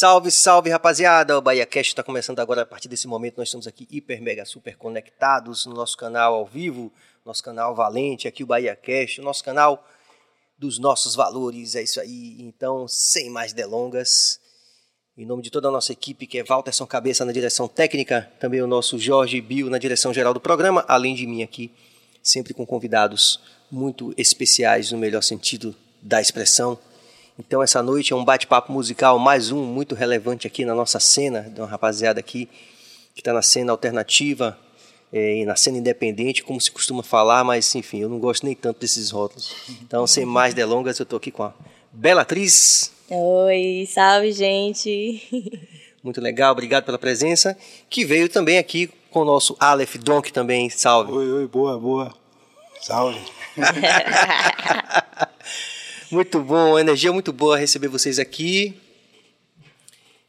Salve, salve, rapaziada! O Bahia Cast está começando agora. A partir desse momento, nós estamos aqui hiper, mega, super conectados no nosso canal ao vivo, nosso canal Valente, aqui o Bahia Cast, o nosso canal dos nossos valores. É isso aí. Então, sem mais delongas, em nome de toda a nossa equipe, que é Walterson Cabeça na direção técnica, também o nosso Jorge Bio na direção geral do programa, além de mim aqui, sempre com convidados muito especiais no melhor sentido da expressão. Então essa noite é um bate-papo musical, mais um muito relevante aqui na nossa cena, de uma rapaziada aqui que está na cena alternativa é, e na cena independente, como se costuma falar, mas enfim, eu não gosto nem tanto desses rótulos. Então, sem mais delongas, eu estou aqui com a bela atriz. Oi, salve gente. Muito legal, obrigado pela presença. Que veio também aqui com o nosso Aleph Donk também, salve. Oi, oi, boa, boa. Salve. Muito bom, energia muito boa receber vocês aqui.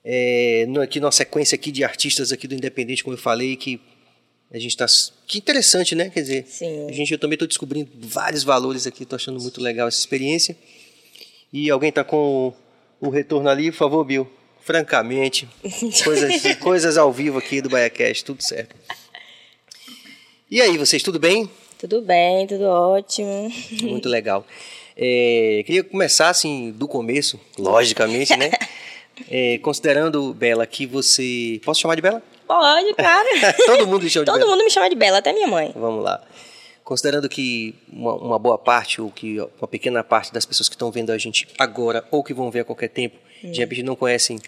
É, aqui numa sequência aqui de artistas aqui do Independente, como eu falei, que a gente está que interessante, né? Quer dizer, Sim. a gente eu também estou descobrindo vários valores aqui, estou achando muito legal essa experiência. E alguém está com o, o retorno ali, por favor, Bill. Francamente, coisas, coisas ao vivo aqui do BaiaCast, tudo certo. E aí, vocês, tudo bem? Tudo bem, tudo ótimo. Muito legal. É, queria começar assim do começo, logicamente, né? É, considerando, Bela, que você. Posso chamar de Bela? Pode, cara. Todo mundo lhe chama de Todo Bela. mundo me chama de Bela, até minha mãe. Vamos lá. Considerando que uma, uma boa parte, ou que uma pequena parte das pessoas que estão vendo a gente agora, ou que vão ver a qualquer tempo, Hum. de repente não conhecem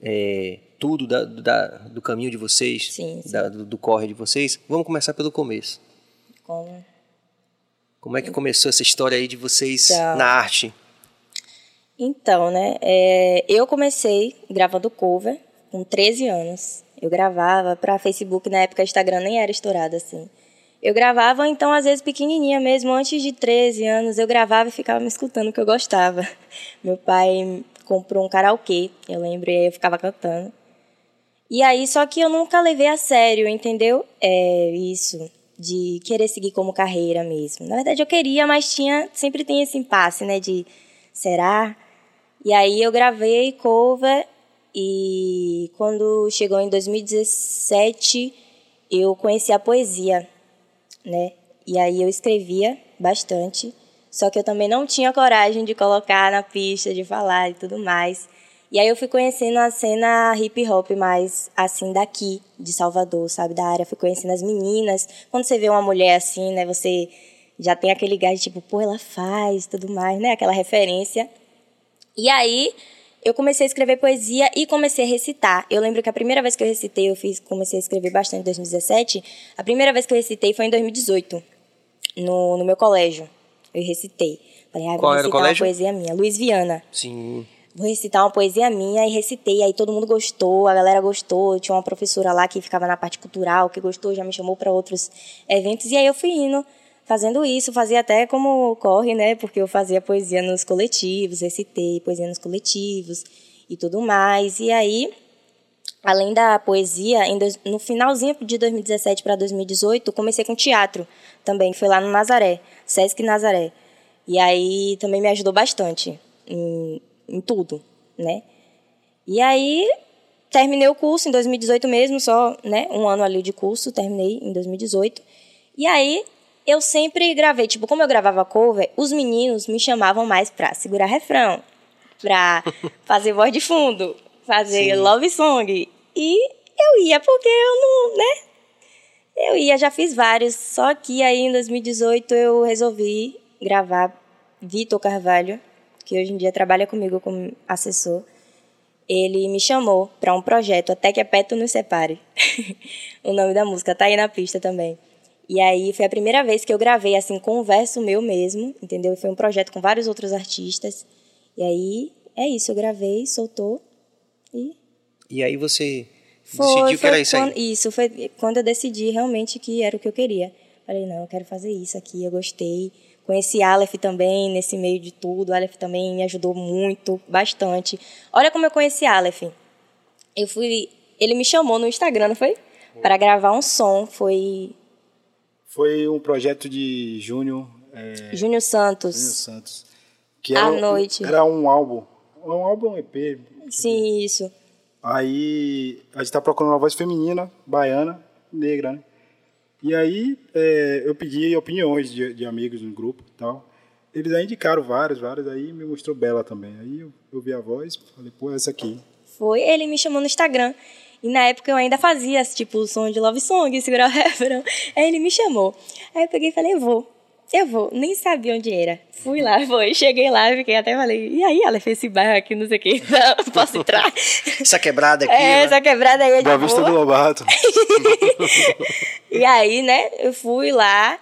é, tudo da- da- do caminho de vocês, Sim, sim. da- do, do corre de vocês, vamos começar pelo começo. Como? Como é que começou essa história aí de vocês Tá. na arte? Então, né? é, eu comecei gravando cover com 13 anos. Eu gravava para Facebook, na época Instagram nem era estourado assim. Eu gravava, então, às vezes pequenininha mesmo, antes de 13 anos, eu gravava e ficava me escutando o que eu gostava. Meu pai comprou um karaokê, eu lembro, e eu ficava cantando. E aí, só que eu nunca levei a sério, entendeu? É isso, de querer seguir como carreira mesmo. Na verdade, eu queria, mas tinha, sempre tem esse impasse, né, de será? E aí eu gravei cover e quando chegou em 2017, eu conheci a poesia, né? E aí eu escrevia bastante, só que eu também não tinha coragem de colocar na pista, de falar e tudo mais. E aí eu fui conhecendo a cena hip hop mais assim daqui, de Salvador, sabe, da área. Fui conhecendo as meninas. Quando você vê uma mulher assim, né, você já tem aquele gás de tipo, pô, ela faz, tudo mais, né? Aquela referência. E aí eu comecei a escrever poesia e comecei a recitar. Eu lembro que a primeira vez que eu recitei, eu fiz, comecei a escrever bastante em 2017. A primeira vez que eu recitei foi em 2018, no, no meu colégio. Eu recitei. Falei, ah, vou Qual era o recitar colégio? uma poesia minha. Luiz Viana. Sim. Vou recitar uma poesia minha e recitei. Aí todo mundo gostou, a galera gostou. Tinha uma professora lá que ficava na parte cultural, que gostou, já me chamou para outros eventos. E aí eu fui indo, fazendo isso. Fazia até como corre, né? Porque eu fazia poesia nos coletivos, recitei poesia nos coletivos e tudo mais. E aí, além da poesia, no finalzinho de 2017 para 2018, comecei com teatro também. Foi lá no Nazaré, Sesc Nazaré. E aí também me ajudou bastante em, em tudo, né? E aí terminei o curso em 2018 mesmo, só, né, um ano ali de curso, terminei em 2018. E aí eu sempre gravei, tipo, como eu gravava cover, os meninos me chamavam mais pra segurar refrão, pra fazer voz de fundo, fazer Sim. love song. E eu ia porque eu não, né? Eu ia, já fiz vários, só que aí em 2018 eu resolvi gravar Vitor Carvalho, que hoje em dia trabalha comigo como assessor. Ele me chamou para um projeto, Até que a Peto nos separe. o nome da música tá aí na pista também. E aí foi a primeira vez que eu gravei assim com um verso meu mesmo, entendeu? Foi um projeto com vários outros artistas. E aí é isso, eu gravei, soltou e E aí você foi, decidiu que foi era isso aí. quando, Isso, foi quando eu decidi realmente que era o que eu queria. Falei, não, eu quero fazer isso aqui, eu gostei. Conheci Aleph também nesse meio de tudo. Aleph também me ajudou muito, bastante. Olha como eu conheci Aleph. Eu fui. Ele me chamou no Instagram, não foi? Para gravar um som. Foi Foi um projeto de Júnior, é, Júnior Júnior Santos. Santos. Que À um- noite. Era um álbum. é um álbum EP. Sim, isso. Aí a gente tá procurando uma voz feminina, baiana, negra, né? E aí é, eu pedi opiniões de, de amigos no grupo e tal. Eles aí indicaram vários, vários, aí me mostrou Bela também. Aí eu, eu vi a voz, falei, pô, essa aqui. Foi, ele me chamou no Instagram. E na época eu ainda fazia, tipo, o som de love song, segurar o refrão. Aí ele me chamou. Aí eu peguei e falei, vou. Eu vou, nem sabia onde era. Fui lá, foi. Cheguei lá, fiquei até falei, e aí, ela fez esse bairro aqui, não sei o que, não, posso entrar? Essa quebrada aqui. É, né? essa quebrada aí é de Vista boa. do Lobato. E aí, né, eu fui lá,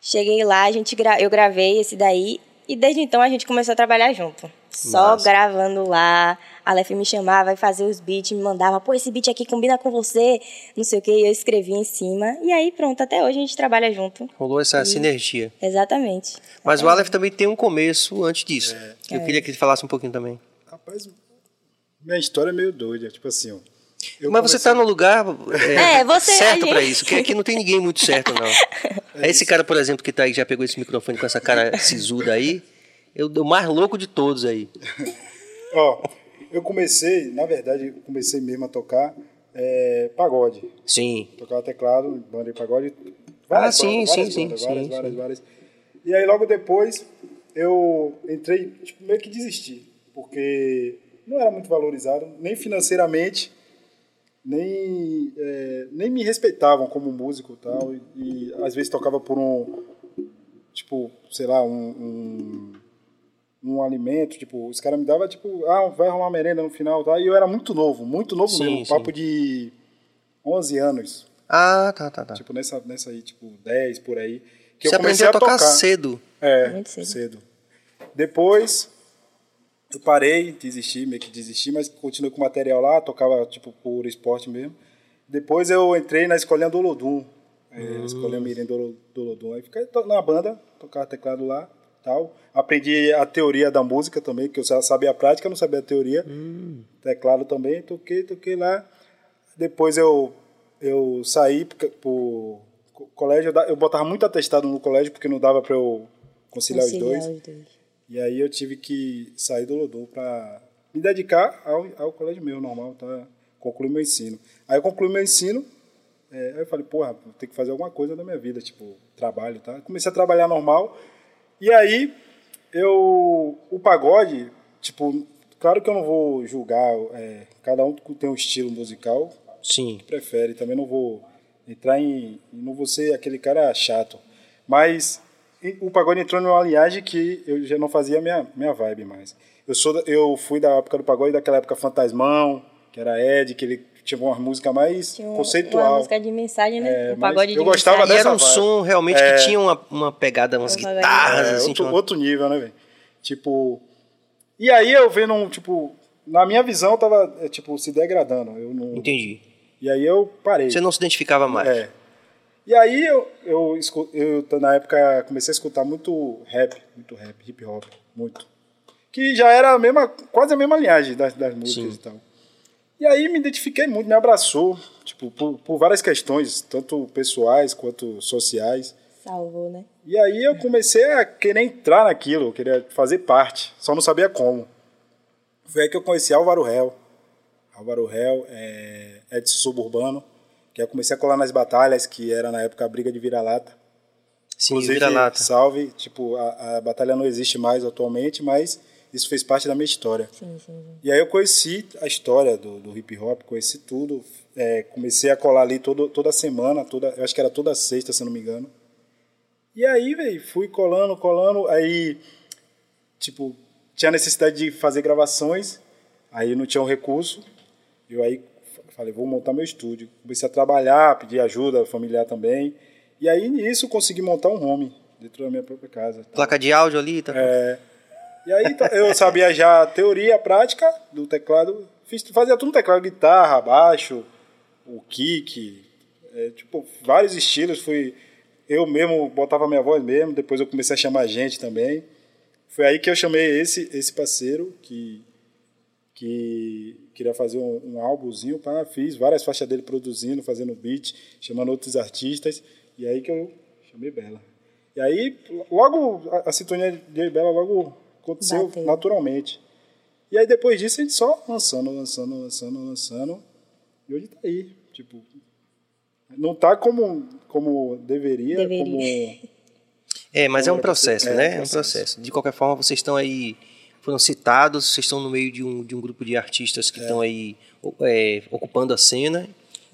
cheguei lá, a gente gra eu gravei esse daí, e desde então a gente começou a trabalhar junto. Só Massa. gravando lá, a Lef me chamava e fazia os beats, me mandava, pô, esse beat aqui combina com você, não sei o que, eu escrevia em cima. E aí, pronto, até hoje a gente trabalha junto. Rolou essa sinergia. Exatamente. Mas o Aleph também tem um começo antes disso. É. Eu queria que ele falasse um pouquinho também. Rapaz, minha história é meio doida. Tipo assim, ó. eu Mas você comecei- tá no lugar é, É, você- certo a pra gente- isso, que aqui não tem ninguém muito certo, não. É esse cara, por exemplo, que tá aí, que já pegou esse microfone com essa cara sisuda aí, eu o mais louco de todos aí. Ó, eu comecei, na verdade, eu comecei mesmo a tocar é, pagode. Sim. Tocava teclado, banda de pagode. Ah, sim, bandas, sim, várias sim, bandas, sim, várias, sim. várias, várias. E aí logo depois eu entrei, tipo, meio que desisti, porque não era muito valorizado, nem financeiramente, nem, é, nem me respeitavam como músico e tal, e, e às vezes tocava por um, tipo, sei lá, um, um, um alimento, tipo, os caras me davam, tipo, ah, vai rolar uma merenda no final, tá? e eu era muito novo, muito novo Sim, mesmo, sim. papo de 11 anos, Ah, tá, tá, tá. Tipo, nessa, nessa aí, tipo, 10 por aí. Que você eu comecei aprendeu a a tocar, tocar. cedo. É, Muito cedo. cedo. Depois, eu parei, desisti, meio que desisti, mas continuei com o material lá, tocava, tipo, por esporte mesmo. Depois eu entrei na escolinha do Olodum. É, Hum. Escolinha Mirim do, do Olodum. Aí fiquei na banda, tocava teclado lá tal. Aprendi a teoria da música também, que eu sabia a prática, não sabia a teoria. Hum. Teclado também, toquei, toquei lá. Depois eu, eu saí pro, pro co- colégio, eu botava muito atestado no colégio, porque não dava para eu conciliar, Conciliar os dois. os dois. E aí eu tive que sair do Lodum para me dedicar ao, ao colégio meu normal, tá? Concluir meu ensino. Aí eu concluí meu ensino, é, aí eu falei, porra, vou ter que fazer alguma coisa na minha vida, tipo, trabalho, tá? Comecei a trabalhar normal. E aí eu o pagode, tipo, claro que eu não vou julgar, é, cada um tem um estilo musical Sim. que prefere, também não vou entrar em, não vou ser aquele cara chato. Mas o pagode entrou numa linhagem que eu já não fazia minha minha vibe mais. Eu sou eu fui da época do pagode, daquela época Fantasmão, que era Ed, que ele tinha uma música mais Tinha um- conceitual. Uma música de mensagem, né? É, um pagode de eu gostava mensagem. E era um Dessa vibe. som realmente É. que tinha uma, uma pegada, umas Um guitarras, É, assim. outro, tinha uma- outro nível, né, velho? Tipo. E aí eu vendo um, tipo. Na minha visão, tava, é, tipo, se degradando. Eu não, Entendi. E aí eu parei. Você não se identificava mais. É. E aí eu, eu, eu, na época, comecei a escutar muito rap, muito rap, hip hop, muito. Que já era a mesma, quase a mesma linhagem das, das músicas Sim. e tal. E aí me identifiquei muito, me abraçou, tipo, por, por várias questões, tanto pessoais quanto sociais. Salvou, né? E aí eu comecei a querer entrar naquilo, queria fazer parte, só não sabia como. Foi aí que eu conheci Álvaro Hell. Álvaro Hell é, é de suburbano, que eu comecei a colar nas batalhas, que era na época a briga de vira-lata. Sim, vira-lata. salve, tipo, a, a batalha não existe mais atualmente, mas isso fez parte da minha história. Sim, sim, sim. E aí eu conheci a história do, do hip hop, conheci tudo. é, comecei a colar ali todo, toda semana, toda, eu acho que era toda sexta, se não me engano. E aí, velho, fui colando, colando. Aí, tipo, tinha necessidade de fazer gravações, aí não tinha um recurso. Eu aí falei, vou montar meu estúdio. Comecei a trabalhar, pedir ajuda familiar também. E aí, nisso, consegui montar um home dentro da minha própria casa. Placa de áudio ali, tá? É. E aí tá- eu sabia já a teoria, a prática do teclado. Fiz, fazia tudo no teclado, guitarra, baixo, o kick, é, tipo, vários estilos. Fui, eu mesmo botava minha voz mesmo, depois eu comecei a chamar gente também. Foi aí que eu chamei esse, esse parceiro que, que queria fazer um, um álbumzinho, fiz várias faixas dele produzindo, fazendo beat, chamando outros artistas. E aí que eu chamei Bela. E aí, logo, a, a sintonia de Bela logo aconteceu Bateu. naturalmente. E aí depois disso a gente só lançando, lançando, lançando, lançando. E hoje tá aí. Tipo, não tá como, como deveria, Deveria. como. É, mas é um Como pra processo, ser- é, né? um É um processo. processo. De qualquer forma, vocês estão aí, foram citados, vocês estão no meio de um, de um grupo de artistas que estão aí o- é, ocupando a cena.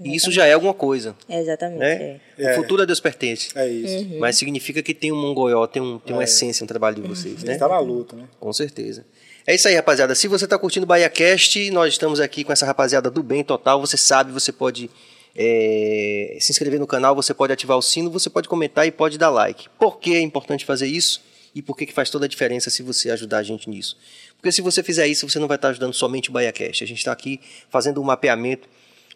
E isso já é alguma coisa, É, exatamente. né? é. O futuro a Deus pertence. É isso. Uhum. Mas significa que tem um mongoió, tem, um, tem uma essência no trabalho de vocês, A né? gente tá na luta, né? Com certeza. É isso aí, rapaziada. Se você está curtindo o BahiaCast, nós estamos aqui com essa rapaziada do bem total. Você sabe, você pode é, se inscrever no canal, você pode ativar o sino, você pode comentar e pode dar like. Por que é importante fazer isso? E por que, que faz toda a diferença se você ajudar a gente nisso? Porque se você fizer isso, você não vai estar ajudando somente o BahiaCast. A gente está aqui fazendo um mapeamento,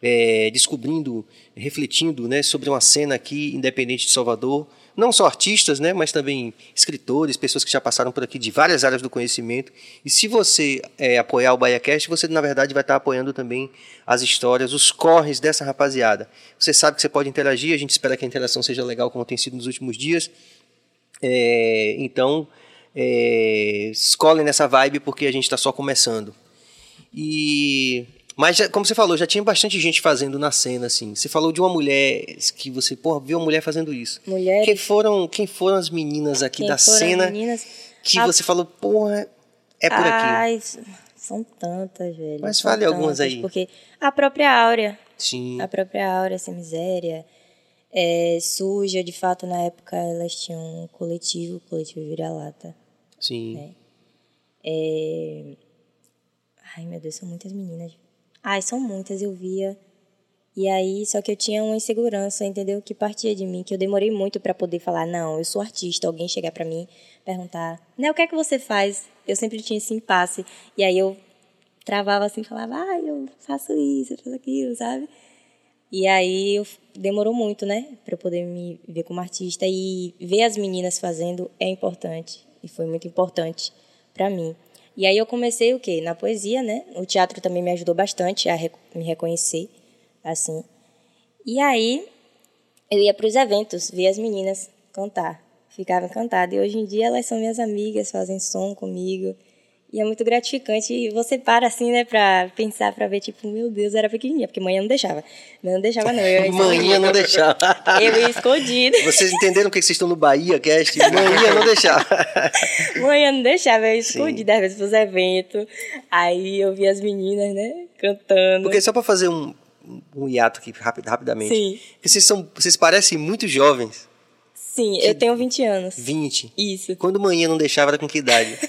é, descobrindo, refletindo né, sobre uma cena aqui independente de Salvador. Não só artistas, né, mas também escritores, pessoas que já passaram por aqui de várias áreas do conhecimento. E se você é, apoiar o BahiaCast, você na verdade vai estar apoiando também as histórias, os corres dessa rapaziada. Você sabe que você pode interagir, a gente espera que a interação seja legal como tem sido nos últimos dias. É, então, é, escolhem nessa vibe porque a gente está só começando. E mas como você falou, já tinha bastante gente fazendo na cena assim. Você falou de uma mulher que você, porra, viu uma mulher fazendo isso. Mulheres. Quem foram, quem foram as meninas aqui Quem da cena meninas? que A- você falou, porra, é por aqui. Ai, são tantas, velho. Mas fale algumas tantas, aí. Porque a própria Áurea, Sim. a própria Áurea, sem miséria, é, suja, de fato, na época elas tinham um coletivo, o coletivo Vira-Lata. Sim. É... Ai, meu Deus, são muitas meninas. Ai, são muitas, eu via. E aí, só que eu tinha uma insegurança, entendeu? Que partia de mim, que eu demorei muito pra poder falar, não, eu sou artista. Alguém chegar pra mim, perguntar, né, o que é que você faz? Eu sempre tinha esse impasse. E aí eu travava assim, falava, ai, eu faço isso, eu faço aquilo, sabe? E aí eu, demorou muito, né, pra eu poder me ver como artista e ver as meninas fazendo é importante e foi muito importante pra mim. E aí eu comecei o quê? Na poesia, né? O teatro também me ajudou bastante a me reconhecer, assim. E aí eu ia para os eventos, ver as meninas cantar, ficava encantada. E hoje em dia elas são minhas amigas, fazem som comigo. E é muito gratificante. E você para assim, né, pra pensar, pra ver, tipo, meu Deus, eu era pequenininha, porque manhã não deixava. Manhã não deixava, não. Eu Manhã não deixava. Eu ia escondida. Vocês entenderam que vocês estão no Bahia, cast? Manhã não deixava. Manhã não deixava, eu ia escondida às vezes pros eventos. Aí eu via as meninas, né, cantando. Porque só para fazer um, um hiato aqui rapid, rapidamente. Sim. Porque vocês, são, vocês parecem muito jovens. Sim, eu tenho 20 anos. 20. Isso. Quando manhã não deixava, era com que idade?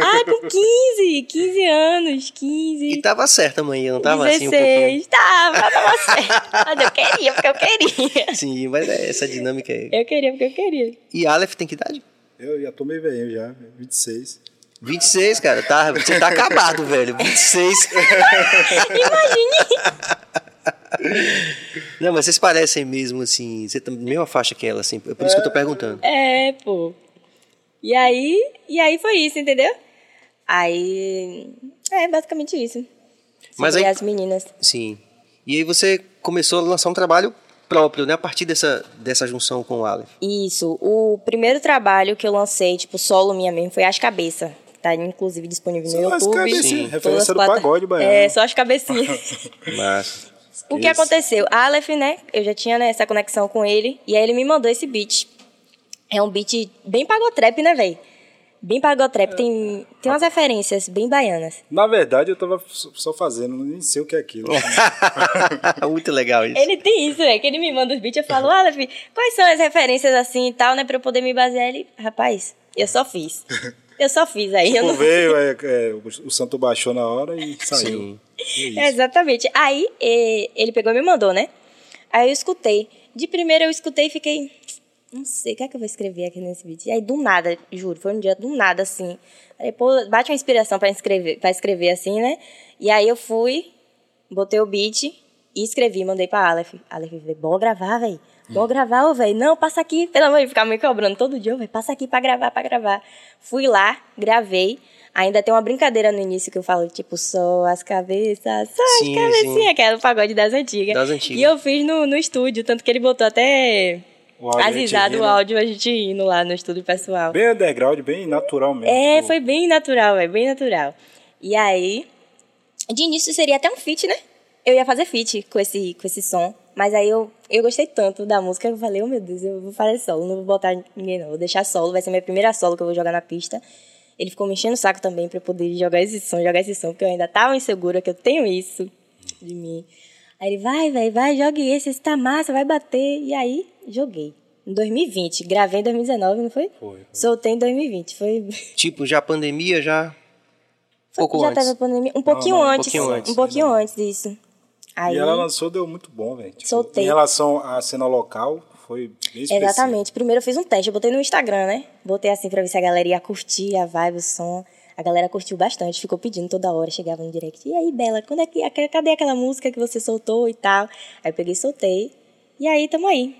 Ah, com 15, 15 anos, 15. E tava certa a manhã, não tava assim um pouquinho? 16, tava, tava certo. Mas eu queria, porque eu queria. Sim, mas é, essa dinâmica aí. Eu queria, porque eu queria. E Aleph tem que idade? Eu já tô meio velho já, 26. 26, cara. Tá, você tá acabado, velho. 26. Não, mas vocês parecem mesmo assim. Você tá na mesma faixa que ela, assim. É por isso que eu tô perguntando. É, pô. E aí, e aí foi isso, entendeu? Aí, é basicamente isso. Mas aí- as meninas. Sim. E aí você começou a lançar um trabalho próprio, né? A partir dessa, dessa junção com o Aleph. Isso. O primeiro trabalho que eu lancei, tipo, solo minha mesmo, foi As Cabeça. Tá, inclusive, disponível no Só as YouTube. cabecinhas, referência do pagode baiano. É, só as cabecinhas. Mas. O que Isso. aconteceu? A Aleph, né? Eu já tinha né, essa conexão com ele. E aí ele me mandou esse beat. É um beat bem pagotrap, né, velho? Bem pagotrap. Tem, tem umas referências bem baianas. Na verdade, eu tava só fazendo, nem sei o que é aquilo. Muito legal isso. Ele tem isso, velho. Que ele me manda os beats. Eu falo, Aleph, quais são as referências assim e tal, né? Pra eu poder me basear. Ele, rapaz, eu só fiz. Eu só fiz aí. eu Tipo, não... veio, é, é, o o santo baixou na hora e saiu. Sim. Exatamente. Aí ele pegou e me mandou, né? Aí eu escutei. De primeira eu escutei e fiquei. Não sei, o que é que eu vou escrever aqui nesse vídeo? E aí, do nada, juro, foi um dia do nada, assim. Aí, pô, bate uma inspiração pra escrever, pra escrever assim, né? E aí eu fui, botei o beat e escrevi, mandei pra Aleph. Aleph bora gravar, velho. Bora gravar, ô, velho. Não, passa aqui. Pelo amor de ficar me cobrando todo dia, velho. Passa aqui pra gravar, pra gravar. Fui lá, gravei. Ainda tem uma brincadeira no início que eu falo, tipo, só as cabeças, só as cabecinhas, que era o pagode das antigas. Das antigas. E eu fiz no, no estúdio, tanto que ele botou até O áudio, a gente avisado o rindo. áudio, a gente indo lá no estúdio pessoal. Bem underground, bem natural mesmo. É, tipo, foi bem natural, é bem natural. E aí, de início seria até um feat, né? Eu ia fazer feat com esse, com esse som. Mas aí eu, eu gostei tanto da música que eu falei, oh meu Deus, eu vou fazer solo, não vou botar ninguém não, vou deixar solo, vai ser minha primeira solo que eu vou jogar na pista. Ele ficou me enchendo o saco também pra eu poder jogar esse som, jogar esse som, porque eu ainda tava insegura que eu tenho isso de mim. Aí ele, vai, vai, vai, jogue esse, esse tá massa, vai bater. E aí, joguei. Em 2020, gravei em 2019, não foi? Foi, foi. Soltei em 2020, foi... Tipo, já a pandemia já. Pouco já antes. teve a pandemia, um pouquinho não, um antes, pouquinho antes, um pouquinho antes disso. Aí, E ela lançou, deu muito bom, velho. Tipo, Soltei. Em relação à cena local, foi bem. Exatamente. Primeiro eu fiz um teste, eu botei no Instagram, né? Botei assim pra ver se a galera ia curtir a vibe, o som. A galera curtiu bastante, ficou pedindo toda hora, chegava no direct. E aí, Bela, quando é que, cadê aquela música que você soltou e tal? Aí eu peguei soltei. E aí, tamo aí.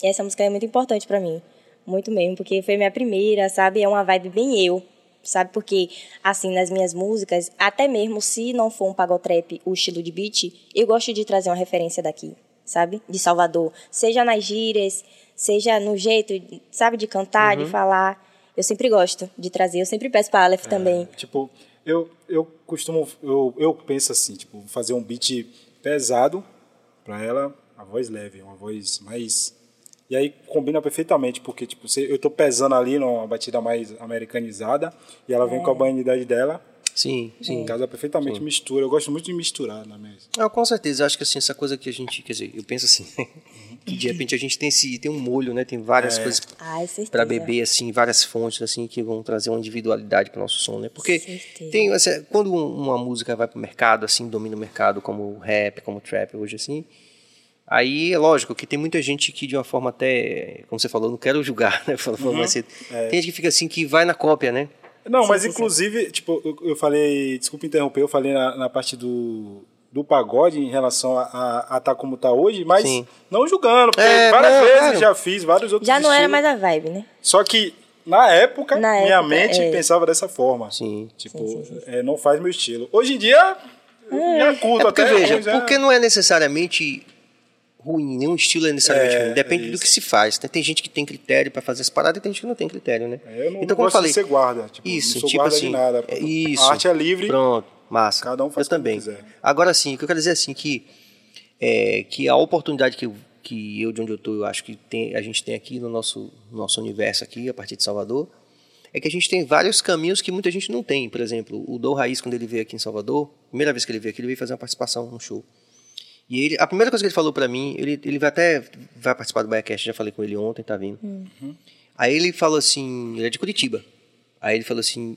E essa música é muito importante pra mim. Muito mesmo, porque foi minha primeira, sabe? É uma vibe bem eu, sabe? Porque, assim, nas minhas músicas, até mesmo se não for um pagotrap, o estilo de beat, eu gosto de trazer uma referência daqui, sabe? De Salvador. Seja nas gírias, seja no jeito, sabe? De cantar, de falar. Eu sempre gosto de trazer. Eu sempre peço pra Aleph também. Tipo, eu, eu costumo, eu, eu penso assim, tipo, fazer um beat pesado pra ela, a voz leve, uma voz mais... E aí combina perfeitamente, porque tipo, eu tô pesando ali numa batida mais americanizada e ela vem É. com a baianidade dela, Sim, sim. casa perfeitamente mistura. Eu gosto muito de misturar na mesa. Ah, com certeza, eu acho que assim, essa coisa que a gente, quer dizer, eu penso assim, que de repente a gente tem esse, tem um molho, né, tem várias É. coisas Ai, certeza. para beber assim, várias fontes assim que vão trazer uma individualidade para o nosso som, né? Porque Certeza. tem assim, quando um- uma música vai para o mercado assim, domina o mercado como o rap, como o trap hoje assim, aí é lógico que tem muita gente que de uma forma até, como você falou, não quero julgar, né? Falou, Uhum. mais cedo. É. Tem gente que fica assim que vai na cópia, né? Não, mas inclusive, tipo, eu, eu falei, desculpa interromper, eu falei na, na parte do, do pagode em relação a, a, a tá como tá hoje, mas Sim. não julgando, porque É, várias não, vezes claro. já fiz vários outros Já não era mais a vibe, né? Só que na época, Na minha época, mente é. pensava dessa forma. Sim. Tipo, Sim, sim, sim. é, não faz meu estilo. Hoje em dia, eu já curto É porque até. veja, já- porque não é necessariamente ruim, nenhum estilo é necessariamente É, ruim, depende é do que se faz. né? Tem gente que tem critério para fazer as paradas e tem gente que não tem critério, né? É, Eu não, então, como eu falei, ser guarda. Tipo, isso, não sou tipo guarda assim, de nada. é isso. A arte é livre. Pronto, massa. Cada um faz Eu também. quiser. Agora sim, o que eu quero dizer é assim que é, que a oportunidade que eu, que eu de onde eu tô, eu acho que tem, a gente tem aqui no nosso nosso universo aqui a partir de Salvador, é que a gente tem vários caminhos que muita gente não tem. Por exemplo, o Dom Raiz quando ele veio aqui em Salvador, primeira vez que ele veio aqui, ele veio fazer uma participação num show. E ele, a primeira coisa que ele falou pra mim, ele, ele vai até vai participar do Biacast, já falei com ele ontem, tá vindo. Aí ele falou assim, ele é de Curitiba. Aí ele falou assim,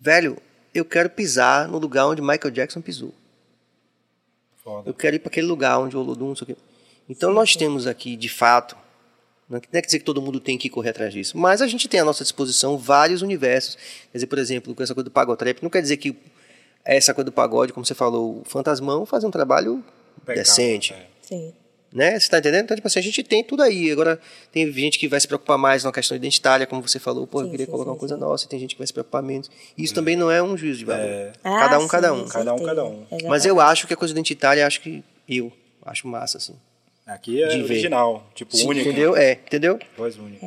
velho, eu quero pisar no lugar onde Michael Jackson pisou. Foda. Eu quero ir para aquele lugar onde o Olodum, não sei o quê. Então nós temos aqui, de fato, não quer dizer que todo mundo tem que correr atrás disso, mas a gente tem à nossa disposição vários universos. Quer dizer, por exemplo, com essa coisa do pagotrap, não quer dizer que essa coisa do pagode, como você falou, o Fantasmão faz um trabalho Impecável, decente. é. Sim. Né? Você tá entendendo? Então, tipo assim, a gente tem tudo aí. Agora, tem gente que vai se preocupar mais na questão identitária, como você falou, pô, eu Sim, queria sim, colocar sim, uma coisa sim. nossa, tem gente que vai se preocupar menos. Isso também não é um juízo de valor. É. Cada Ah, um, cada um. Cada um, certeza. cada um. Mas eu acho que a coisa identitária, acho que eu acho massa, assim. Aqui é De ver. original, tipo, Sim, única. Entendeu? É, entendeu? Voz única.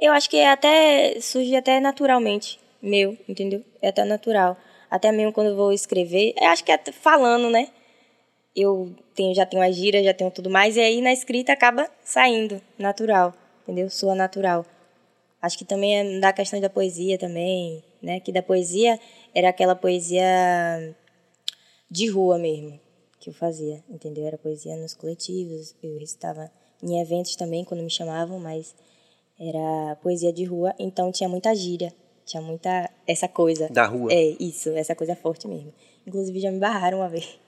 Eu acho que é até surge até naturalmente, meu, entendeu? É até natural. Até mesmo quando eu vou escrever, eu acho que é até falando, né? Eu tenho, já tenho a gíria, já tenho tudo mais, e aí na escrita acaba saindo natural, entendeu? Soa natural. Acho que também é da questão da poesia também, né? Que da poesia era aquela poesia de rua mesmo que eu fazia, entendeu? Era poesia nos coletivos, eu recitava em eventos também quando me chamavam, mas era poesia de rua, então tinha muita gíria, tinha muita essa coisa. Da rua. É, isso, essa coisa forte mesmo. Inclusive já me barraram uma vez.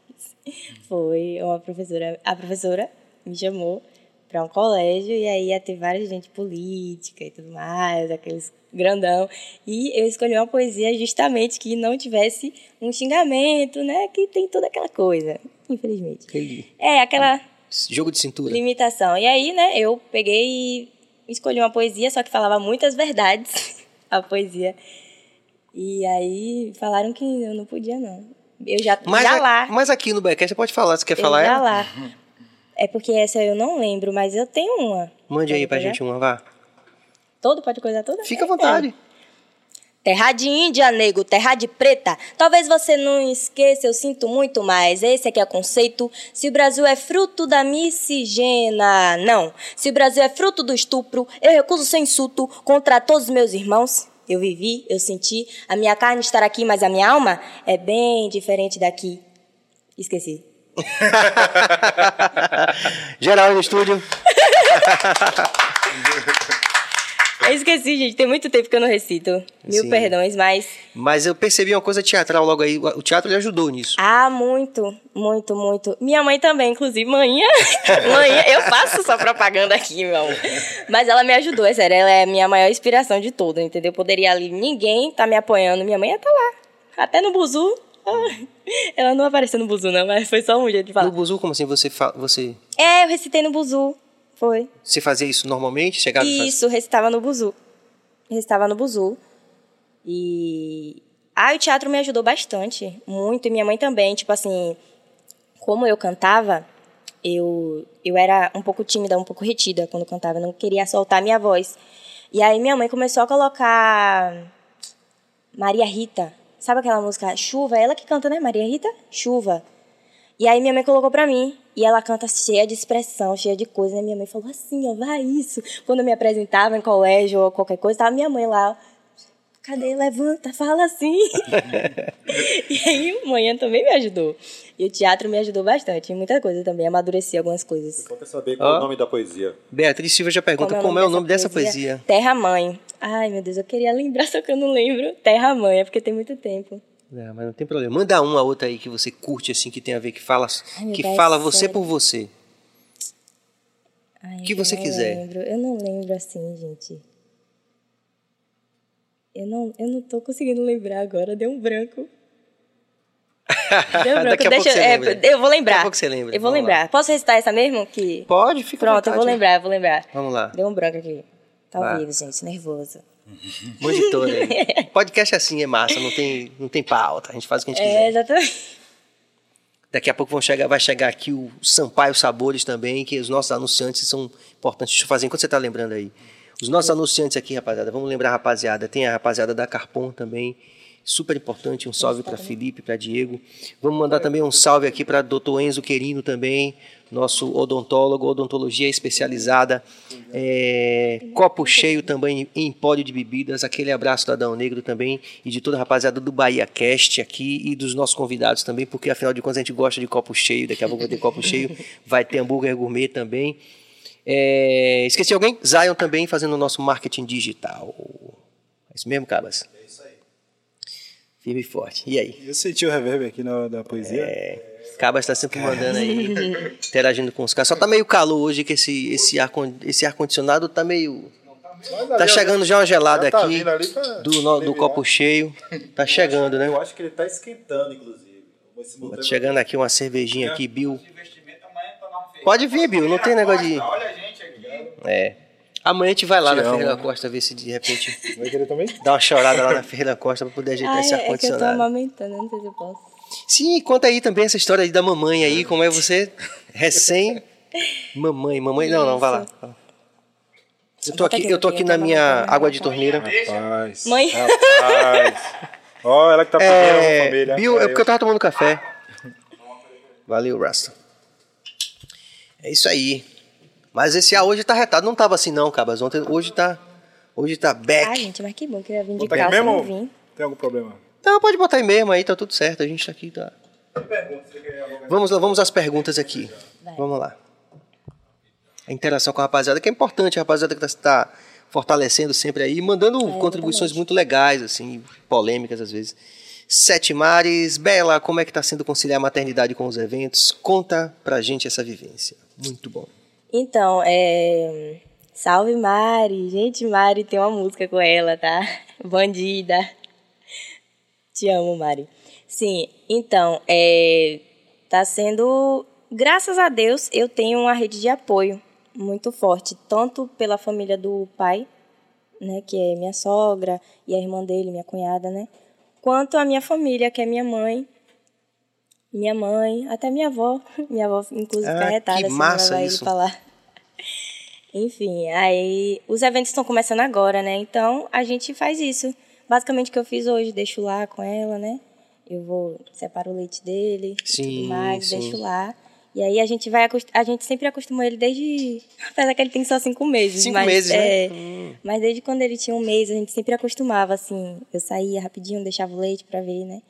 Foi uma professora, a professora me chamou para um colégio e aí ia ter várias gente política e tudo mais, aqueles grandão. E eu escolhi uma poesia justamente que não tivesse um xingamento, né? Que tem toda aquela coisa, infelizmente. Aquele É, aquela jogo de cintura. limitação. E aí, né, eu peguei e escolhi uma poesia, só que falava muitas verdades, a poesia. E aí falaram que eu não podia, não. Eu já, Mas, já a- lá. mas aqui no Backcast você pode falar, você quer eu falar já ela? lá. É porque essa eu não lembro, mas eu tenho uma. Mande aí pra pegar? gente uma, vá. Todo? Pode coisar toda? Fica à É. vontade. Terra de Índia, nego, terra de preta. Talvez você não esqueça, eu sinto muito mais. Esse aqui é o conceito. Se o Brasil é fruto da miscigena, não. Se o Brasil é fruto do estupro, eu recuso ser insulto contra todos os meus irmãos. Eu vivi, eu senti. A minha carne estar aqui, mas a minha alma é bem diferente daqui. Esqueci. Geral no estúdio. Eu esqueci, gente. Tem muito tempo que eu não recito. Mil Sim. perdões, mas. Mas eu percebi uma coisa teatral logo aí. O teatro lhe ajudou nisso. Ah, muito, muito, muito. Minha mãe também, inclusive. Manhã. Manhã. Eu faço só propaganda aqui, meu amor. Mas ela me ajudou, é sério. Ela é a minha maior inspiração de toda, entendeu? Poderia ali ninguém tá me apoiando. Minha mãe ia tá lá. Até no buzu. Ah, Ela não apareceu no buzu, não, mas foi só um jeito de falar. No buzu, como assim? Você, fa- você, É, eu recitei no buzu. Foi. você fazia isso normalmente? Chegava Isso, recitava no buzu. Recitava no buzu. E. Ah, o teatro me ajudou bastante. Muito. E minha mãe também. Tipo assim, como eu cantava, eu, eu era um pouco tímida, um pouco retida quando cantava. Eu não queria soltar minha voz. E aí minha mãe começou a colocar Maria Rita. Sabe aquela música Chuva? Ela que canta, né? Maria Rita? Chuva. E aí minha mãe colocou pra mim. E ela canta cheia de expressão, cheia de coisa. E minha mãe falou assim, ó, vai isso. Quando eu me apresentava em colégio ou qualquer coisa, tava minha mãe lá. Cadê? Levanta, fala assim. e aí manhã também me ajudou. E o teatro me ajudou bastante. Em muita coisa também. Amadureci algumas coisas. Só quer saber qual é o nome da poesia. Beatriz Silva já pergunta como é o nome dessa poesia. Terra Mãe. Ai, meu Deus, eu queria lembrar, só que eu não lembro. Terra Mãe, é porque tem muito tempo. Não, mas não tem problema. Manda uma outra aí que você curte, assim, que tem a ver, que fala, Ai, que fala você sério. por você. Ai, que você quiser. Lembro. Eu não lembro assim, gente. Eu não, eu não tô conseguindo lembrar agora, deu um branco. Deu um branco. Daqui a pouco Deixa, você é, lembra. eu vou lembrar. Daqui a pouco você lembra. Eu vou Vamos lembrar. Posso recitar essa mesmo? Que... Pode, fica Pronto, eu vou vontade. lembrar, eu vou lembrar. Vamos lá. Deu um branco aqui. Tá vivo, gente, nervoso. Monitor aí. Podcast é assim, é massa, não tem, não tem pauta. A gente faz o que a gente É, quiser. exatamente. Daqui a pouco vão chegar, vai chegar aqui o Sampaio Sabores também, que os nossos anunciantes são importantes. Deixa eu fazer enquanto você está lembrando aí. Os nossos anunciantes aqui, rapaziada, vamos lembrar, rapaziada. Tem a rapaziada da Carpon também, super importante. Um salve para Felipe, para Diego. Vamos mandar também um salve aqui para Dr. Enzo Querino também, nosso odontólogo, odontologia especializada. É, copo cheio também em pódio de bebidas. Aquele abraço do Adão Negro também e de toda a rapaziada do Bahia Cast aqui e dos nossos convidados também, porque afinal de contas a gente gosta de copo cheio. Daqui a pouco vai ter copo cheio, vai ter hambúrguer gourmet também. É, esqueci alguém? Zion também fazendo o nosso marketing digital. É isso mesmo, Cabas? Firme e forte. E aí? Eu senti o reverb aqui na da poesia. É, Cabas está sempre mandando aí, interagindo com os caras. Só tá meio calor hoje que esse, esse ar esse ar condicionado tá meio Tá chegando já uma gelada Já tá aqui do, no- do copo cheio. Tá chegando, né? Eu acho que ele tá esquentando, inclusive. Tá chegando aqui uma cervejinha aqui, Bill. tá. Pode vir, Bill, não tem negócio de. Olha a gente aqui. É. Amanhã a gente vai lá Te na amo. Ferreira da Costa ver se de repente Vai querer também? dá uma chorada lá na Ferreira da Costa pra poder ajeitar Ah, esse é, é que eu tô ar-condicionado. amamentando, não sei se eu posso. Sim, conta aí também essa história aí da mamãe aí, como é você recém. Mamãe, mamãe. Não, não, vai lá. Eu tô aqui, eu tô aqui na tá minha bom. água de torneira. Rapaz. Mãe. Rapaz. Ó, ela que tá pedindo a É, família. Bill, é Aí, porque eu tava tomando café. Valeu, Rasta. É isso aí. Mas esse ar hoje tá retado. Não tava assim não, Cabas. Ontem, hoje tá. Hoje tá Ah, back. gente, mas que bom que eu ia vir de Botar calça, mesmo não vim. tem algum problema? Então pode botar aí mesmo aí, tá tudo certo. A gente tá aqui, tá. Vamos lá, vamos às perguntas aqui. Vamos lá. A interação com a rapaziada, que é importante, a rapaziada que está fortalecendo sempre aí, mandando contribuições exatamente. muito legais, assim, polêmicas às vezes. Sete Mares, Bela, como é que tá sendo conciliar a maternidade com os eventos? Conta pra gente essa vivência. Muito bom. Então, é. Salve Mari! Gente, Mari tem uma música com ela, tá? Bandida. Te amo, Mari. Sim, então, é. Tá sendo. Graças a Deus, eu tenho uma rede de apoio muito forte, tanto pela família do pai, né, que é minha sogra e a irmã dele, minha cunhada, né, quanto a minha família, que é minha mãe, minha mãe, até minha avó, minha avó inclusive Ah, carretada, que assim, massa vai isso. ele falar. Enfim, aí os eventos estão começando agora, né? Então a gente faz isso. basicamente o que eu fiz hoje, deixo lá com ela, né? Eu vou, separo o leite dele e Sim, tudo mais, sim. deixo lá. E aí a gente vai, a gente sempre acostumou ele desde, apesar que ele tem só cinco meses. Cinco mas, meses, né? é, Mas desde quando ele tinha um mês, a gente sempre acostumava, assim, eu saía rapidinho, deixava o leite pra ver, né?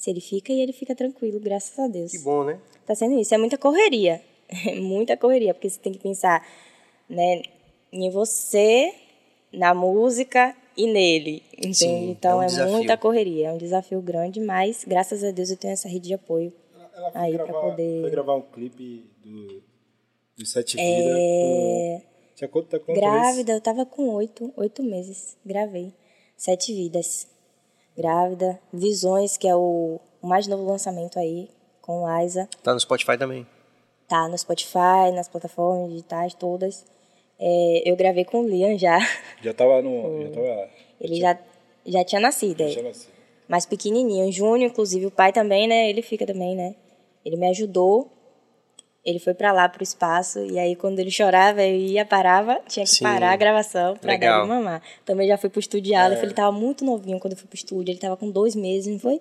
Se ele fica e ele fica tranquilo, graças a Deus. Que bom, né? Tá sendo isso. É muita correria. muita correria, porque você tem que pensar, né, em você, na música e nele. Entende? Sim, então é um é, muita correria. É um desafio grande, mas graças a Deus eu tenho essa rede de apoio. Ela foi, Aí, gravar, poder- foi gravar um clipe do, do Sete. É, com- Tinha quanto, tá quanto grávida, eu tava com oito, oito meses. Gravei. Sete vidas. Grávida. Visões, que é o, mais novo lançamento aí, com Liza. Tá no Spotify também. Tá no Spotify, nas plataformas digitais todas. É, eu gravei com o Liam já. Já tava no. Já tava. Ele já, já tinha nascido, Já tinha nascido. mais pequenininho. Júnior, inclusive, o pai também, né? Ele fica também, né? Ele me ajudou. Ele foi pra lá, pro espaço. E aí, quando ele chorava, eu ia, parava. Tinha que Sim. parar a gravação pra Legal. dar ele mamar. Também já fui pro estúdio de Aleph. Ele tava muito novinho quando eu fui pro estúdio. Ele tava com dois meses, não foi?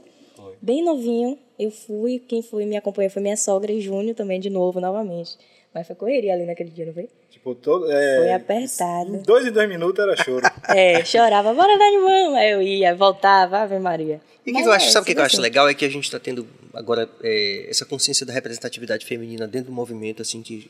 Bem novinho. Eu fui. Quem foi me acompanhou foi minha sogra e Júnior também, de novo, novamente. Mas foi correria ali naquele dia, não foi? Tipo, todo. É, Foi apertado. Dois em dois minutos era choro. É, chorava, bora dar de mão. Aí eu ia, voltava, Ave Maria. E o que, eu é, acho, sabe o que, que eu acho assim. legal? É que a gente está tendo agora é, essa consciência da representatividade feminina dentro do movimento, assim, que,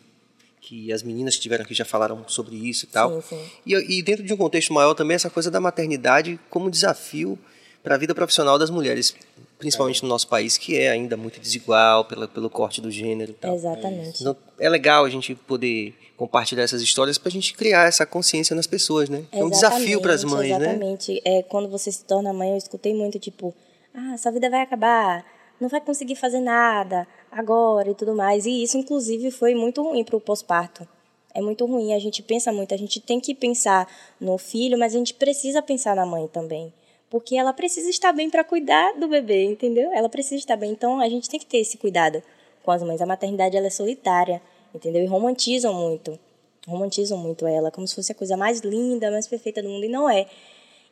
que as meninas que estiveram aqui já falaram sobre isso e tal. Sim, sim. E, e dentro de um contexto maior também essa coisa da maternidade como desafio para a vida profissional das mulheres, principalmente no nosso país, que é ainda muito desigual pela, pelo corte do gênero e tal. Exatamente. Então, é legal a gente poder compartilhar essas histórias para a gente criar essa consciência nas pessoas, né? É um desafio para as mães, né? Exatamente. É, quando você se torna mãe, eu escutei muito, tipo, ah, sua vida vai acabar, não vai conseguir fazer nada agora e tudo mais. E isso, inclusive, foi muito ruim para o pós-parto. É muito ruim, a gente pensa muito, a gente tem que pensar no filho, mas a gente precisa pensar na mãe também. Porque ela precisa estar bem para cuidar do bebê, entendeu? Ela precisa estar bem. Então, a gente tem que ter esse cuidado com as mães. A maternidade, ela é solitária, entendeu? E romantizam muito. Romantizam muito ela, como se fosse a coisa mais linda, mais perfeita do mundo, e não é.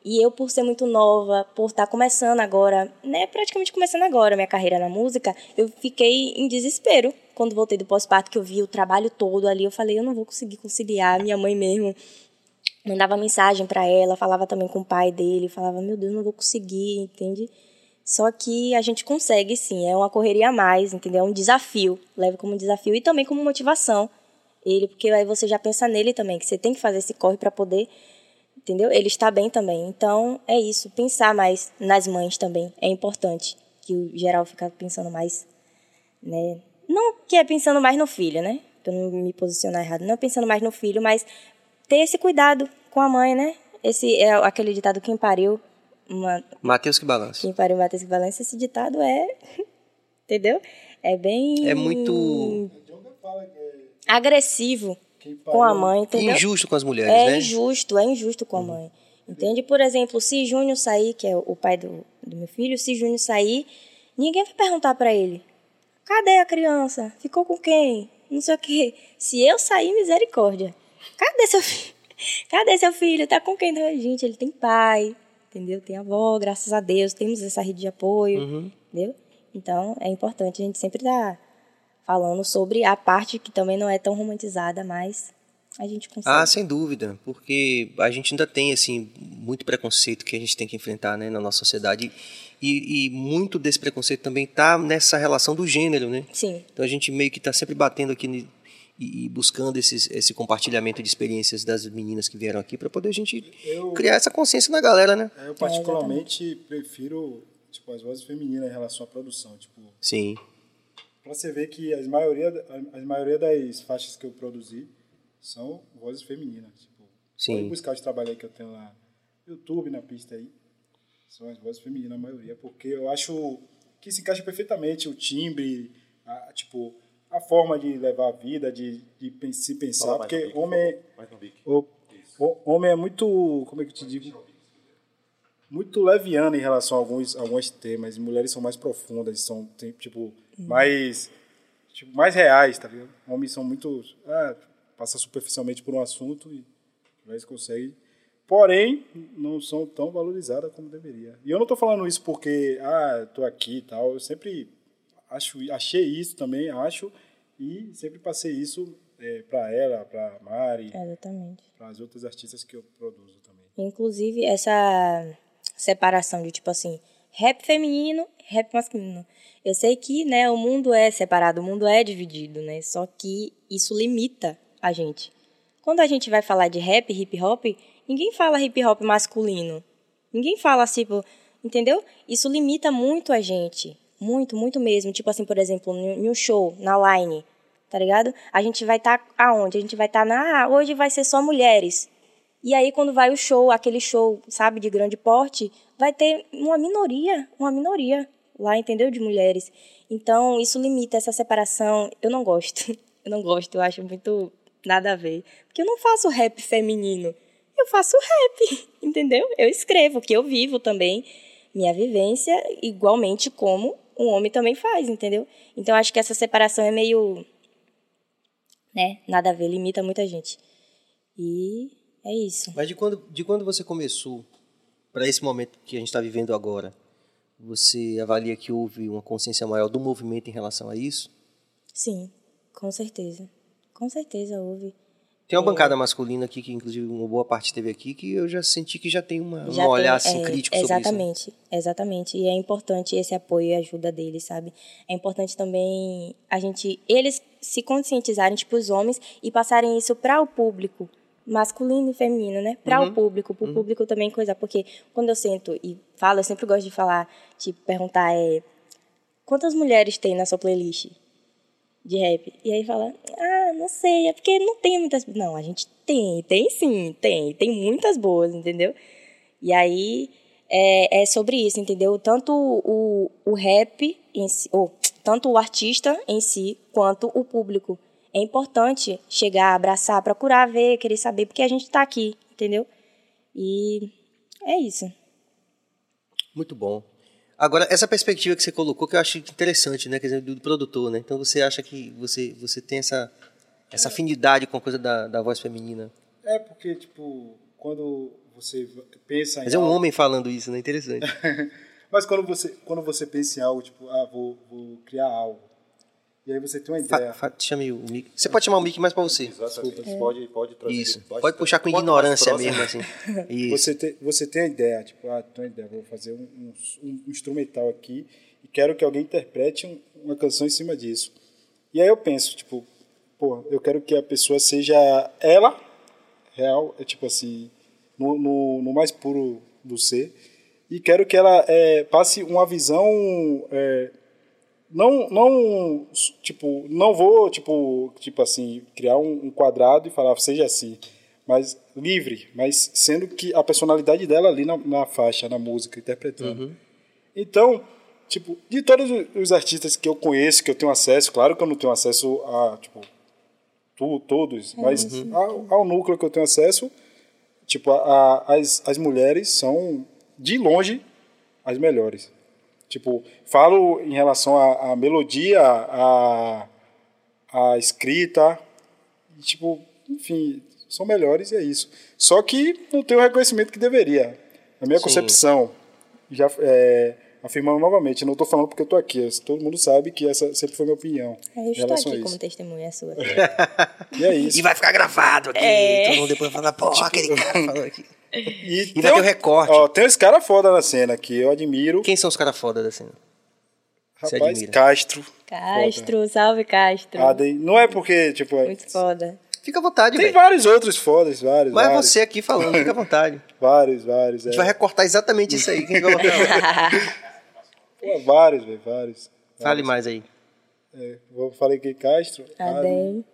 E eu, por ser muito nova, por estar começando agora, né, praticamente começando agora minha carreira na música, eu fiquei em desespero quando voltei do pós-parto, que eu vi o trabalho todo ali. Eu falei, eu não vou conseguir conciliar. Minha mãe mesmo mandava mensagem para ela, falava também com o pai dele, falava, meu Deus, não vou conseguir, entende? Só que a gente consegue sim, é uma correria a mais, entendeu? É um desafio, leve como desafio e também como motivação. Ele, porque aí você já pensa nele também, que você tem que fazer esse corre para poder, entendeu? Ele está bem também. Então, é isso, pensar mais nas mães também é importante, que o geral fica pensando mais, né? Não que é pensando mais no filho, né? Pra eu não me posicionar errado, não é pensando mais no filho, mas ter esse cuidado com a mãe, né? Esse é aquele ditado quem pariu uma Mateus que balança. quem pariu Matheus que balança, esse ditado é, entendeu? É bem É muito agressivo com a mãe, entendeu? injusto com as mulheres, É né? injusto, é injusto com a mãe. Entende? Por exemplo, se Júnior sair, que é o pai do, do meu filho, se Júnior sair, ninguém vai perguntar pra ele: cadê a criança? Ficou com quem? Não sei o quê. Se eu sair, misericórdia. Cadê seu filho? Cadê seu filho? Tá com quem? Não, Gente, ele tem pai, entendeu? Tem avó, graças a Deus, temos essa rede de apoio, entendeu? Então, é importante a gente sempre estar falando sobre a parte que também não é tão romantizada, mas a gente consegue. Ah, sem dúvida, porque a gente ainda tem assim muito preconceito que a gente tem que enfrentar, né, na nossa sociedade e, e muito desse preconceito também está nessa relação do gênero, né? Sim. Então a gente meio que está sempre batendo aqui e, buscando esses, esse compartilhamento de experiências das meninas que vieram aqui para poder a gente Eu- criar essa consciência na galera, né? Eu particularmente prefiro tipo, as vozes femininas em relação à produção. Tipo, Sim. Pra você ver que as maioria, a, a maioria das faixas que eu produzi são vozes femininas. Tipo, Sim. Pode buscar os trabalhos aí que eu tenho lá no YouTube, na pista aí. São as vozes femininas, a maioria, porque eu acho que se encaixa perfeitamente o timbre, a, tipo, a forma de levar a vida, de, de se pensar, Fala porque bico, homem, bico. o, o homem é muito, como é que eu te digo? Muito leviano em relação a alguns, alguns temas. Mulheres são mais profundas, são tem, tipo mais tipo, mais reais, tá ligado? Homens são muito ah, passa superficialmente por um assunto e mulheres conseguem porém não são tão valorizadas como deveria. E eu não estou falando isso porque ah, estou aqui e tal. Eu sempre acho, achei isso também, acho e sempre passei isso é, para ela, para Mari, para as outras artistas que eu produzo também. Inclusive, essa separação de tipo assim, rap feminino, rap masculino. Eu sei que, né, o mundo é separado, o mundo é dividido, né? Só que isso limita a gente. Quando a gente vai falar de rap, hip hop, ninguém fala hip hop masculino. Ninguém fala tipo, entendeu? Isso limita muito a gente. Muito, muito mesmo. Tipo assim, por exemplo, em um show, na line, tá ligado? A gente vai estar tá aonde? A gente vai estar tá na. Ah, hoje vai ser só mulheres. E aí, quando vai o show, aquele show, sabe, de grande porte, vai ter uma minoria, uma minoria lá, entendeu? De mulheres. Então, isso limita essa separação. Eu não gosto. Eu não gosto, eu acho muito nada a ver. Porque eu não faço rap feminino. Eu faço rap, entendeu? Eu escrevo, que eu vivo também minha vivência, igualmente como um homem também faz, entendeu? Então, acho que essa separação é meio. né? Nada a ver, limita muita gente. E é isso. Mas de quando, de quando você começou para esse momento que a gente está vivendo agora, você avalia que houve uma consciência maior do movimento em relação a isso? Sim, com certeza. Com certeza houve. Tem uma é. bancada masculina aqui, que inclusive uma boa parte teve aqui, que eu já senti que já tem uma, já um olhar tem, assim, é, crítico exatamente, sobre isso. Exatamente, exatamente. E é importante esse apoio e ajuda deles, sabe? É importante também a gente, eles se conscientizarem, tipo, os homens, e passarem isso para o público masculino e feminino, né? Para uhum. o público, para o uhum. público também coisa, porque quando eu sento e falo, eu sempre gosto de falar, tipo, perguntar é quantas mulheres tem na sua playlist de rap? E aí fala, ah, não sei, é porque não tem muitas, não, a gente tem, tem sim, tem, tem muitas boas, entendeu? E aí é, é sobre isso, entendeu? Tanto o, o rap em si, ou tanto o artista em si quanto o público é importante chegar, abraçar, procurar ver, querer saber, porque a gente está aqui, entendeu? E é isso. Muito bom. Agora, essa perspectiva que você colocou, que eu acho interessante, né? Quer dizer, do produtor, né? Então você acha que você, você tem essa, essa afinidade com a coisa da, da voz feminina? É, porque, tipo, quando você pensa Mas é um algo... homem falando isso, né? Interessante. Mas quando você, quando você pensa em algo, tipo, ah, vou, vou criar algo, e aí você tem uma ideia. Fa, fa, chame o Mickey. Você pode chamar o Mickey mais para você. Exatamente. É. Pode, pode trazer. Isso. Pode puxar com ignorância mesmo, assim. Isso. Você, tem, você tem a ideia, tipo, ah, tem uma ideia, vou fazer um, um, um, instrumental aqui e quero que alguém interprete um, uma canção em cima disso. E aí eu penso, tipo, pô, eu quero que a pessoa seja ela, real, é tipo assim, no, no, no mais puro do ser, e quero que ela é, passe uma visão. É, não não tipo não vou tipo tipo assim criar um, um, quadrado e falar seja assim mas livre mas sendo que a personalidade dela ali na, na faixa na música interpretando uhum. então tipo de todos os artistas que eu conheço que eu tenho acesso claro que eu não tenho acesso a tipo tu, todos uhum. mas ao, ao, núcleo que eu tenho acesso tipo a, a, as, as mulheres são de longe as melhores Tipo, falo em relação à, à melodia, à, à escrita, e, tipo, enfim, são melhores e é isso. Só que não tem o reconhecimento que deveria. Na minha Sim. concepção, já é, afirmando novamente, não estou falando porque eu estou aqui, todo mundo sabe que essa sempre foi minha opinião. É, eu estou aqui como testemunha sua. e é isso. E vai ficar gravado aqui, é. todo mundo depois vai falar, pô, aquele cara falou aqui. E, e vai ter o recorte. Ó, tem uns caras foda na cena que eu admiro. Quem são os caras foda da cena? Rapaz, Castro. Castro, foda. salve Castro. Adem. Não é porque, tipo. É Muito foda. Fica à vontade, Tem véio. vários outros fodas, vários. Mas é vários. você aqui falando, fica à vontade. vários, vários. A gente é. vai recortar exatamente isso aí. Quem Pô, vários, velho, vários. Fale mais aí. É, vou falei que Castro. Adem.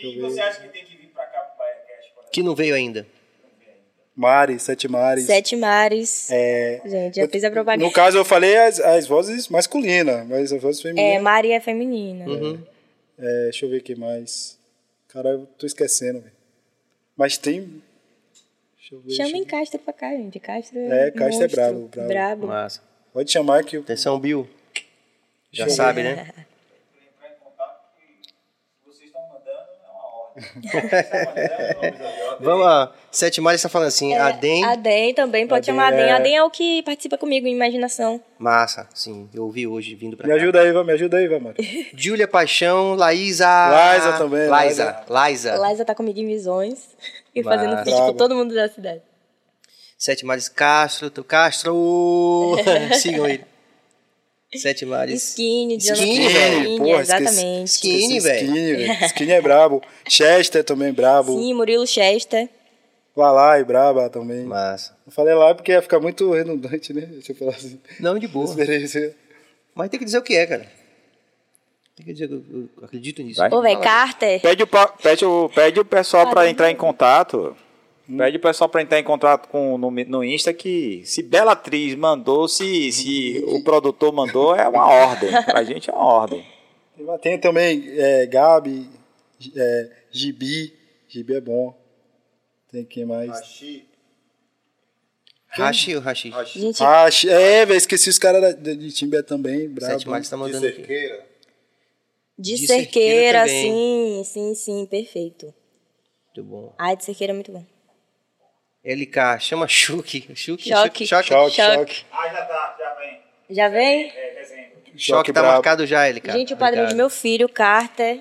Eu ver. você acha que tem que vir pra cá pro? Que não veio ainda. Mari, Sete Mares. Sete Mares. É, Gente, já fiz a propaganda. No caso, eu falei as, as vozes masculinas, mas as vozes femininas. É, Mari é feminina. Uhum. É, deixa eu ver o que mais. Cara, eu tô esquecendo, velho. Mas tem. Deixa eu ver. Chamem Castro pra cá, gente. Castro é. É, Castro é brabo, brabo. brabo. Massa. Pode chamar que. Atenção, Bill. Já sabe, né? Vamos lá. Sete Mares está falando assim, Adem, Adem também, pode Adem, chamar Adem. é. Adem é o que participa comigo em Imaginação. massa, sim, eu ouvi hoje vindo pra Me cá. ajuda aí, vai, me ajuda aí, vai, Mário. Júlia Paixão, Laísa. Laísa também, Laísa, Laísa. Liza tá comigo em Visões e Massa. fazendo feat com todo mundo da cidade. Sete Mares Castro, tu Castro. Sigam ele. Sete Mares. Skinny, Jonathan Skinny, velho. Porra, exatamente. Skinny, velho. Skinny, velho. Skinny é brabo. Chester também brabo. Sim, Murilo Chester. Lalai, braba também. Massa. Não falei lá porque ia ficar muito redundante, né? Deixa eu falar assim. Não, de boa. Experiência. Mas tem que dizer o que é, cara. Tem que dizer que eu, eu acredito nisso. Vai. Ô, velho, Carter. Pede o, pa- pede o, pede o pessoal para entrar em contato. Pede o pessoal para entrar em contato com, no, no Insta que se Bela Atriz mandou, se, se o produtor mandou, é uma ordem. Pra gente é uma ordem. Tem- também é, Gabi, é, Gibi. Gibi é bom. Tem quem mais? Hashi. Hashi ou Hashi? Hashi. Ah, é, velho, escessi os caras de, de Timbé também, brabo. Sete Mares tá De mandando aqui. cerqueira. de, de cerqueira, cerqueira sim, sim, sim, perfeito. Muito bom. Ai, de cerqueira é muito bom. LK, chama Chuck. Chuck, Choque. Choque. Choque, Choque. choque. Ah, já tá, já vem. Já vem? É, dezembro. Choque tá brabo. marcado já, LK. Gente, o padrinho do meu filho, Carter.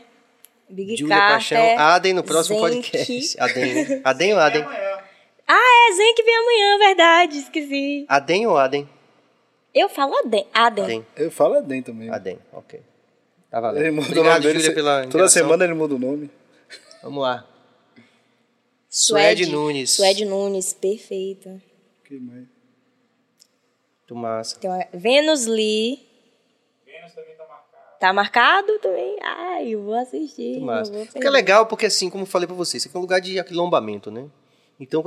Big Júlia Carter. Paixão, Adem no próximo Zenk. podcast. Adem, né? Adem ou Adem? Ah, é Zen que vem amanhã, verdade, esqueci. Adem ou Adem? Eu falo Adem. Adem. Adem. Eu falo Adem também. Adem, ok. Tá valendo. Ele muda o Obrigado, nome dele. Júlia, se- pela Toda semana ele muda o nome. Vamos lá. Suede Suede Nunes. Suede Nunes, perfeita. Que mais? Muito massa. Tem uma... Venus Lee. Vênus também tá marcado. Tá marcado também? Ai, eu vou assistir. Muito eu massa. vou Porque é legal, porque assim, como eu falei pra vocês, isso aqui é um lugar de aquilombamento, né? Então,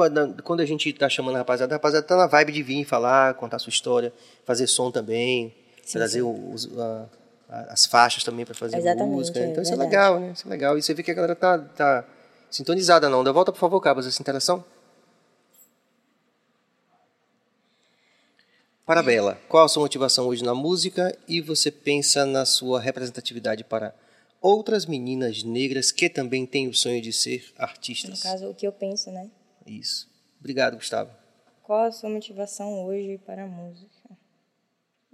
quando a gente tá chamando a rapaziada, a rapaziada tá na vibe de vir falar, contar sua história, fazer som também, trazer os- a- as faixas também pra fazer Exatamente, música. é Então isso é legal, né? Isso é legal. E você vê que a galera tá, tá sintonizada não. Dá volta, por favor, Cabas, essa interação. Parabela, qual a sua motivação hoje na música e você pensa na sua representatividade para outras meninas negras que também têm o sonho de ser No artistas? caso, o que eu penso, né? Isso. Obrigado, Gustavo. Qual a sua motivação hoje para a música?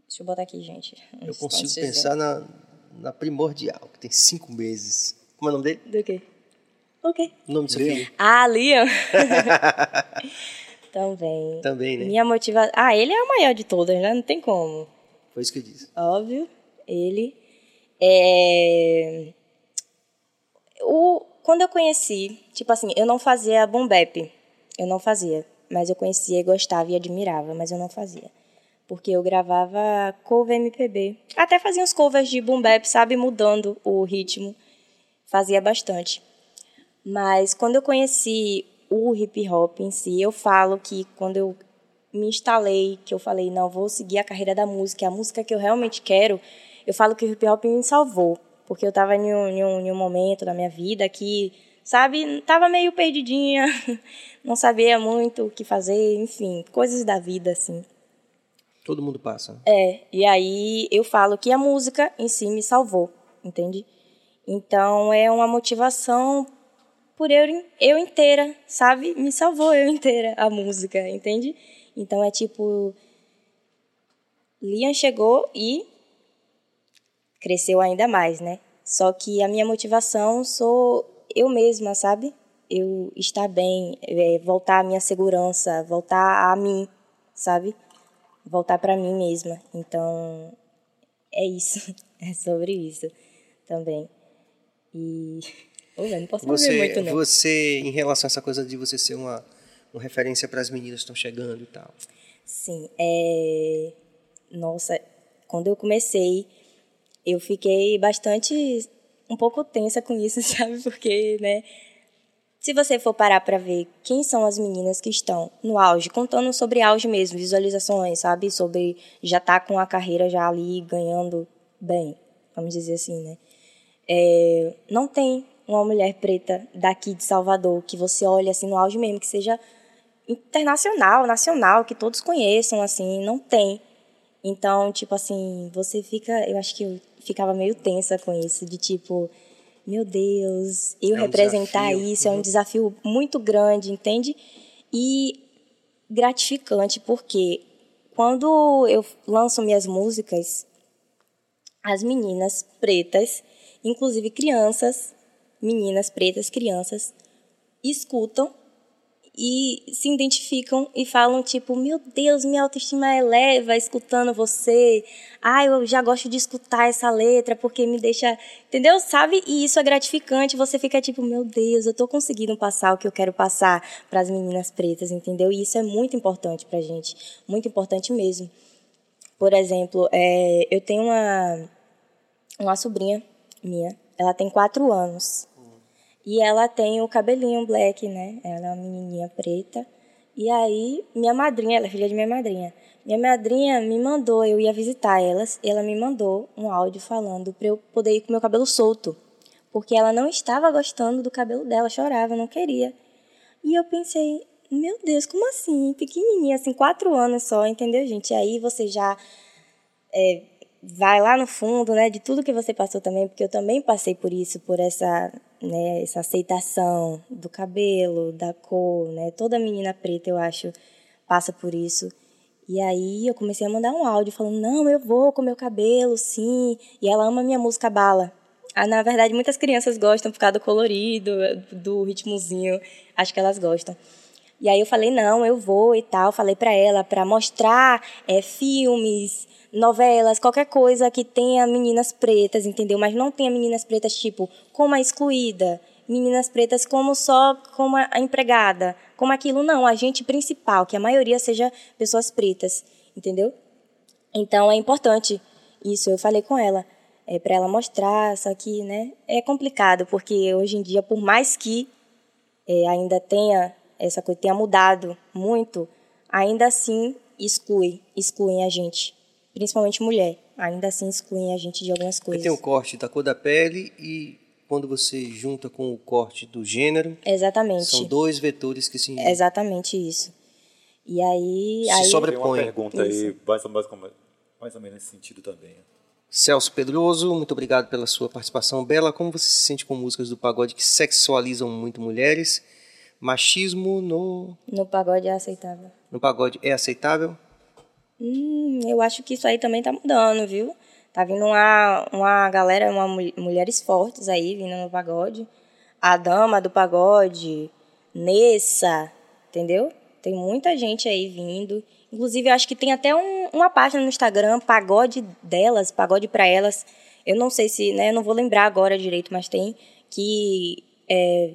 Deixa eu botar aqui, gente. Eu consigo pensar na, na primordial, que tem cinco meses. Como é o nome dele? Do quê? O quê? O nome do seu Liam. filho? Ah, Liam. Também. Também, né? Minha motivação... Ah, ele é o maior de todas, né? Não tem como. Foi isso que eu disse. Óbvio. Ele. É... O... Quando eu conheci... Tipo assim, eu não fazia boom bap. Eu não fazia. Mas eu conhecia e gostava e admirava. Mas eu não fazia. Porque eu gravava cover MPB. Até fazia uns covers de boom bap, sabe? Mudando o ritmo. Fazia bastante. Mas quando eu conheci o hip hop em si, eu falo que quando eu me instalei, que eu falei, não, vou seguir a carreira da música, a música que eu realmente quero, eu falo que o hip hop me salvou. Porque eu tava em um, em um, em um momento da minha vida que, sabe, tava meio perdidinha, não sabia muito o que fazer, enfim, coisas da vida, assim. Todo mundo passa. né? É, e aí eu falo que a música em si me salvou, entende? Então é uma motivação por eu, eu inteira, sabe? Me salvou eu inteira a música, entende? Então é tipo. Liam chegou e cresceu ainda mais, né? Só que a minha motivação sou eu mesma, sabe? Eu estar bem, é, voltar à minha segurança, voltar a mim, sabe? Voltar para mim mesma. Então, é isso. É sobre isso também. E. Não posso Você, muito, não. você, em relação a essa coisa de você ser uma, uma referência para as meninas que estão chegando e tal. Sim, é... Nossa, quando eu comecei, eu fiquei bastante, um pouco tensa com isso, sabe? Porque, né? Se você for parar pra ver quem são as meninas que estão no auge, contando sobre auge mesmo, visualizações, sabe? Sobre já tá com a carreira já ali ganhando bem, vamos dizer assim, né? É, não tem uma mulher preta daqui de Salvador que você olhe assim no auge mesmo, que seja internacional, nacional, que todos conheçam, assim, não tem. Então, tipo assim, você fica, eu acho que eu ficava meio tensa com isso, de tipo, meu Deus, eu É um representar desafio, isso é um uhum. desafio muito grande, entende? E gratificante, porque quando eu lanço minhas músicas, as meninas pretas, inclusive crianças, meninas pretas, crianças, escutam e se identificam e falam tipo, meu Deus, minha autoestima eleva escutando você. Ah, eu já gosto de escutar essa letra porque me deixa, entendeu? Sabe? E isso é gratificante, você fica tipo, meu Deus, eu tô conseguindo passar o que eu quero passar para as meninas pretas, entendeu? E isso é muito importante pra gente, muito importante mesmo. Por exemplo, é, eu tenho uma uma sobrinha minha, ela tem quatro anos. E ela tem o cabelinho black, né? Ela é uma menininha preta. E aí, minha madrinha, ela é filha de minha madrinha. Minha madrinha me mandou, eu ia visitar elas, e ela me mandou um áudio falando pra eu poder ir com meu cabelo solto. Porque ela não estava gostando do cabelo dela, chorava, não queria. E eu pensei, meu Deus, como assim? Pequenininha, assim, quatro anos só, entendeu, gente? E aí você já é, vai lá no fundo, né, de tudo que você passou também, porque eu também passei por isso, por essa, né, essa aceitação do cabelo, da cor, né, toda menina preta, eu acho, passa por isso. E aí eu comecei a mandar um áudio falando, não, eu vou com meu cabelo, sim. E ela ama minha música bala. Ah, na verdade, muitas crianças gostam por causa do colorido, do ritmozinho. Acho que elas gostam. E aí eu falei, não, eu vou e tal. Falei pra ela, pra mostrar é, filmes, novelas, qualquer coisa que tenha meninas pretas, entendeu? Mas não tenha meninas pretas, tipo, como a excluída. Meninas pretas como só como a empregada. Como aquilo, não. A gente principal, que a maioria seja pessoas pretas, entendeu? Então é importante isso. Eu falei com ela, é, para ela mostrar, só que, né, é complicado, porque hoje em dia, por mais que é, ainda tenha essa coisa, tenha mudado muito, ainda assim exclui, excluem a gente, principalmente mulher, ainda assim excluem a gente de algumas coisas. tem o corte da cor da pele e quando você junta com o corte do gênero, Exatamente. são dois vetores que se, Exatamente isso. E aí, Se aí sobre- Tem uma Sobrepõe. pergunta aí, Isso. mais, ou- mais, ou- mais ou menos nesse sentido também. Celso Pedroso, muito obrigado pela sua participação. Bela, como você se sente com músicas do pagode que sexualizam muito mulheres? Machismo no, no pagode é aceitável. no pagode é aceitável? Hum, eu acho que isso aí também tá mudando, viu? Tá vindo uma, uma galera, uma, mul- mulheres fortes aí vindo no pagode. A dama do pagode, Nessa, entendeu? Tem muita gente aí vindo. Inclusive, eu acho que tem até um- uma página no Instagram, pagode delas, pagode pra elas. Eu não sei se, né, não vou lembrar agora direito, mas tem que é,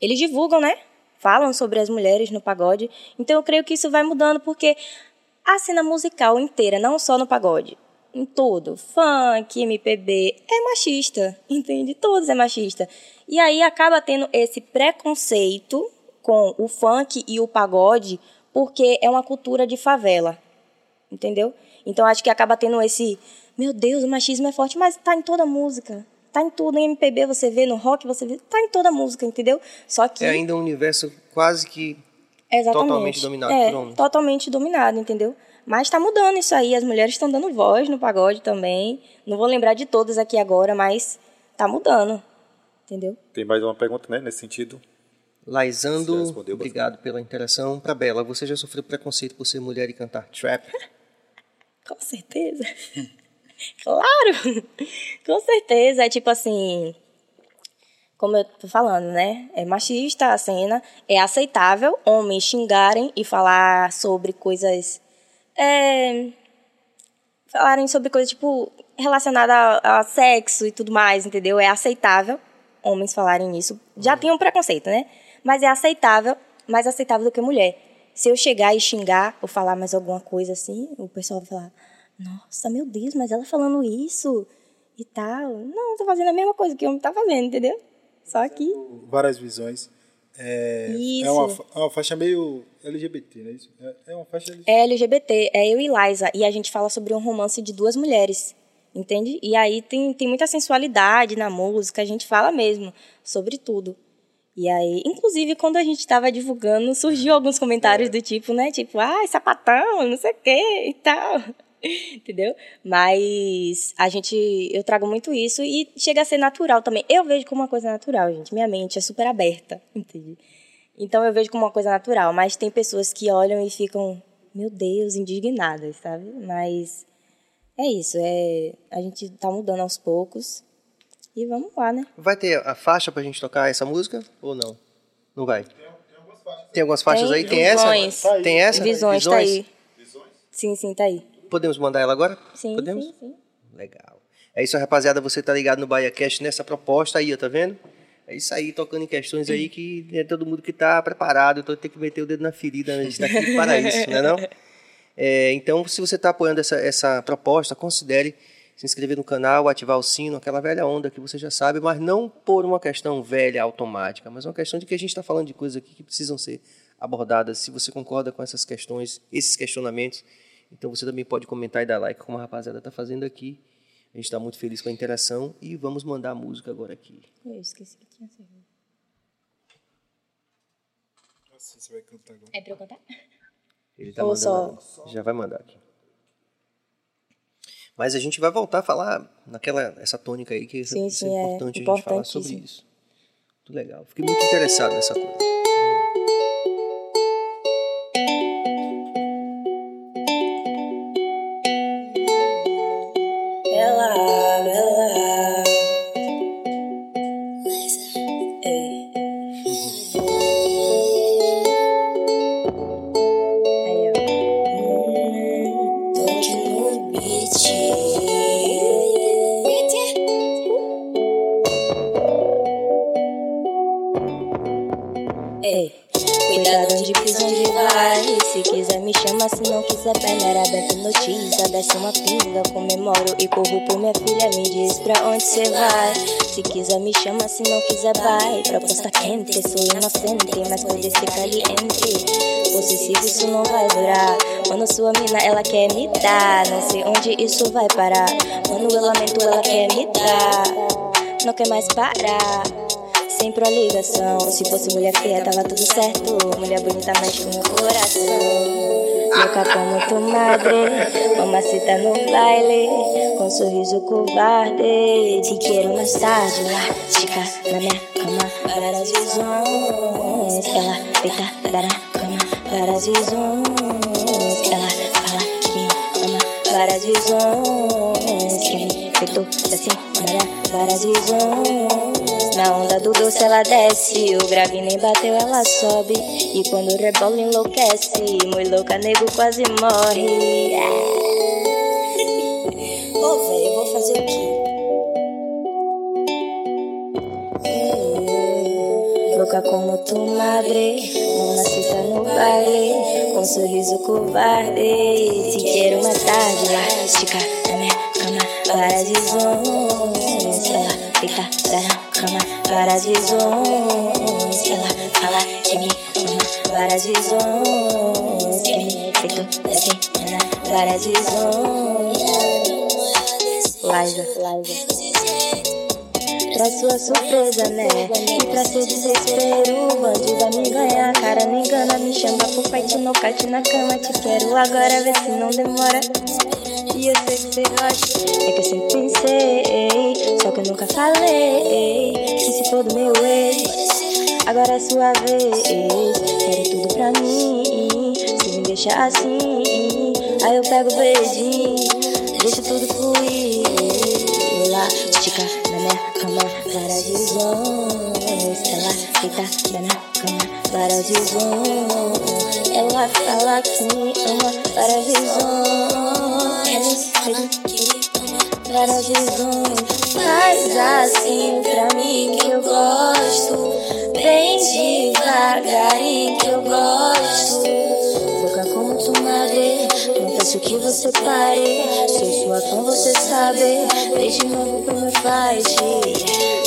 eles divulgam, né? Falam sobre as mulheres no pagode. Então eu creio que isso vai mudando porque a cena musical inteira, não só no pagode, em tudo, funk, MPB, é machista, entende? Todos é machista. E aí acaba tendo esse preconceito com o funk e o pagode porque é uma cultura de favela, entendeu? Então acho que acaba tendo esse, meu Deus, o machismo é forte, mas tá em toda música. Tá em tudo, em MPB você vê, no rock você vê, tá em toda música, entendeu? Só que É ainda um universo quase que Exatamente. Totalmente dominado é, por homens. Totalmente dominado, entendeu? Mas tá mudando isso aí. As mulheres estão dando voz no pagode também. Não vou lembrar de todas aqui agora, mas tá mudando. Entendeu? Tem mais uma pergunta, né, nesse sentido? Respondeu obrigado pela interação. Para Bela, você já sofreu preconceito por ser mulher e cantar trap? Com certeza. claro! Com certeza. É tipo assim. Como eu tô falando, né? É machista a cena. É aceitável homens xingarem e falar sobre coisas. É, falarem sobre coisas, tipo, relacionadas a, a sexo e tudo mais, entendeu? É aceitável homens falarem isso. Já tem um preconceito, né? Mas é aceitável, mais aceitável do que mulher. Se eu chegar e xingar ou falar mais alguma coisa assim, o pessoal vai falar: Nossa, meu Deus, mas ela falando isso e tal. Não, tô fazendo a mesma coisa que o homem tá fazendo, entendeu? Só que. Várias visões. É, Isso. é uma, é uma faixa meio LGBT, não é isso? É, é uma faixa LGBT. É LGBT, é eu e Liza. E a gente fala sobre um romance de duas mulheres. Entende? E aí tem, tem muita sensualidade na música, a gente fala mesmo sobre tudo. E aí, inclusive, quando a gente estava divulgando, surgiu alguns comentários do tipo, né? Tipo, ai, sapatão, não sei o quê e tal. Entendeu? Mas a gente, eu trago muito isso e chega a ser natural também. Eu vejo como uma coisa natural, gente. Minha mente é super aberta, entende? Então eu vejo como uma coisa natural, mas tem pessoas que olham e ficam, meu Deus, indignadas, sabe? Mas é isso, é a gente tá mudando aos poucos. E vamos lá, né? Vai ter a faixa pra gente tocar essa música ou não? Não vai? Tem algumas faixas Tem aí? Tem essa? Visões. Tem essa? Visões, tá aí. Sim, sim, tá aí. Podemos mandar ela agora? Sim, Podemos? sim, sim. Legal. É isso, rapaziada. Você tá ligado no BahiaCast nessa proposta aí, ó, tá vendo? É isso aí, tocando em questões aí que é todo mundo que tá preparado, então tem que meter o dedo na ferida, né? a gente tá aqui para isso, né não? É, então, se você está apoiando essa, essa proposta, considere se inscrever no canal, ativar o sino, aquela velha onda que você já sabe, mas não por uma questão velha, automática, mas uma questão de que a gente está falando de coisas aqui que precisam ser abordadas. Se você concorda com essas questões, esses questionamentos, então você também pode comentar e dar like, como a rapaziada está fazendo aqui. A gente está muito feliz com a interação e vamos mandar a música agora aqui. Eu esqueci que tinha cerveja. Nossa, você vai cantar agora. É pra eu cantar? Ele tá Ou mandando. Já vai mandar aqui. Mas a gente vai voltar a falar naquela essa tônica aí que Sim, isso sim, é é importante a gente falar sobre isso. Muito legal. Fiquei muito interessado nessa coisa. Se não quiser vai. Proposta quente, sou inocente, mas pode ser caliente. Possessivo, isso não vai durar. Mano, sua mina, ela quer me dar. Não sei onde isso vai parar. Mano, eu lamento, ela quer me dar. Não quer mais parar. Sempre a ligação. Se fosse mulher feia, tava tudo certo. Mulher bonita mexe com meu coração. Louca como tu madre, mamacita no baile, com sorriso covarde. Te quero mais tarde lá, fica na minha cama, várias visões. Ela deita na cama, várias visões. Ela fala que me ama, várias visões. Que me feitou assim, várias visões. Na onda do doce ela desce, o grave nem bateu, ela sobe. E quando rebola enlouquece, muito louca, nego quase morre. Ô, velho, eu vou fazer o quê? Louca como tu madre, mamacita no baile, com sorriso covarde. Te quero mais tarde lá, estica na minha cama, várias visões. Ela deita na cama, várias visões. Ela fala que me ama, várias visões. Que me feito assim, várias visões. Liza, Liza. Pra sua surpresa, né? E pra seu desespero, vai me ganhar. Cara, não engana, me chama pro fight no kart na cama. Te quero agora, vê se não demora. E eu sei que você gosta. É que eu sempre pensei, só que eu nunca falei. Que se for do meu ex, agora é sua vez. Quero tudo pra mim, se me deixa assim. Aí eu pego o beijinho, deixa tudo fluir. Lá, estica na minha cama, várias visões. Ela deita na minha cama, várias visões. Ela fala que me ama, várias visões. Ela que várias visões. Faz assim pra mim que eu gosto. Bem devagarinho que eu gosto. Peço que você pare. Sou sua fã, você sabe. Desde novo pro meu.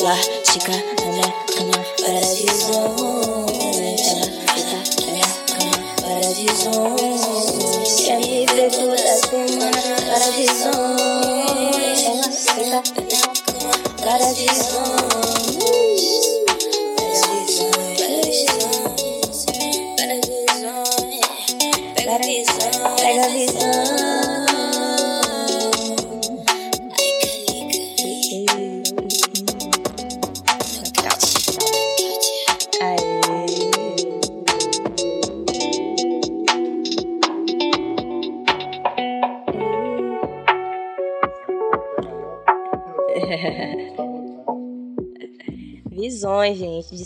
Lá, chica, na minha cama, várias visões.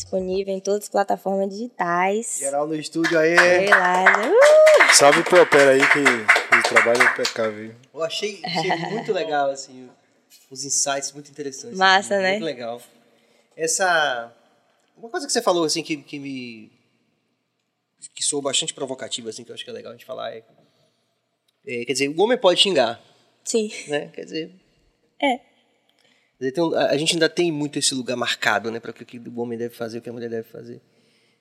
Disponível em todas as plataformas digitais. Geral no estúdio aí. Né? Uh! Salve pro Opera aí que o trabalho é impecável. Eu achei, achei muito legal, assim, os insights muito interessantes. Massa, né? Muito legal. Essa. Uma coisa que você falou, assim, que, que me. que sou bastante provocativa, assim, que eu acho que é legal a gente falar é. é, quer dizer, o homem pode xingar, Sim. né? Quer dizer. É. um- a, gente ainda tem muito esse lugar marcado, né? Para o que o homem deve fazer, o que a mulher deve fazer.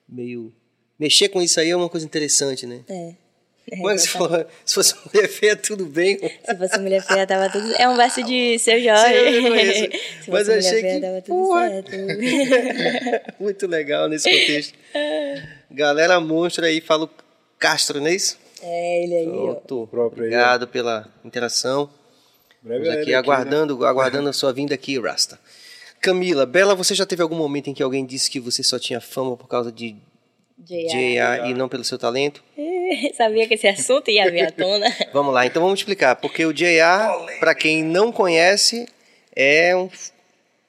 Meio. Mexer com isso aí é uma coisa interessante, né? É. É, Como é que você exatamente. falou? Se fosse mulher feia, tudo bem. Se fosse mulher feia, tava tudo. É um verso de seu Sim, eu Jorge. Se Mas fosse eu mulher achei feia, que, tava tudo porra. certo. Muito legal nesse contexto. Galera monstro aí, fala o Castro, não é isso? É, ele aí. Pronto. Obrigado pela interação. Breve Estamos é aqui ele aguardando, aguardando a sua vinda aqui, Rasta. Camila, Bela, você já teve algum momento em que alguém disse que você só tinha fama por causa de J.A. E não pelo seu talento? Sabia que esse assunto ia vir à tona. Vamos lá, então vamos explicar. Porque o JA, para quem não conhece, é um.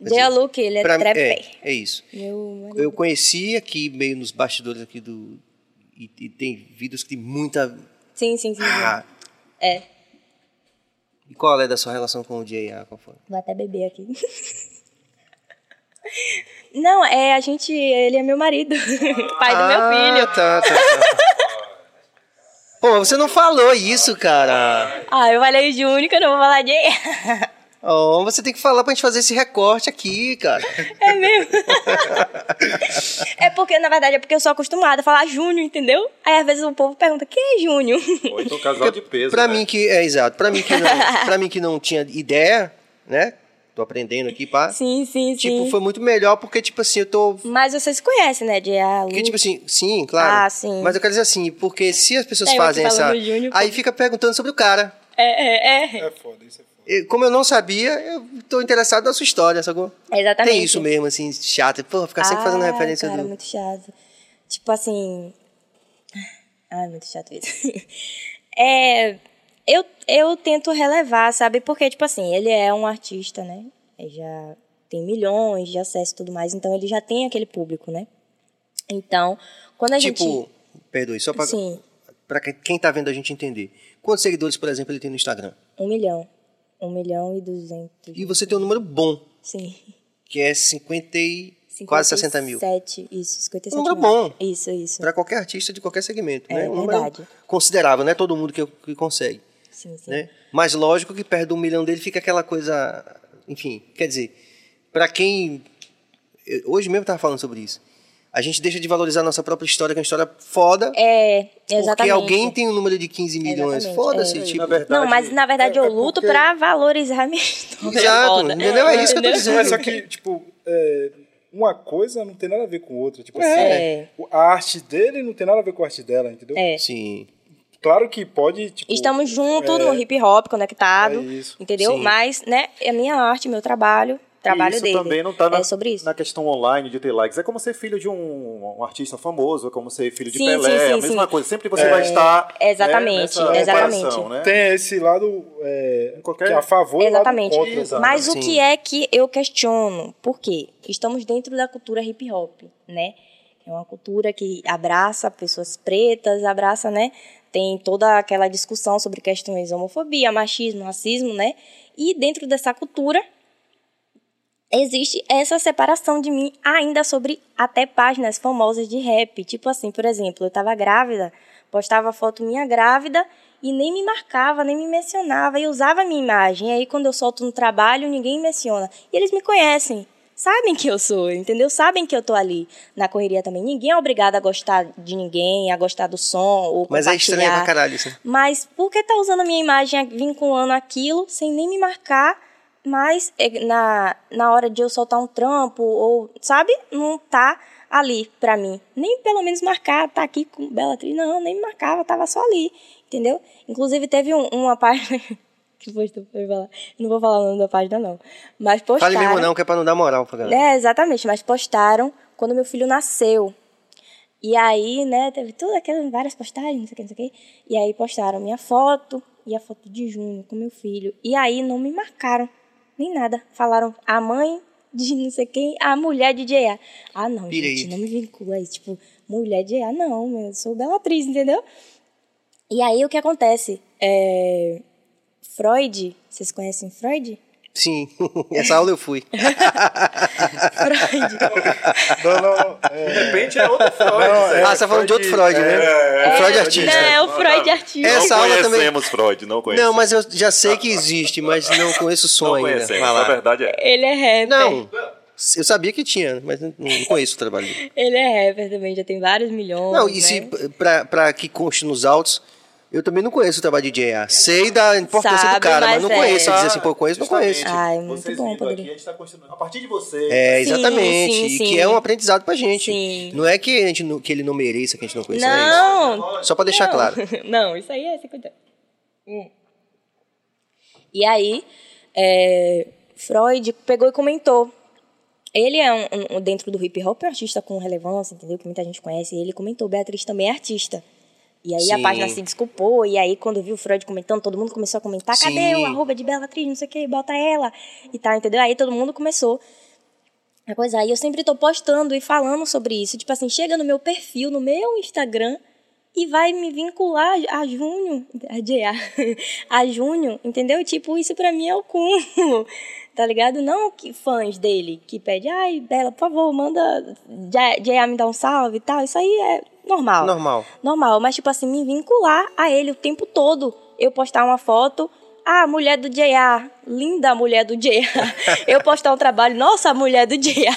J.A. Luke, ele é pra- é, é isso. Meu. Eu conheci aqui, meio nos bastidores aqui do. E, e tem vídeos que tem muita. Sim, sim, sim. sim. Ah, É. e qual é da sua relação com o JA? Qual foi? Vou até beber aqui. Não, é a gente. Ele é meu marido. Pai do meu Ah, filho. Tá, tá, tá. Pô, você não falou isso, cara. Ah, eu falei que eu não vou falar de. Oh, você tem que falar pra gente fazer esse recorte aqui, cara. É mesmo? é porque, na verdade, é porque eu sou acostumada a falar Júnior, entendeu? Aí às vezes o povo pergunta, quem é Júnior? Ou então casal de peso. Pra né? mim que é exato, pra mim que não, pra mim que não tinha ideia, né? Tô aprendendo aqui, pá. sim, sim, sim. Tipo, foi muito melhor porque tipo assim, eu tô Mas vocês conhecem, né? De a porque tipo assim, sim, claro. Ah, sim. Mas eu quero dizer assim, porque se as pessoas É, fazem essa, Júnior, aí pô. fica perguntando sobre o cara. É, é, é. É foda, isso é foda. Como eu não sabia, eu tô interessado na sua história, sacou? Exatamente. Tem isso mesmo, assim, chato. Pô, ficar sempre fazendo Ah, referência cara, do. muito chato. Tipo assim. Ai, muito chato isso. é. Eu, eu tento relevar, sabe? Porque, tipo assim, ele é um artista, né? Ele já tem milhões de acessos e tudo mais, então ele já tem aquele público, né? Então, quando a Tipo, gente. perdoe, só pra, Sim, pra quem tá vendo a gente entender. Quantos seguidores, por exemplo, ele tem no Instagram? um milhão. Um milhão e duzentos. E você tem um número bom, Sim. que é 50 e quase 60 mil. 57, isso, 57 Um número mil. bom. Isso, isso. Para qualquer artista de qualquer segmento, É, né? Um verdade. considerável, não é todo mundo que, que consegue, Sim, sim. né? Mas lógico que perto de um milhão dele fica aquela coisa, enfim, quer dizer, para quem hoje mesmo eu tava falando sobre isso. A gente deixa de valorizar a nossa própria história, que é uma história foda, É, porque exatamente. alguém tem um número de 15 milhões. Foda-se, é. tipo. Verdade, Não, mas na verdade é- eu é luto porque- pra valorizar a minha história. Exato, Foda. entendeu? É isso que eu tô dizendo. Mas só que, tipo, é, uma coisa não tem nada a ver com outra. Tipo É. assim, o- a arte dele não tem nada a ver com a arte dela, entendeu? É. Sim. Claro que pode, tipo... Estamos juntos é, no hip hop, conectado, É isso. entendeu? Sim. Mas, né, é minha arte, meu trabalho, trabalho isso dele. também não tá na, É sobre isso. na questão online de ter likes. É como ser filho de um, um artista famoso, é como ser filho de Sim, Pelé, sim, é sim, a mesma sim. coisa. Sempre você vai estar Exatamente, né, nessa exatamente. né? Tem esse lado é, Qualquer- que é a favor Exatamente. contra. Exato. Mas o que é que eu questiono? Por quê? Estamos dentro da cultura hip hop, né? É uma cultura que abraça pessoas pretas, abraça, né? Tem toda aquela discussão sobre questões de homofobia, machismo, racismo, né? E dentro dessa cultura existe essa separação de mim ainda sobre até páginas famosas de rap. Tipo assim, por exemplo, eu tava grávida, postava foto minha grávida e nem me marcava, nem me mencionava e usava a minha imagem. E aí quando eu solto no trabalho, ninguém menciona. E eles me conhecem. Sabem que eu sou, entendeu? Sabem que eu tô ali na correria também. Ninguém é obrigado a gostar de ninguém, a gostar do som ou Mas é estranho pra caralho isso. Mas por que tá usando a minha imagem, vinculando aquilo, sem nem me marcar, mas eh, na, na hora de eu soltar um trampo, ou, sabe? Não tá ali pra mim. Nem pelo menos marcar, tá aqui com Bela Atriz. Não, nem me marcava, tava só ali, entendeu? Inclusive teve um- uma página... que postou, foi falar. Não vou falar o nome da página, não. Mas postaram... Fale mesmo não, que é pra não dar moral pra galera. É, exatamente, mas postaram quando meu filho nasceu. E aí, né, teve tudo aquelas várias postagens, não sei o que, não sei o que. E aí postaram minha foto e a foto de Júnior com meu filho. E aí não me marcaram, nem nada. Falaram a mãe de não sei quem, a mulher de J.A. Ah, não, Pirei. gente, não me vincula a isso. Tipo, mulher de J.A. Não, eu sou Bellatriz, entendeu? E aí, o que acontece? É... Freud, vocês conhecem Freud? Sim, essa aula eu fui. Freud. Não, não. É, De repente é outro Freud. Não, é, ah, você tá falando de outro Freud, né? o Freud artista. Não, é o Freud artista. Essa não aula também- Freud, não conhecemos. Não, mas eu já sei que existe, mas não conheço o som não ainda. conhecemos. Vai A lá. verdade é. Ele é rapper. Não, eu sabia que tinha, mas não, não conheço o trabalho dele. Ele é rapper também, já tem vários milhões. Não, e né? se pra, pra que conste nos autos, eu também não conheço o trabalho de J.A. Sei da importância do Sabe, cara, mas mas não é. conheço. Dizer assim, pô, eu conheço, não conheço. Ai, muito vocês bom, aqui, a gente tá construindo. A partir de você. É, Sim, exatamente. sim, e sim. que é um aprendizado pra gente. Sim. Não é que, a gente, não- que ele não mereça, que a gente não conheça. é Não! isso. Só pra deixar não. claro. Não, isso aí é 50. Hum. E aí, é, Freud pegou e comentou. Ele é um, um- dentro do hip hop, um artista com relevância, entendeu? Que muita gente conhece. E ele comentou, Beatriz também é artista. E aí a Sim. página se desculpou, e aí quando viu o Freud comentando, todo mundo começou a comentar, cadê Sim. o arroba de Beatriz, não sei o que, bota ela, e tal, entendeu? Aí todo mundo começou a coisa. Aí eu sempre tô postando e falando sobre isso. Tipo assim, chega no meu perfil, no meu Instagram, e vai me vincular a Júnior, a J.A., a Júnior, entendeu? Tipo, isso pra mim é o cúmulo, tá ligado? Não que fãs dele que pede, ai, Bela, por favor, manda J.A. me dar um salve e tal. Isso aí é normal. Normal. Normal, mas tipo assim, me vincular a ele o tempo todo. Eu postar uma foto, ah, mulher do J.A., linda mulher do J.A. Eu postar um trabalho, nossa, mulher do J.A.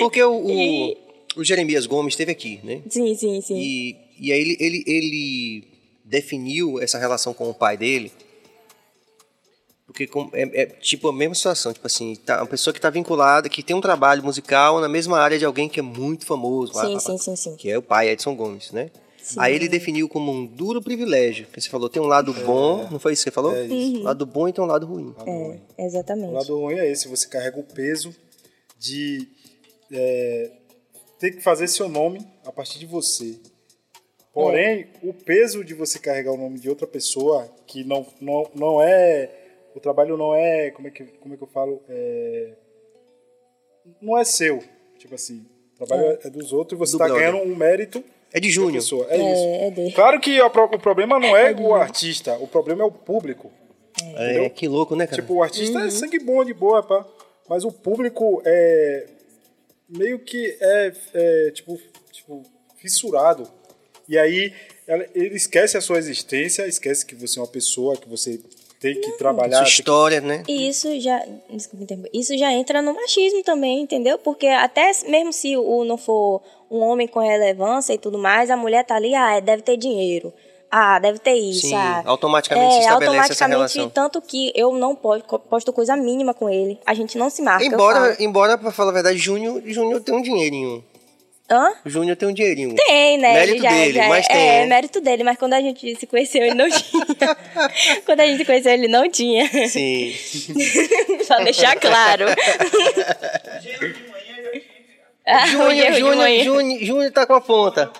Porque o, o, E- o Jeremias Gomes esteve aqui, né? Sim, sim, sim. E, e aí ele, ele, ele definiu essa relação com o pai dele. Porque com- é, é tipo a mesma situação, tipo assim, tá, uma pessoa que está vinculada, que tem um trabalho musical na mesma área de alguém que é muito famoso, Sim, pá, sim, sim, sim. que é o pai Edson Gomes, né? Aí ele definiu como um duro privilégio, que você falou, tem um lado bom, não foi isso que você falou? É isso. Lado bom e tem um lado ruim. É, exatamente. O lado ruim é esse, você carrega o peso de é, ter que fazer seu nome a partir de você. Porém, o peso de você carregar o nome de outra pessoa, que não, não, não é. O trabalho não é. Como é que, como é que eu falo? É, não é seu. Tipo assim, o trabalho é, dos outros e você está ganhando um mérito É de da Júnior. pessoa. É, É, isso. é. Claro que o, pro- o problema não é o artista, o problema é o público. É, Entendeu? que louco, né, cara? Tipo, o artista é sangue bom, de boa, pá. Mas o público é meio que é, é, tipo, tipo, fissurado. E aí ele esquece a sua existência, esquece que você é uma pessoa, que você tem que trabalhar. Sua tem que- história, né? E isso já, isso já entra no machismo também, entendeu? Porque até mesmo se o não for um homem com relevância e tudo mais, a mulher tá ali, ah, deve ter dinheiro. Ah, deve ter isso. Sim, ah. automaticamente se é, estabelece essa automaticamente, relação. tanto que eu não po- posto coisa mínima com ele. A gente não se marca. Embora, embora, pra falar a verdade, Júnior, Júnior tem um dinheirinho. Hã? Júnior tem um dinheirinho. Tem, né? Mérito já, dele, já mas é, tem. É, mérito dele, mas quando a gente se conheceu, ele não tinha. quando a gente se conheceu, ele não tinha. Sim. Só deixar claro. Gelo de manhã já tinha. Ah, o Júnior, Júnior, manhã. Júnior, Júnior tá com a ponta.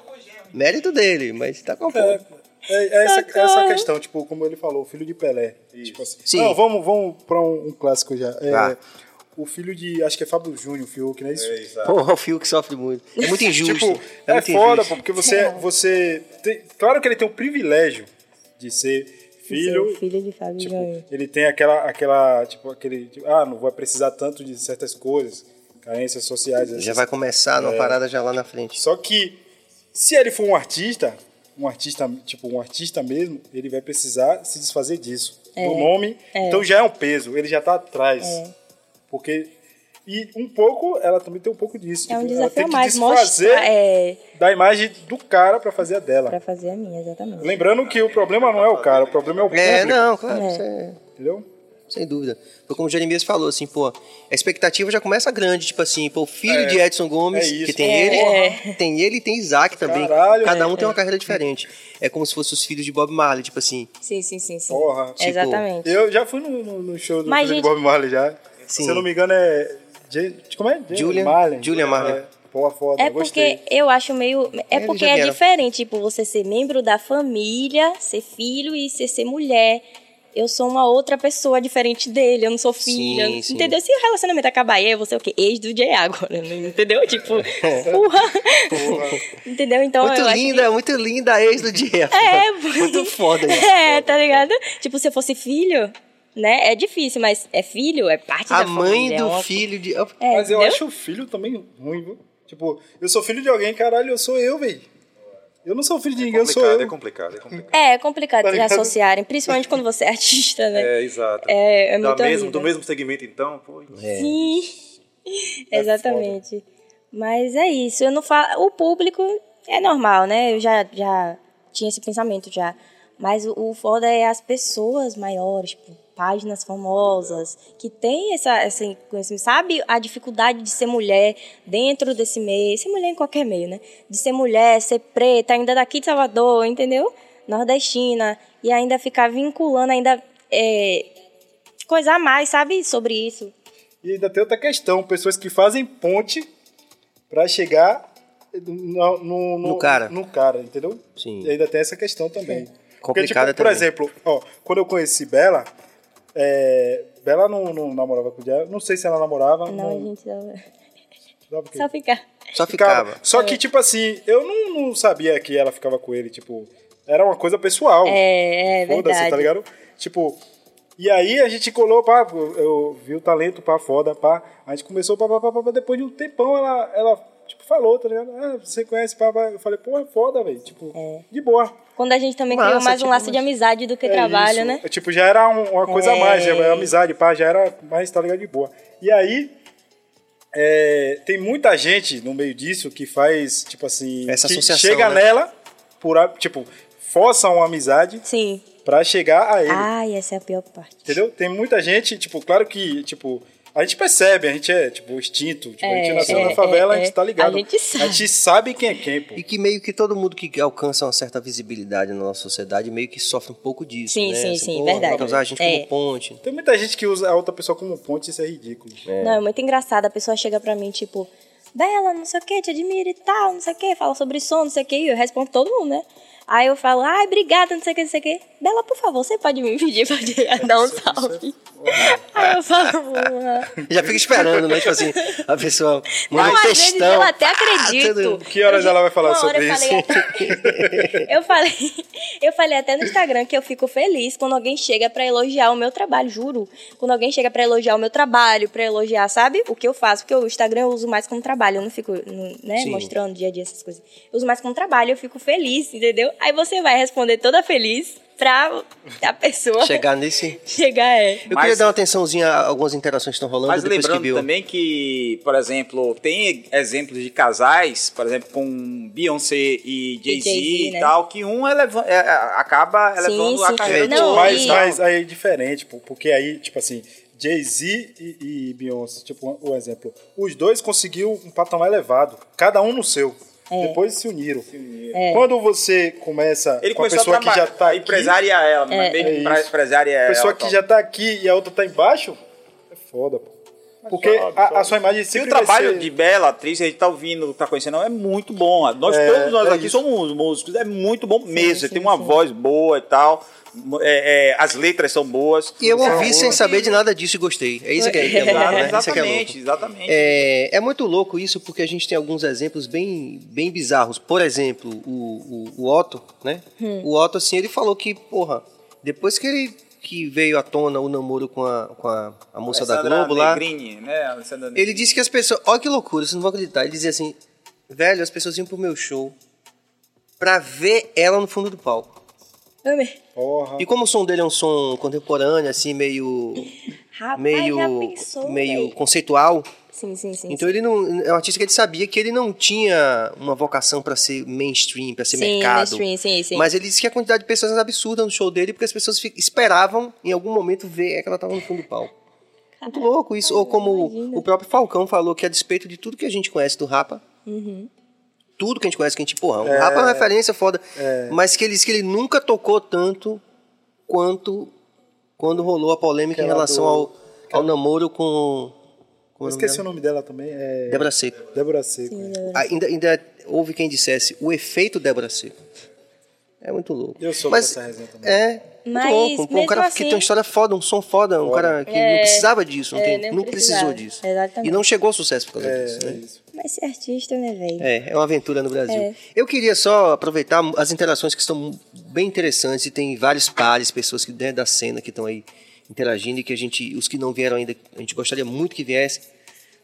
Mérito dele, mas tá com a É, ponta. é, é essa, Socorro. essa questão, tipo, como ele falou, o filho de Pelé. Tipo assim, Sim. Não, vamos, vamos pra um, um clássico já. É, Vá. O filho de, acho que é Fábio Júnior, o Fiuk, não é isso? Porra, o Fio que sofre muito. É muito injusto. Tipo, é é, muito foda, injusto. pô, porque você, você tem, claro que ele tem o privilégio de ser filho, filho de Fábio tipo, Júnior. ele tem aquela, aquela, tipo, aquele, tipo, ah, não vai precisar tanto de certas coisas, carências sociais. Já essas- vai começar numa É. parada já lá na frente. Só que se ele for um artista, um artista, tipo, um artista mesmo, ele vai precisar se desfazer disso, do nome. Então já é um peso, ele já tá atrás. Porque e um pouco, ela também tem um pouco disso. É um tipo, ela desafio tem a que mais. desfazer Mostrar, é, da imagem do cara pra fazer a dela. pra fazer a minha, exatamente. Lembrando que o problema não é o cara, o problema é o público. É, não, claro, É. isso é- Entendeu? sem dúvida. Foi como o Jeremias falou, assim, pô, a expectativa já começa grande, tipo assim, pô, o filho É. de Edson Gomes, É isso. que tem É. ele, tem ele e tem Isaac também. Caralho, Cada um é. tem uma carreira diferente. É como se fossem os filhos de Bob Marley, tipo assim, Sim, sim, sim, sim. Porra. Tipo, Exatamente. Eu já fui no, no- no show do Mas, gente- Bob Marley já. Sim. Se eu não me engano é... Jay- Como é? Jay- Julian- Marley. Julian. É, porra, foda, É gostei. porque eu acho meio. É Eles porque é diferente, tipo, você ser membro da família, ser filho e ser, ser mulher. eu sou uma outra pessoa diferente dele, eu não sou filha. Sim, sim. entendeu? Se o relacionamento acabar, eu vou ser o quê? Ex do Jay agora, né? entendeu? Tipo, porra. entendeu? Então muito eu acho que- linda, muito linda a ex do Jeff. É, muito foda isso. É, tá ligado? Tipo, se eu fosse filho, né? É difícil, mas é filho, é parte A da mãe família. é do uma- filho de. É, Mas eu entendeu? acho o filho também ruim, viu? Tipo, eu sou filho de alguém, caralho, eu sou eu, velho. Eu não sou filho de ninguém, eu sou eu. é complicado, é complicado. É, é complicado Tá associarem, principalmente quando você é artista, né? É, exato. É, é Da muito mesmo, do mesmo segmento, então, pô. Sim, exatamente. Mas é isso, eu não falo. O público é normal, né? Eu já, já tinha esse pensamento já. Mas o, o foda é as pessoas maiores, tipo, páginas famosas, que tem essa, conhecimento, sabe a dificuldade de ser mulher dentro desse meio, ser mulher em qualquer meio, né? De ser mulher, ser preta, ainda daqui de Salvador, entendeu? Nordestina, e ainda ficar vinculando, ainda é, coisa a mais, sabe, sobre isso. E ainda tem outra questão, pessoas que fazem ponte pra chegar no, no, No cara. No cara, entendeu? Sim. E ainda tem essa questão também. Porque, tipo, Complicada por também. exemplo, ó, quando eu conheci Bela, é, Bela não, não namorava com o Diego, não sei se ela namorava. Não, a gente porque- só ficar. Só ficava. ficava. Só que, tipo assim, eu não, não sabia que ela ficava com ele, tipo, era uma coisa pessoal. É, é Foda-se, verdade. tá ligado? Tipo, e aí a gente colou, pá, eu vi o talento, pá, foda, pá. A gente começou, pá, pá, pá, pá, pá, depois de um tempão ela, ela falou, tá ligado? Ah, você conhece, pá. Eu falei, é foda, velho, tipo, de boa. Quando a gente também Massa, criou mais um tipo, laço de mas- amizade do que É trabalho, isso. né? É, Tipo, já era um- uma coisa a mais, já era amizade, pá, já era mais, tá ligado, de boa. E aí, é, tem muita gente no meio disso que faz, tipo assim, Essa que associação, chega né? nela, por, tipo, força uma amizade Sim. pra chegar a ele. Ai, essa é a pior parte. Entendeu? Tem muita gente, tipo, claro que, tipo, a gente percebe, a gente é, tipo, instinto. Tipo, a gente É, nasceu é, na favela, é, a gente tá ligado. a gente sabe. A gente sabe quem é quem, pô. E que meio que todo mundo que alcança uma certa visibilidade na nossa sociedade meio que sofre um pouco disso, Sim, né? sim, Assim, sim, verdade. Vai usar a gente É. como ponte. Tem muita gente que usa a outra pessoa como ponte, isso é ridículo. Não, é muito engraçado. A pessoa chega pra mim, tipo, Bela, não sei o que, te admiro e tal, não sei o que, fala sobre som, não sei o que, e eu respondo todo mundo, né? Aí eu falo, ai, obrigada, não sei o que, não sei o que. Bela, por favor, você pode me pedir pra dar um salve? Já fica esperando, né? Tipo assim, a pessoa Não, manda um textão. eu até Ah, acredito. tudo- Que horas ela vai falar sobre eu falei até- eu falei, eu falei até no Instagram que eu fico feliz quando alguém chega pra elogiar o meu trabalho, juro. Quando alguém chega pra elogiar o meu trabalho, pra elogiar, sabe? O que eu faço, porque o Instagram eu uso mais como trabalho, eu não fico, né, Sim. mostrando dia a dia essas coisas. Eu uso mais como trabalho, eu fico feliz, entendeu? Aí você vai responder toda feliz pra a pessoa Chegar nesse. chegar é. Eu Mas- queria dar uma atençãozinha a algumas interações que estão rolando Mas depois que lembrando viu. também que, por exemplo, tem exemplos de casais, por exemplo, com Beyoncé e Jay-Z Jay-Z, e né? tal, que um eleva, é, é, acaba elevando a sim. carreira do outro. mas, e- mas aí é diferente, porque aí, tipo assim, Jay-Z e, e Beyoncé, tipo, o exemplo, os dois conseguiram um patamar elevado, cada um no seu. É. Depois se uniram. Quando você começa Ele com a começou pessoa a que já trabalhar, tá aqui, empresaria ela, É. é, bem É empresária ela. pessoa que já tá aqui e a outra tá embaixo, é foda, pô. Porque sobe, a, a sobe. sua imagem E sempre o trabalho vai ser... de Bela, atriz, a gente tá ouvindo, tá conhecendo, é muito bom. Nós É, todos nós é aqui isso. somos músicos, é muito bom mesmo. Você sim, tem uma sim. voz boa e tal. É, é, as letras são boas. E eu ouvi sem saber de nada disso e gostei. É isso que é, que é louco, né? É que é louco. Exatamente, exatamente. É, é muito louco isso porque a gente tem alguns exemplos bem, bem bizarros. Por exemplo, o, o, o Otto, né? O Otto, assim, ele falou que, porra, depois que ele que veio à tona o namoro com a, com a, a moça da Globo lá, Negrini, né? Alessandra ele disse que as pessoas. Olha que loucura, vocês não vão acreditar. Ele dizia assim: velho, as pessoas iam pro meu show pra ver ela no fundo do palco. Amei. Porra. E como o som dele é um som contemporâneo, assim, meio. Rapaz, meio. pensou, meio véi? conceitual. Sim, sim, sim. Então ele não. É um artista que ele sabia que ele não tinha uma vocação pra ser mainstream, pra ser sim, mercado. mainstream, sim, sim. Mas ele disse que a quantidade de pessoas era absurda no show dele, porque as pessoas esperavam em algum momento ver que ela tava no fundo do palco. Muito louco isso. Ou como imagina. o próprio Falcão falou, que a despeito de tudo que a gente conhece do Rapa, Uhum. Tudo que a gente conhece, que a gente, porra, o Rapa é uma referência foda, mas que ele disse que ele nunca tocou tanto quanto quando rolou a polêmica em Aquela relação do- ao, ao namoro com. Eu é nome esqueci o nome dela também. É... Débora Seco. Débora Seco. Ainda, ainda houve quem dissesse o efeito Débora Seco. É muito louco. Eu sou Mas dessa resenha também. é muito Mas, louco. Um- Um cara que assim- tem uma história foda, um som foda, um cara que não É, precisava disso, não, é, tem- não precisou disso. Exatamente. E não chegou ao sucesso por causa É, disso, é né? isso. Mas ser artista, né, velho? É, é uma aventura no Brasil. É. Eu queria só aproveitar as interações que estão bem interessantes e tem vários pares, pessoas que né, da cena que estão aí interagindo e que a gente, os que não vieram ainda, a gente gostaria muito que viessem.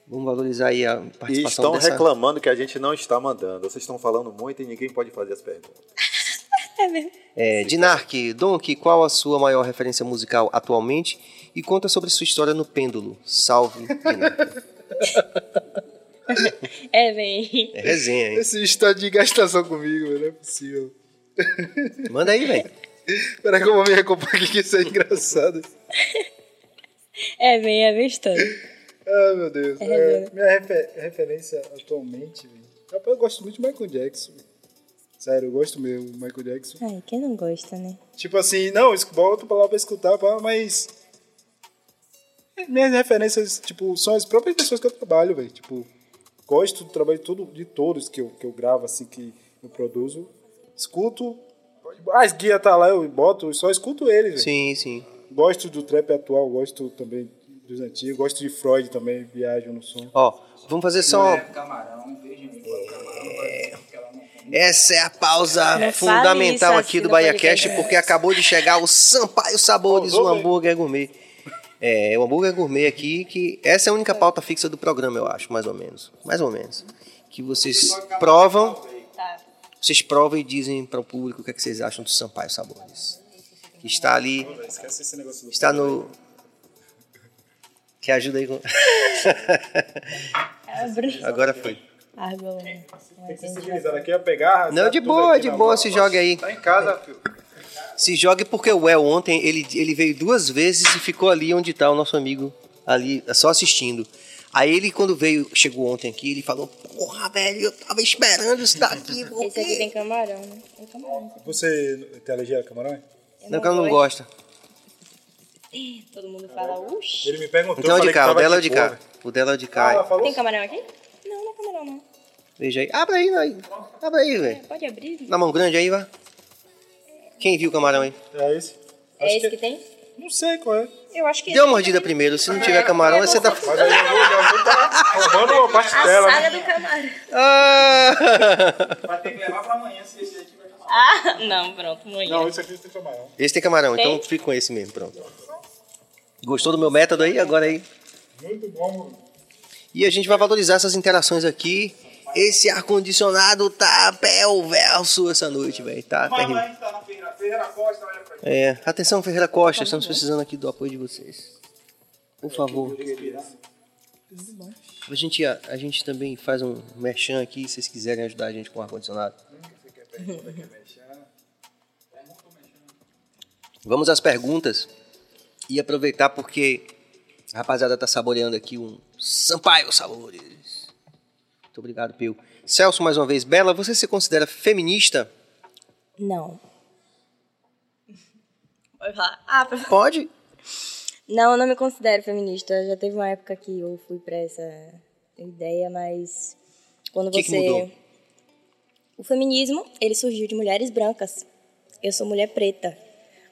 Vamos valorizar aí a E participação estão dessa... reclamando que a gente não está mandando. Vocês estão falando muito e ninguém pode fazer as perguntas. É, Dinark, Donk, qual a sua maior referência musical atualmente? E conta sobre sua história no pêndulo. Salve, Dinark. É, velho. É resenha, hein? Esse está de gastação comigo, velho, não é possível. Manda aí, velho. Espera que eu vou me recompor aqui, que isso é engraçado. É, bem, é bem história. Ah, meu Deus. É, É, minha refe- referência atualmente, velho. Eu gosto muito de Michael Jackson. velho. Sério, eu gosto mesmo do Michael Jackson. Ai, quem não gosta, né? Tipo assim, não, boto pra lá pra escutar, mas. Minhas referências, tipo, são as próprias pessoas que eu trabalho, velho. Tipo, gosto do trabalho de, tudo, de todos que eu, que eu gravo, assim, que eu produzo. Escuto. As guias tá lá, eu boto, só escuto eles, velho. Sim, sim. Gosto do trap atual, gosto também dos antigos, gosto de Freud também, viajo no som. Ó, vamos fazer só... Camarão, beijo em Essa é a pausa Não fundamental aqui assim do no BahiaCast, podcast. porque acabou de chegar o Sampaio Sabores, o velho? hambúrguer gourmet. É, o hambúrguer gourmet aqui, que essa é a única pauta fixa do programa, eu acho, mais ou menos. Mais ou menos. Que vocês provam, Tá. vocês provam e dizem para o público o que, é que vocês acham do Sampaio Sabores. Que está ali, Esquece esse negócio do está no... Que ajuda aí com... Agora foi. Água. Civilizado aqui é pegar. Não, de boa, de boa, se joga aí. Tá em casa, filho. Se jogue porque o El ontem, ele, ele veio duas vezes e ficou ali onde tá o nosso amigo, ali, só assistindo. Aí ele, quando veio, chegou ontem aqui, ele falou, porra, velho, eu tava esperando isso daqui. por Esse aqui quê?" tem camarão, né? Tem camarão. Você tem alergia a camarão? Não, que ela não gosta. Todo mundo fala, uxi. Ele me perguntou. Então é o eu de cá, que o dela é de cá. O dela é de Ah, cá. Tem camarão aqui? Não, não é camarão, não. Veja aí. Abre aí, vai. Abre aí, velho. Pode abrir? Na mão grande aí, vai. Quem viu o camarão aí? É esse? É Acho esse que- que tem? Não sei qual é. Eu acho que Dê uma mordida primeiro. Se não tiver camarão, você tá... Mas aí eu tá roubando uma parte A dela. saga né? do camarão. Ah! Vai ter que levar pra amanhã se esse aqui vai camarão. Ah, não, pronto, amanhã. Não, esse aqui tem camarão. Esse tem camarão, então Tem? fica com esse mesmo, pronto. Gostou do meu método aí? Agora aí. Muito bom. E a gente vai valorizar essas interações aqui. Esse ar-condicionado tá perverso essa noite, velho. Tá terrível. tá na Ferreira, Ferreira Costa, olha pra gente. É, atenção, Ferreira Costa, estamos precisando aqui do apoio de vocês. Por favor. A gente, a, a gente também faz um merchan aqui, se vocês quiserem ajudar a gente com o ar-condicionado. Vamos às perguntas e aproveitar porque a rapaziada tá saboreando aqui um Sampaio Sabores. Muito obrigado, Pio. Celso, mais uma vez. Bela, você se considera feminista? Não. Pode falar. Ah, pra- Pode. Não, eu não me considero feminista. Já teve uma época que eu fui pra essa ideia, mas quando O que que você mudou? O feminismo, ele surgiu de mulheres brancas. Eu sou mulher preta.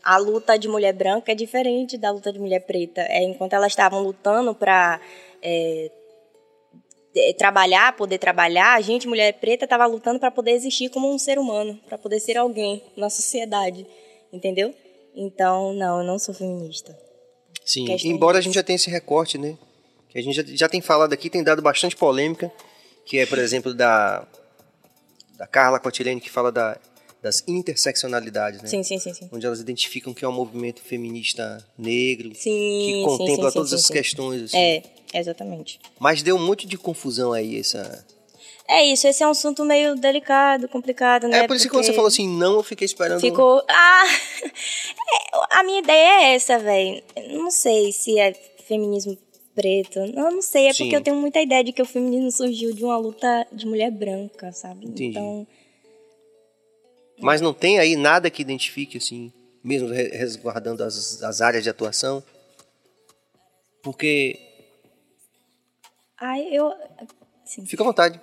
A luta de mulher branca é diferente da luta de mulher preta. É, enquanto elas estavam lutando para trabalhar, poder trabalhar, a gente, mulher preta, estava lutando para poder existir como um ser humano, para poder ser alguém na sociedade, entendeu? Então, não, eu não sou feminista. Sim, questão embora a gente já tenha esse recorte, né? Que a gente já, já tem falado aqui, tem dado bastante polêmica, que é, por exemplo, da, da Carla Cotilene, que fala da, das interseccionalidades, né? Sim, sim, sim, sim. Onde elas identificam que é um movimento feminista negro, Sim, que contempla sim, todas sim. questões. Assim. É, exatamente. Mas deu um monte de confusão aí, essa... É isso, esse é um assunto meio delicado, complicado, né? É, por isso que quando você Porque falou assim, não, eu fiquei esperando... Ficou. Ah! É, a minha ideia é essa, velho. Não sei se é feminismo preto. Eu não sei, é Sim. porque eu tenho muita ideia de que o feminismo surgiu de uma luta de mulher branca, sabe? Entendi. Então. Mas não tem aí nada que identifique, assim, mesmo re- resguardando as, as áreas de atuação? Porque... Ai, eu. Sim. Fica à vontade.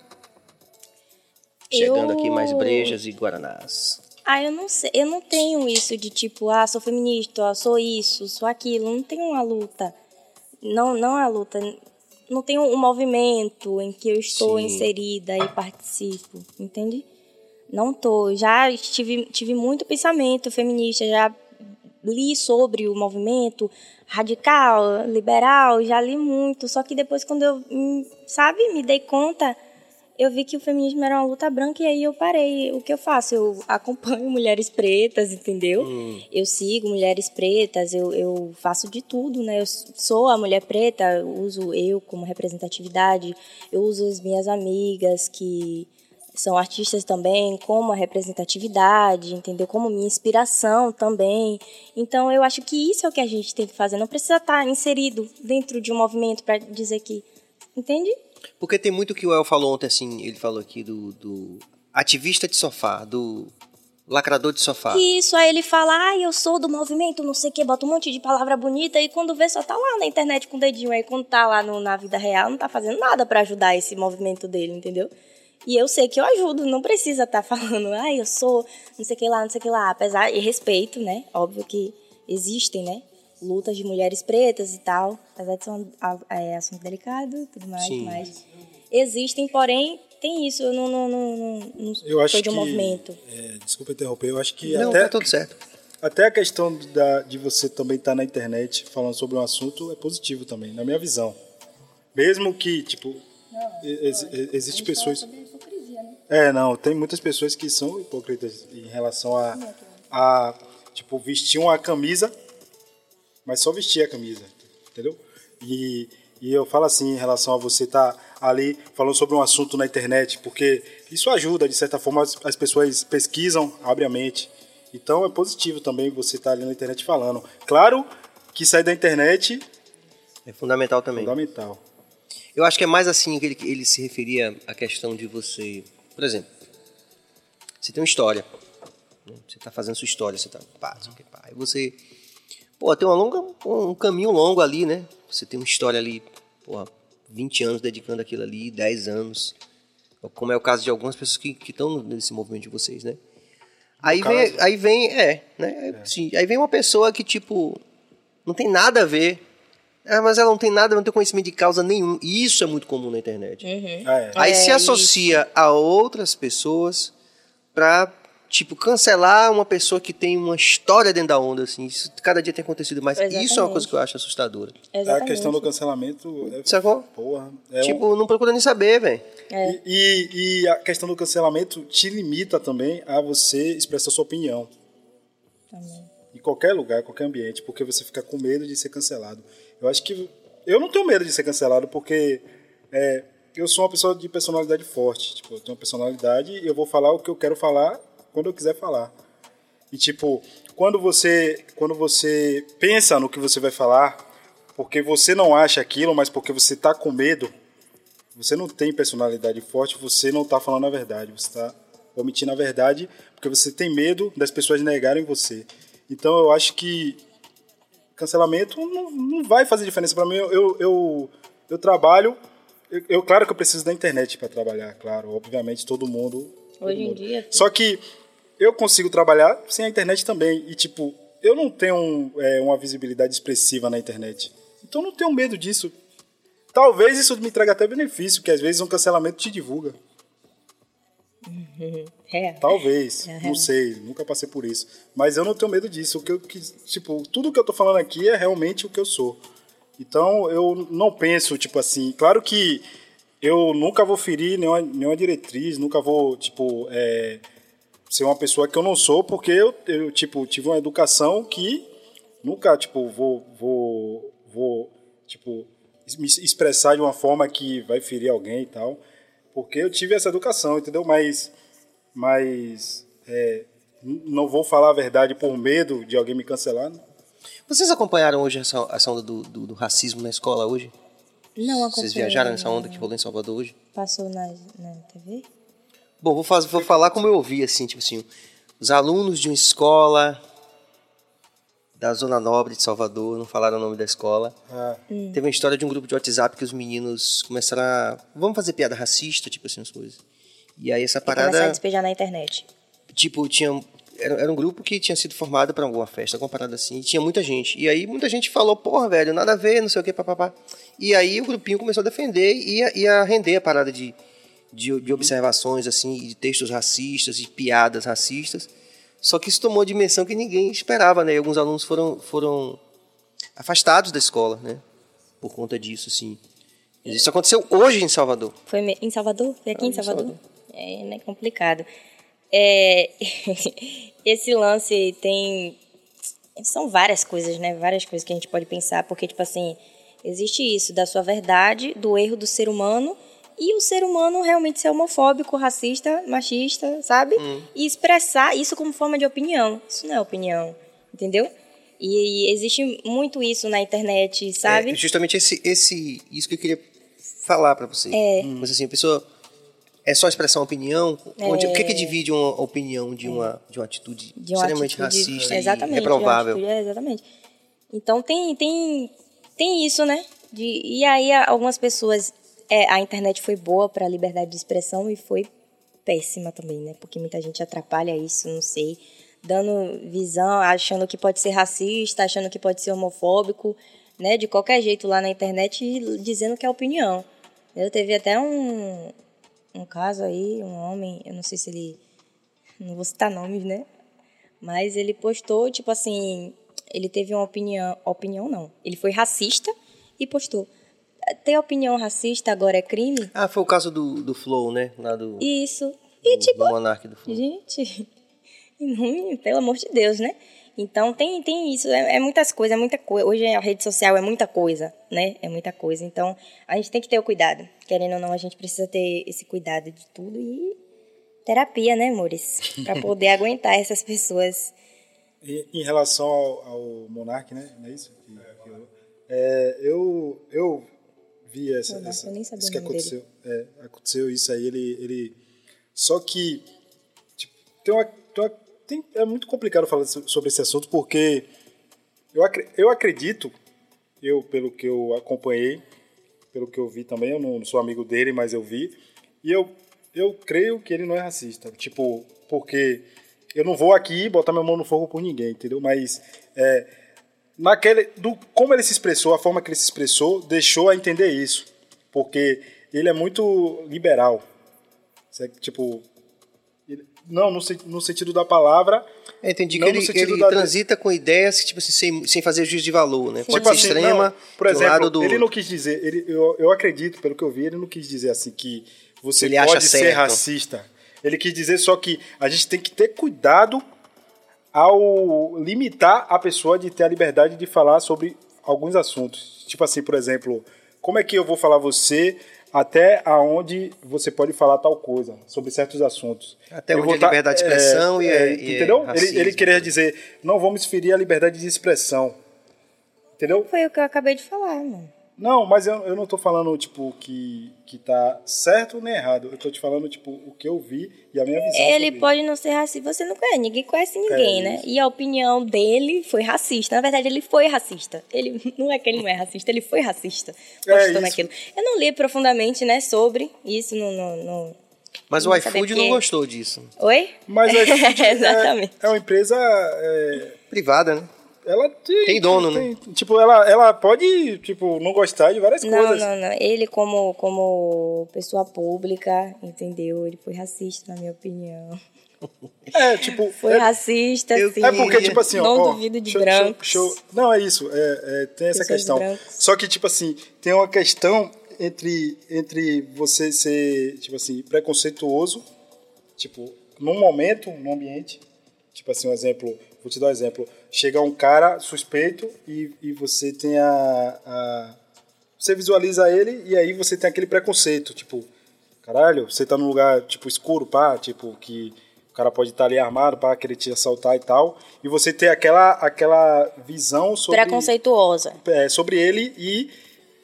Chegando Eu- aqui mais brejas e guaranás. Ah, eu não sei, eu não tenho isso de tipo, ah, sou feminista, ah, sou isso, sou aquilo, não tenho uma luta. Não, não é a luta, não tenho um movimento em que eu estou Sim. inserida e participo, entende? Não tô, já tive, tive muito pensamento feminista, já li sobre o movimento radical, liberal, já li muito, só que depois quando eu, hum, sabe, me dei conta, eu vi que o feminismo era uma luta branca e aí eu parei. O que eu faço? Eu acompanho mulheres pretas, entendeu? Eu sigo mulheres pretas, eu, eu faço de tudo, né? Eu sou a mulher preta, eu uso eu como representatividade, eu uso as minhas amigas que são artistas também, como a representatividade, entendeu? Como minha inspiração também. Então, eu acho que isso é o que a gente tem que fazer. Não precisa estar inserido dentro de um movimento para dizer que. Entende? Porque tem muito que o El falou ontem, assim, ele falou aqui do, do ativista de sofá, do lacrador de sofá. Isso, aí ele fala, ah, eu sou do movimento, não sei o que, bota um monte de palavra bonita, e quando vê, só tá lá na internet com o dedinho. Aí quando tá lá no- na vida real, não tá fazendo nada para ajudar esse movimento dele, entendeu? E eu sei que eu ajudo, não precisa estar falando, ah, eu sou não sei o que lá, não sei o que lá. Apesar, e respeito, né? Óbvio que existem, né? Lutas de mulheres pretas e tal. Apesar de ser um é, assunto delicado tudo mais, Sim. mas existem, porém, tem isso, eu não, não, não, não, não Eu acho sou de um que, movimento. é, desculpa interromper, eu acho que Não, até, tá tudo certo. até a questão da, de você também estar na internet falando sobre um assunto é positivo também, na minha visão. Mesmo que, tipo, ex, ex- existe pessoas... É, não, tem muitas pessoas que são hipócritas em relação a, a tipo, vestir uma camisa, mas só vestir a camisa, entendeu? E, e eu falo assim em relação a você estar ali falando sobre um assunto na internet, porque isso ajuda, de certa forma, as, as pessoas pesquisam, abrem a mente. Então é positivo também você estar ali na internet falando. Claro que sair da internet É fundamental é também. fundamental. Eu acho que é mais assim que ele, ele se referia à questão de você. Por exemplo, você tem uma história. né? Você está fazendo sua história, você tá. Pá, pá. Aí você. Pô, tem uma longa, um caminho longo ali, né? Você tem uma história ali, porra, 20 anos dedicando aquilo ali, 10 anos. Como é o caso de algumas pessoas que estão nesse movimento de vocês, né? Aí vem, aí vem, é, né? Sim, aí vem uma pessoa que, tipo, não tem nada a ver. É, mas ela não tem nada, não tem conhecimento de causa nenhum. E isso é muito comum na internet. É. Aí É, se associa a outras pessoas pra, tipo, cancelar uma pessoa que tem uma história dentro da onda, assim. Isso cada dia tem acontecido mais. Isso é uma Exatamente. coisa que eu acho assustadora. A Exatamente. questão do cancelamento é, Sacou? porra, é um- tipo, não procura nem saber, velho. É. E, e a questão do cancelamento te limita também a você expressar sua opinião. Em qualquer lugar, qualquer ambiente, porque você fica com medo de ser cancelado. Eu acho que. Eu não tenho medo de ser cancelado, porque é, eu sou uma pessoa de personalidade forte. Tipo, eu tenho uma personalidade e eu vou falar o que eu quero falar quando eu quiser falar. E tipo, quando você, quando você pensa no que você vai falar, porque você não acha aquilo, mas porque você tá com medo, você não tem personalidade forte, você não tá falando a verdade, você tá omitindo a verdade porque você tem medo das pessoas negarem você. Então eu acho que cancelamento não, não vai fazer diferença para mim. Eu, eu, eu, eu trabalho, eu, eu- claro que eu preciso da internet para trabalhar, claro, obviamente todo mundo. todo Hoje em mundo. dia, Só que eu consigo trabalhar sem a internet também. E, tipo, eu não tenho um, é, uma visibilidade expressiva na internet. Então, não tenho medo disso. Talvez isso me traga até benefício, que às vezes um cancelamento te divulga. É. Talvez, não sei, nunca passei por isso. Mas eu não tenho medo disso. O que eu, que, tipo, tudo que eu tô falando aqui é realmente o que eu sou. Então eu não penso, tipo assim, claro que eu nunca vou ferir nenhuma, nenhuma diretriz, nunca vou, tipo, é, ser uma pessoa que eu não sou, porque eu, eu, tipo, tive uma educação que nunca, tipo, vou, vou, vou, tipo, me expressar de uma forma que vai ferir alguém e tal, porque eu tive essa educação, entendeu? Mas, mas é, não vou falar a verdade por medo de alguém me cancelar. né? Vocês acompanharam hoje essa, essa onda do, do, do racismo na escola hoje? Não acompanhei. Vocês viajaram nessa onda que rolou em Salvador hoje? Passou na, na TV? Bom, vou, faz, vou falar como eu ouvi, assim, tipo assim, os alunos de uma escola da Zona Nobre de Salvador, não falaram o nome da escola, Ah, teve uma história de um grupo de WhatsApp que os meninos começaram a... Vamos fazer piada racista, tipo assim, as coisas. E aí essa E começar a parada, despejar na internet. tipo, tinha... era, era um grupo que tinha sido formado para alguma festa, alguma parada assim, e tinha muita gente. E aí muita gente falou, porra, velho, nada a ver, não sei o que, papapá. E aí o grupinho começou a defender e ia, ia render a parada de, de, de observações, assim, de textos racistas, de piadas racistas. Só que isso tomou dimensão que ninguém esperava, né? E alguns alunos foram, foram afastados da escola, né? Por conta disso, assim. Isso aconteceu hoje em Salvador. Foi em Salvador? Foi aqui Ah, em em Salvador? É, né, complicado. É, esse lance tem... São várias coisas, né? Várias coisas que a gente pode pensar. Porque, tipo assim, existe isso da sua verdade, do erro do ser humano... E o ser humano realmente ser homofóbico, racista, machista, sabe? Hum. E expressar isso como forma de opinião. Isso não é opinião, entendeu? E existe muito isso na internet, sabe? É justamente esse, esse, isso que eu queria falar para você. É. Mas assim, a pessoa é só expressar uma opinião? Onde, O que, que divide uma opinião de uma, de uma atitude de uma extremamente atitude- racista exatamente, e reprovável? atitude- é, exatamente. Então tem, tem, tem isso, né? De, e aí algumas pessoas. é, a internet foi boa para a liberdade de expressão e foi péssima também, né? Porque muita gente atrapalha isso, não sei. Dando visão, achando que pode ser racista, achando que pode ser homofóbico, né? De qualquer jeito lá na internet, dizendo que é opinião. Eu teve até um, um caso aí, um homem, eu não sei se ele. Não vou citar nomes, né? Mas ele postou, tipo assim, ele teve uma opinião, opinião não. Ele foi racista e postou. Ter opinião racista agora é crime? Ah, foi o caso do, do Flow, né? Lá do, Isso. E do, tipo, do Monark do Flow. gente, pelo amor de Deus, né? Então tem, tem isso, é, é muitas coisas, é muita coisa. Hoje a rede social é muita coisa, né? É muita coisa. Então a gente tem que ter o cuidado. Querendo ou não, a gente precisa ter esse cuidado de tudo e terapia, né, amores? Pra poder aguentar essas pessoas. E- Em relação ao, ao Monark, né? Não é isso? Que- que eu, é, eu, eu vi essa, Monark, essa- eu nem sabia isso o que aconteceu. É, aconteceu isso aí, ele, ele. Só que tipo, tem uma, tem uma- tem- é muito complicado falar so- sobre esse assunto porque eu, eu acredito, eu pelo que eu acompanhei, pelo que eu vi também, eu não sou amigo dele, mas eu vi, e eu, eu creio que ele não é racista. Tipo, porque eu não vou aqui botar minha mão no fogo por ninguém, entendeu? Mas é, naquele, do, como ele se expressou, a forma que ele se expressou, deixou a entender isso. Porque ele é muito liberal. Tipo, não no, no sentido da palavra, Eu entendi Não que no ele, sentido ele da- transita com ideias tipo assim, sem, sem fazer juízo de valor, né? Pode Tipo ser assim, extrema, não, por exemplo, do ele não quis dizer, ele, eu, eu acredito, pelo que eu vi, ele não quis dizer assim que você Ele pode ser certo. racista. Ele quis dizer só que a gente tem que ter cuidado ao limitar a pessoa de ter a liberdade de falar sobre alguns assuntos. Tipo assim, por exemplo, como é que eu vou falar você até aonde você pode falar tal coisa sobre certos assuntos. Até Eu onde vou é tá- liberdade de expressão e é- e é entendeu? ele, racismo. ele queria dizer, não vamos ferir a liberdade de expressão. Entendeu? Foi o que eu acabei de falar, mano. Não, mas eu, eu não tô falando, tipo, que, que tá certo nem errado. Eu tô te falando, tipo, o que eu vi e a minha visão. Ele pode não ser racista, você não conhece, ninguém conhece ninguém, É né? E a opinião dele foi racista. Na verdade, ele foi racista. Ele não é que ele não é racista, ele foi racista. É Postando isso. aquilo. Eu não li profundamente, né, sobre isso no. no, no- Mas o não saber iFood não gostou disso. Oi? Mas a iFood é- Exatamente. É, uma empresa. é, Privada, né? Ela tem, Tem dono, né? tem- Tipo, ela, ela pode, tipo, não gostar de várias Não, coisas. não, não. Ele, como, como pessoa pública, entendeu? Ele foi racista, na minha opinião. É, tipo. Foi é, racista, eu- sim. É porque, tipo assim, ó. Não ó, duvido de show- brancos. show- show- não, é isso. É, é, tem essa Pessoas questão. Só que, tipo assim, tem uma questão entre, entre você ser, tipo assim, preconceituoso, tipo, num momento, num ambiente. Tipo assim, um exemplo, vou te dar um exemplo. Chega um cara suspeito e, e você tem a, a. Você visualiza ele e aí você tem aquele preconceito, tipo, caralho, você tá num lugar, tipo, escuro, pá, tipo, que o cara pode estar ali armado para querer te assaltar e tal, e você ter aquela, aquela visão sobre, Preconceituosa. é, sobre ele e,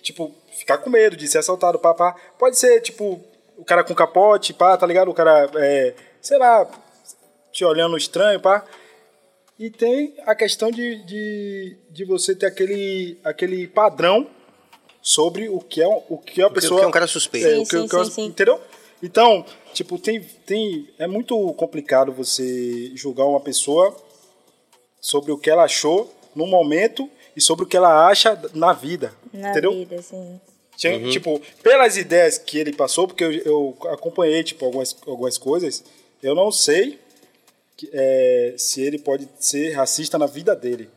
tipo, ficar com medo de ser assaltado, pá, pá. Pode ser, tipo, o cara com capote, pá, tá ligado? O cara, é, sei lá, te olhando estranho, pá. E tem a questão de, de, de você ter aquele, aquele padrão sobre o que é, o que a O que- pessoa... o que é um cara suspeito. É, Sim, o que- o sim, que é- sim, sim. Entendeu? Então, tipo, tem, tem. É muito complicado você julgar uma pessoa sobre o que ela achou no momento e sobre o que ela acha na vida. Na entendeu? vida, assim. Tinha, Tipo, pelas ideias que ele passou, porque eu, eu acompanhei, tipo, algumas, algumas coisas, eu não sei é, se ele pode ser racista na vida dele.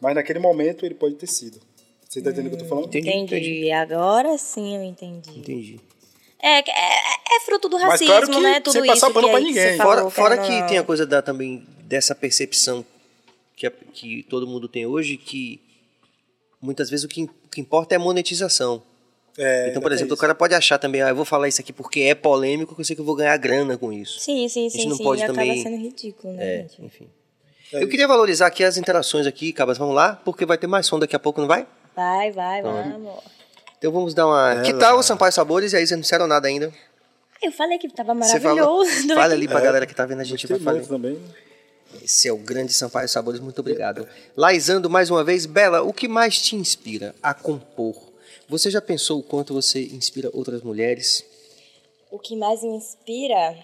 Mas naquele momento ele pode ter sido. Você tá entendendo o que eu tô falando? Entendi, Entendi. entendi. Agora sim eu entendi. Entendi. É, que é, é fruto do Mas racismo, claro que né? Tudo sem isso passar pano que pra ninguém. falou, Fora, fora querendo que não. tem a coisa da, também dessa percepção que, que todo mundo tem hoje, que muitas vezes o que, o que importa é a monetização. É, então, por é exemplo, o cara pode achar também, ah, eu vou falar isso aqui porque é polêmico, que eu sei que eu vou ganhar grana com isso. Sim, sim, gente sim, não sim. pode e acaba também- sendo ridículo, né, É, gente? enfim. É eu queria valorizar aqui as interações aqui, Cabas, vamos lá, porque vai ter mais som daqui a pouco, não vai? Vai, vai, vamos. Então vamos dar uma... Que tal o Sampaio Sabores? E aí vocês não disseram nada ainda. Eu falei que tava maravilhoso. Fala ali pra É. galera que tá vendo a gente vai falar. também. Esse é o grande Sampaio Sabores, muito obrigado. Laizando mais uma vez, Bela, o que mais te inspira a compor? Você já pensou o quanto você inspira outras mulheres? O que mais me inspira.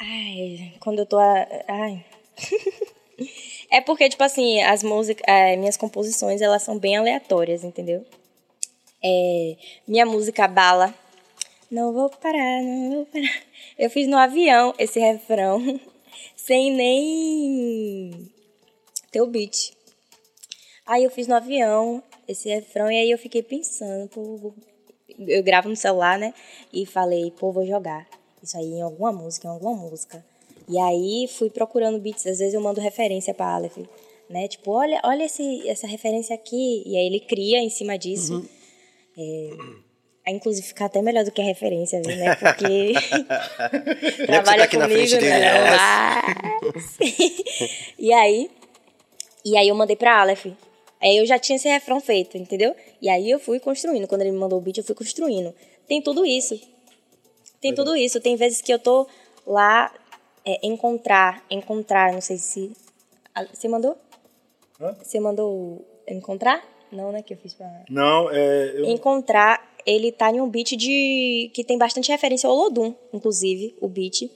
Ai, quando eu tô. a- Ai. é porque, tipo assim, as músicas. minhas composições, elas são bem aleatórias, entendeu? É, minha música Bala. Não vou parar, não vou parar. Eu fiz no avião esse refrão, sem nem ter o beat. Aí eu fiz no avião esse refrão e aí eu fiquei pensando, pô, eu gravo no celular, né? E falei, pô, vou jogar isso aí em alguma música, em alguma música. E aí fui procurando beats, às vezes eu mando referência pra Aleph, né? Tipo, olha, olha esse, essa referência aqui. E aí ele cria em cima disso. É, aí, inclusive fica até melhor do que a referência, né? Porque trabalha aqui na comigo, frente dele, né? né? Mas- e aí, e aí eu mandei pra Aleph. Aí eu já tinha esse refrão feito, entendeu? E aí eu fui construindo. Quando ele me mandou o beat, eu fui construindo. Tem tudo isso. Tem tudo isso. Tem vezes que eu tô lá, é, encontrar, encontrar, não sei se... Você mandou? Hã? Você mandou encontrar? Não, né, que eu fiz pra... Não, é. Eu, Encontrar, ele tá em um beat de... que tem bastante referência ao Olodum, inclusive, o beat.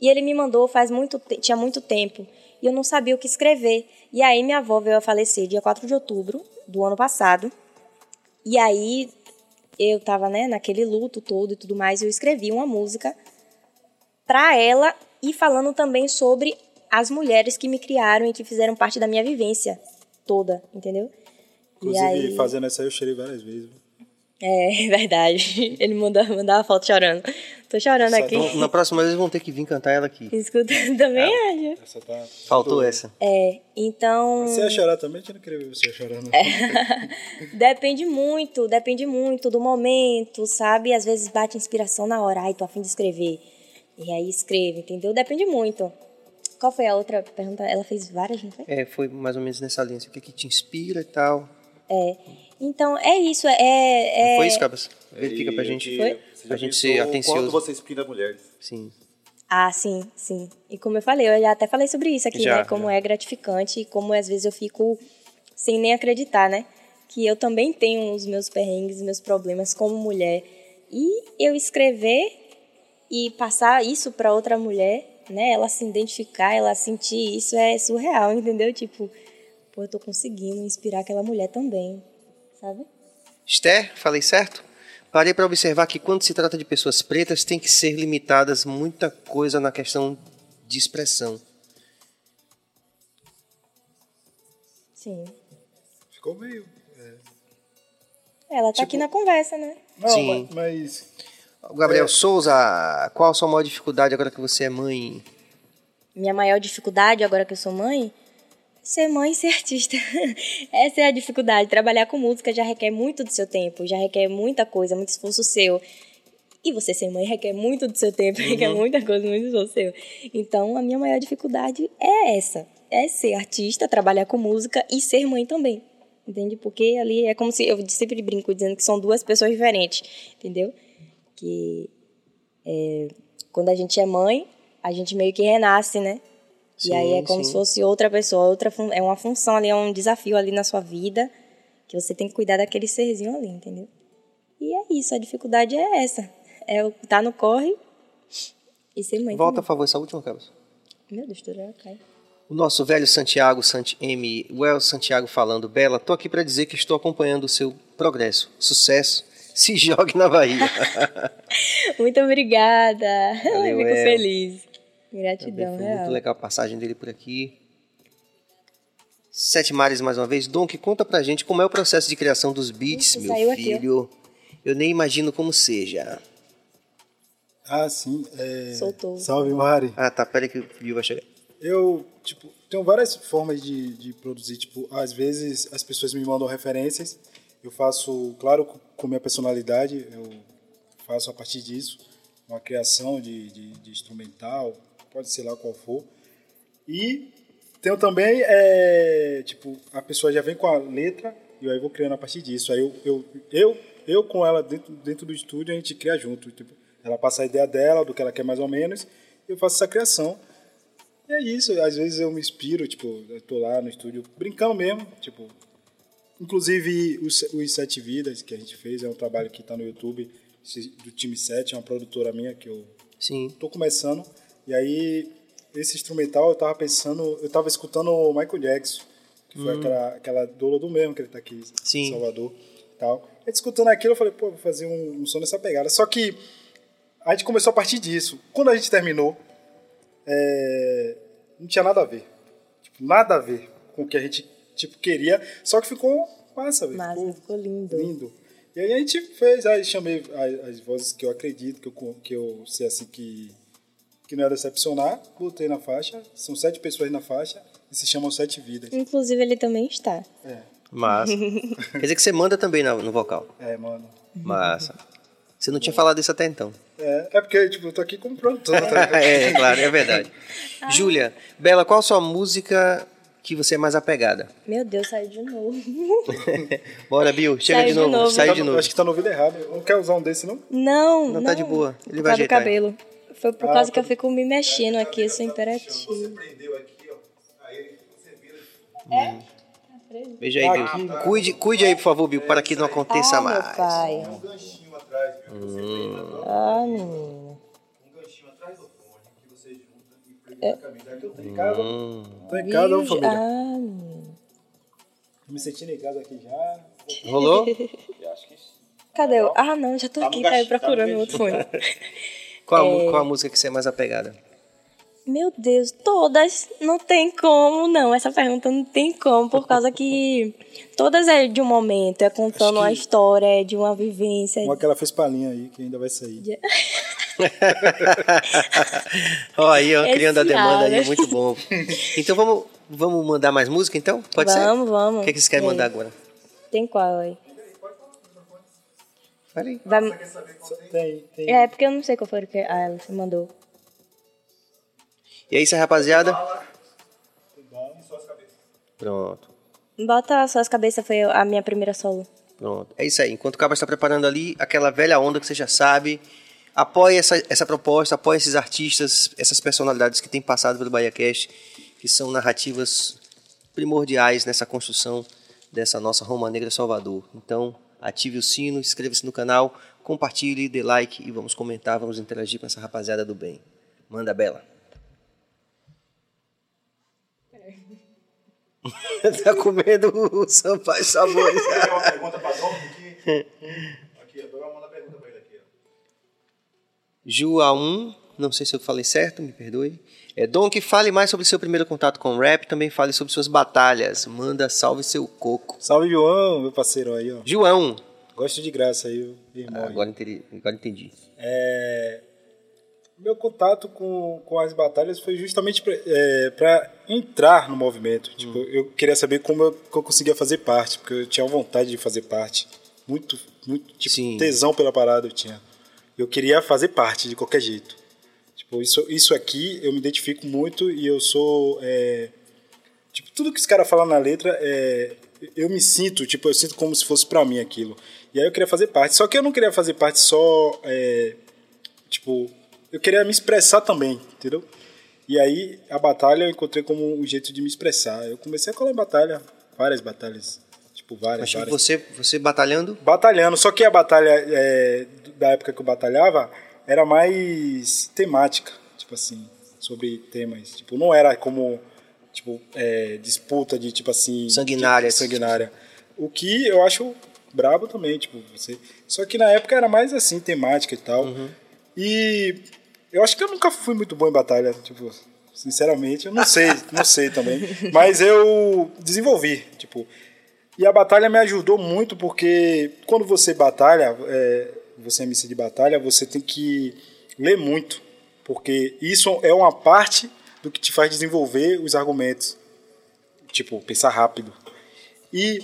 E ele me mandou faz muito... tinha muito tempo. E eu não sabia o que escrever. E aí minha avó veio a falecer dia 4 de outubro do ano passado. E aí eu tava, né, naquele luto todo e tudo mais, e eu escrevi uma música pra ela e falando também sobre as mulheres que me criaram e que fizeram parte da minha vivência toda, entendeu? E inclusive, aí- fazendo essa eu chorei várias vezes. É, é verdade. Ele mandou, mandava foto chorando. Tô chorando Essa aqui. Então, na próxima vez vão ter que vir cantar ela aqui. Escuta, também acho. Essa tá. Faltou essa. É, então. Você ia chorar também? Gente não queria ver você chorando. Depende muito, depende muito do momento, sabe? Às vezes bate inspiração na hora. Ai, tô afim de escrever. E aí escreve, entendeu? Depende muito. Qual foi a outra pergunta? Ela fez várias, não foi? É, foi mais ou menos nessa linha. O que, que te inspira e tal. É. Então, é isso. É, é... Foi isso, Cabas? Verifica pra gente. Foi? Pra gente ser Quando atencioso. você inspira mulheres. Sim. Ah, sim, sim. E como eu falei, eu já até falei sobre isso aqui, Já, né? Como já. é gratificante e como às vezes eu fico sem nem acreditar, né? Que eu também tenho os meus perrengues, os meus problemas como mulher. E eu escrever e passar isso para outra mulher, né? Ela se identificar, ela sentir isso é surreal, entendeu? Tipo, pô, eu tô conseguindo inspirar aquela mulher também, sabe? Esther, falei certo? Parei para observar que quando se trata de pessoas pretas, tem que ser limitadas muita coisa na questão de expressão. Sim. Ficou meio. Ela tá aqui na conversa, né? Não, Sim. mas. Gabriel É. Souza, qual a sua maior dificuldade agora que você é mãe? minha maior dificuldade agora que eu sou mãe, ser mãe e ser artista. Essa é a dificuldade. Trabalhar com música já requer muito do seu tempo, já requer muita coisa, muito esforço seu. E você ser mãe requer muito do seu tempo, requer muita coisa, muito esforço seu. Então, a minha maior dificuldade é essa. É ser artista, trabalhar com música e ser mãe também. Entende? Porque ali é como se eu sempre brinco dizendo que são duas pessoas diferentes, entendeu? Que é, quando a gente é mãe, a gente meio que renasce, né? Sim, e aí é como sim. se fosse outra pessoa, outra é uma função ali, é um desafio ali na sua vida que você tem que cuidar daquele serzinho ali, entendeu? E é isso, a dificuldade é essa. É o tá no corre e ser mãe. Volta, por favor, essa última, Carlos. Meu Deus, tudo cai. O nosso velho Santiago, Sant M. Well Santiago falando, Bela, tô aqui para dizer que estou acompanhando o seu progresso. Sucesso. Se jogue na Bahia. Muito obrigada. Valeu, Fico El. feliz. Também Gratidão, foi muito legal a passagem dele por aqui. Sete Mares mais uma vez. Que conta pra gente como é o processo de criação dos beats, Isso, meu saiu aqui, filho. Eu nem imagino como seja. Ah, sim. É... Soltou. Salve, Mari. Ah, tá, peraí que o Viu vai chegar. Eu, tipo, tenho várias formas de, de produzir. Tipo, às vezes as pessoas me mandam referências. Eu faço, claro, com- com minha personalidade, eu faço a partir disso uma criação de, de, de instrumental, pode ser lá qual for. E tenho também, é, tipo, a pessoa já vem com a letra e aí eu vou criando a partir disso. Aí eu, eu, eu, eu com ela dentro, dentro do estúdio, a gente cria junto. Tipo, ela passa a ideia dela, do que ela quer mais ou menos, eu faço essa criação. E é isso, às vezes eu me inspiro, tipo, eu tô lá no estúdio brincando mesmo, tipo, inclusive os, os Sete Vidas que a gente fez, é um trabalho que tá no YouTube, do time 7, é uma produtora minha que eu Sim. tô começando, e aí esse instrumental eu tava pensando, eu tava escutando o Michael Jackson, que foi aquela, aquela do do mesmo, que ele tá aqui Sim. em Salvador e tal. E escutando aquilo eu falei, pô, vou fazer um, um som nessa pegada. Só que a gente começou a partir disso. Quando a gente terminou, é, não tinha nada a ver. Tipo, nada a ver com o que a gente tipo, queria, só que ficou massa, velho. Ficou ficou lindo. lindo. E aí a gente fez, aí chamei as, as vozes que eu acredito, que eu, que eu sei assim que, que não ia decepcionar, botei na faixa, são sete pessoas na faixa e se chamam Sete Vidas. Inclusive, ele também está. É, Massa. Quer dizer que você manda também na- no vocal. é, mano. Massa. Você não tinha falado isso até então. É, é porque, tipo, eu tô aqui como produtor, tá ligado? é, claro, é verdade. Júlia, Bela, qual a sua música que você é mais apegada? Meu Deus, saiu de novo. Bora, Bill, chega de de novo, novo. sai Tá de no- novo. Acho que tá no ouvido errado. Não quer usar um desse, não? Não, Não, não. tá de boa. Ele vai do ajeitar. cabelo. Foi por Ah, causa que tá. eu fico me mexendo aqui, eu sou Você imperativa. prendeu aqui, ó. Aí você vira. Veja aí, Bill. Cuide, cuide aí, por favor, Bill, para que não aconteça Ah, meu mais. pai. Um ganchinho atrás, viu? Você prende agora. Ah, menino. Um ganchinho atrás do fone que você junta e prende na camisa. Aqui eu tô em casa. Tô em Virgem. família. Ah, menino. Me sentindo em casa aqui já. Rolou? Cadê eu? Ah, não, já tô aqui, tá aí procurando o outro fone. Qual, a É. qual a música que você é mais apegada? Meu Deus, todas. Não tem como, não. Essa pergunta não tem como, por causa que todas é de um momento, é contando uma história, é de uma vivência. Uma que ela fez palhinha aí, que ainda vai sair. Ó, aí, ó, criando a demanda aí, muito bom. Então vamos, vamos mandar mais música, então? Pode ser? Vamos, vamos. O que, é que vocês querem É. mandar agora? Tem qual aí? Fala aí. Vai... Tem, tem. É, porque eu não sei qual foi que ah, ela mandou. E aí, essa rapaziada? Pronto, Bota suas cabeças, foi a minha primeira solo. pronto. É isso aí. Enquanto o Cabra está preparando ali, aquela velha onda que você já sabe, apoie essa, essa proposta, apoie esses artistas, essas personalidades que têm passado pelo BahiaCast, que são narrativas primordiais nessa construção dessa nossa Roma Negra Salvador. Então, ative o sino, inscreva-se no canal, compartilhe, dê like e vamos comentar, vamos interagir com essa rapaziada do bem. Manda Bela. tá comendo o Sampaio Sabores. Quer uma pergunta pra Dom aqui? Aqui, ó. Vou mandar pergunta pra ele aqui, ó. João, não sei se eu falei certo, me perdoe. É Dom que fale mais sobre seu primeiro contato com o rap, também fale sobre suas batalhas. Manda salve seu coco. Salve, João, meu parceiro aí, ó. João. Gosto de graça aí, irmão. aí. Agora entendi. Agora entendi. É, meu contato com, com as batalhas foi justamente para entrar no movimento. Tipo, eu queria saber como eu, que eu conseguia fazer parte, porque eu tinha vontade de fazer parte. Muito, muito tipo, tesão pela parada eu tinha. Eu queria fazer parte de qualquer jeito. Tipo, isso, isso aqui eu me identifico muito e eu sou. é, tipo, tudo que os caras falam na letra, é, eu me sinto, tipo, eu sinto como se fosse pra mim aquilo. E aí eu queria fazer parte. Só que eu não queria fazer parte só. é, tipo, eu queria me expressar também, entendeu? E aí a batalha eu encontrei como um jeito de me expressar. Eu comecei a colar batalha, várias batalhas. Tipo, várias, Mas várias. você, você batalhando, Batalhando, só que a batalha é, da época que eu batalhava era mais temática, tipo assim, sobre temas. Tipo, não era como tipo é, disputa de tipo assim Sanguinária. de- sanguinária. O que eu acho brabo também, tipo, você. Só que na época era mais assim temática e tal. E eu acho que eu nunca fui muito bom em batalha, tipo, sinceramente, eu não sei, não sei também, mas eu desenvolvi, tipo, e a batalha me ajudou muito porque quando você batalha, é, você é MC de batalha, você tem que ler muito. Porque isso é uma parte do que te faz desenvolver os argumentos. Tipo, pensar rápido. E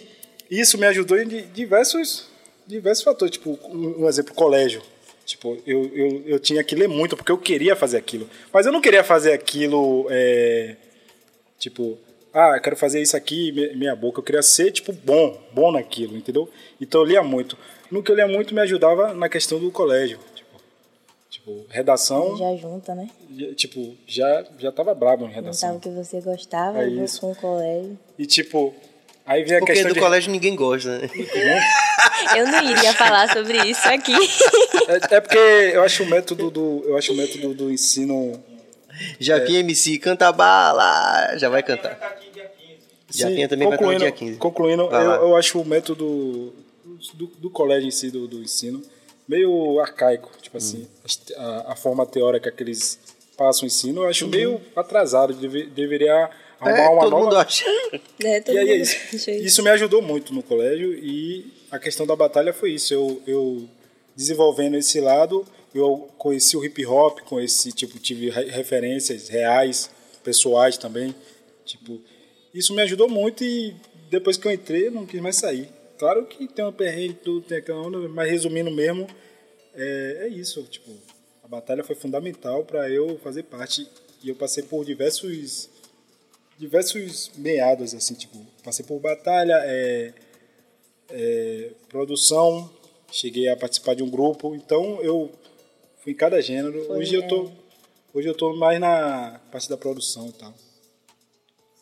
isso me ajudou em di- diversos, diversos fatores. Tipo, um exemplo, colégio. Tipo, eu, eu, eu tinha que ler muito porque eu queria fazer aquilo. Mas eu não queria fazer aquilo. é, Tipo, ah, eu quero fazer isso aqui, minha boca. Eu queria ser, tipo, bom, bom naquilo, entendeu? Então eu lia muito. No que eu lia muito me ajudava na questão do colégio. Tipo, tipo redação, Já junta, né? já- tipo, já, já tava brabo em redação. o que você gostava É junto isso. com o colégio. E tipo, aí vem a porque questão do de... colégio ninguém gosta, né? Eu não iria falar sobre isso aqui. É, é porque eu acho o método do, eu acho o método do ensino Japinha MC, canta bala, já vai cantar. Japinha também vai concluindo, dia 15. Concluindo, Vai eu, eu acho o método do, do colégio em si, do, do ensino, meio arcaico. Tipo assim, Hum. a, a forma teórica que eles passam o ensino, eu acho meio atrasado. Deve, deveria arrumar Uhum. É, uma todo nova... mundo acha. né? Todo E aí é mundo isso. isso. Me ajudou muito no colégio e a questão da batalha foi isso. Eu, eu desenvolvendo esse lado, eu conheci o hip hop, conheci, tipo, tive re- referências reais, pessoais também. Tipo, isso me ajudou muito e depois que eu entrei, eu não quis mais sair. Claro que tem uma perrengue, tudo, tem aquela onda, mas resumindo mesmo, é, é isso. Tipo, a batalha foi fundamental para eu fazer parte e eu passei por diversos diversos meados, assim, tipo, passei por batalha, é, é, produção, cheguei a participar de um grupo, então eu fui em cada gênero. Foi, hoje eu é. tô hoje eu tô mais na parte da produção e tal.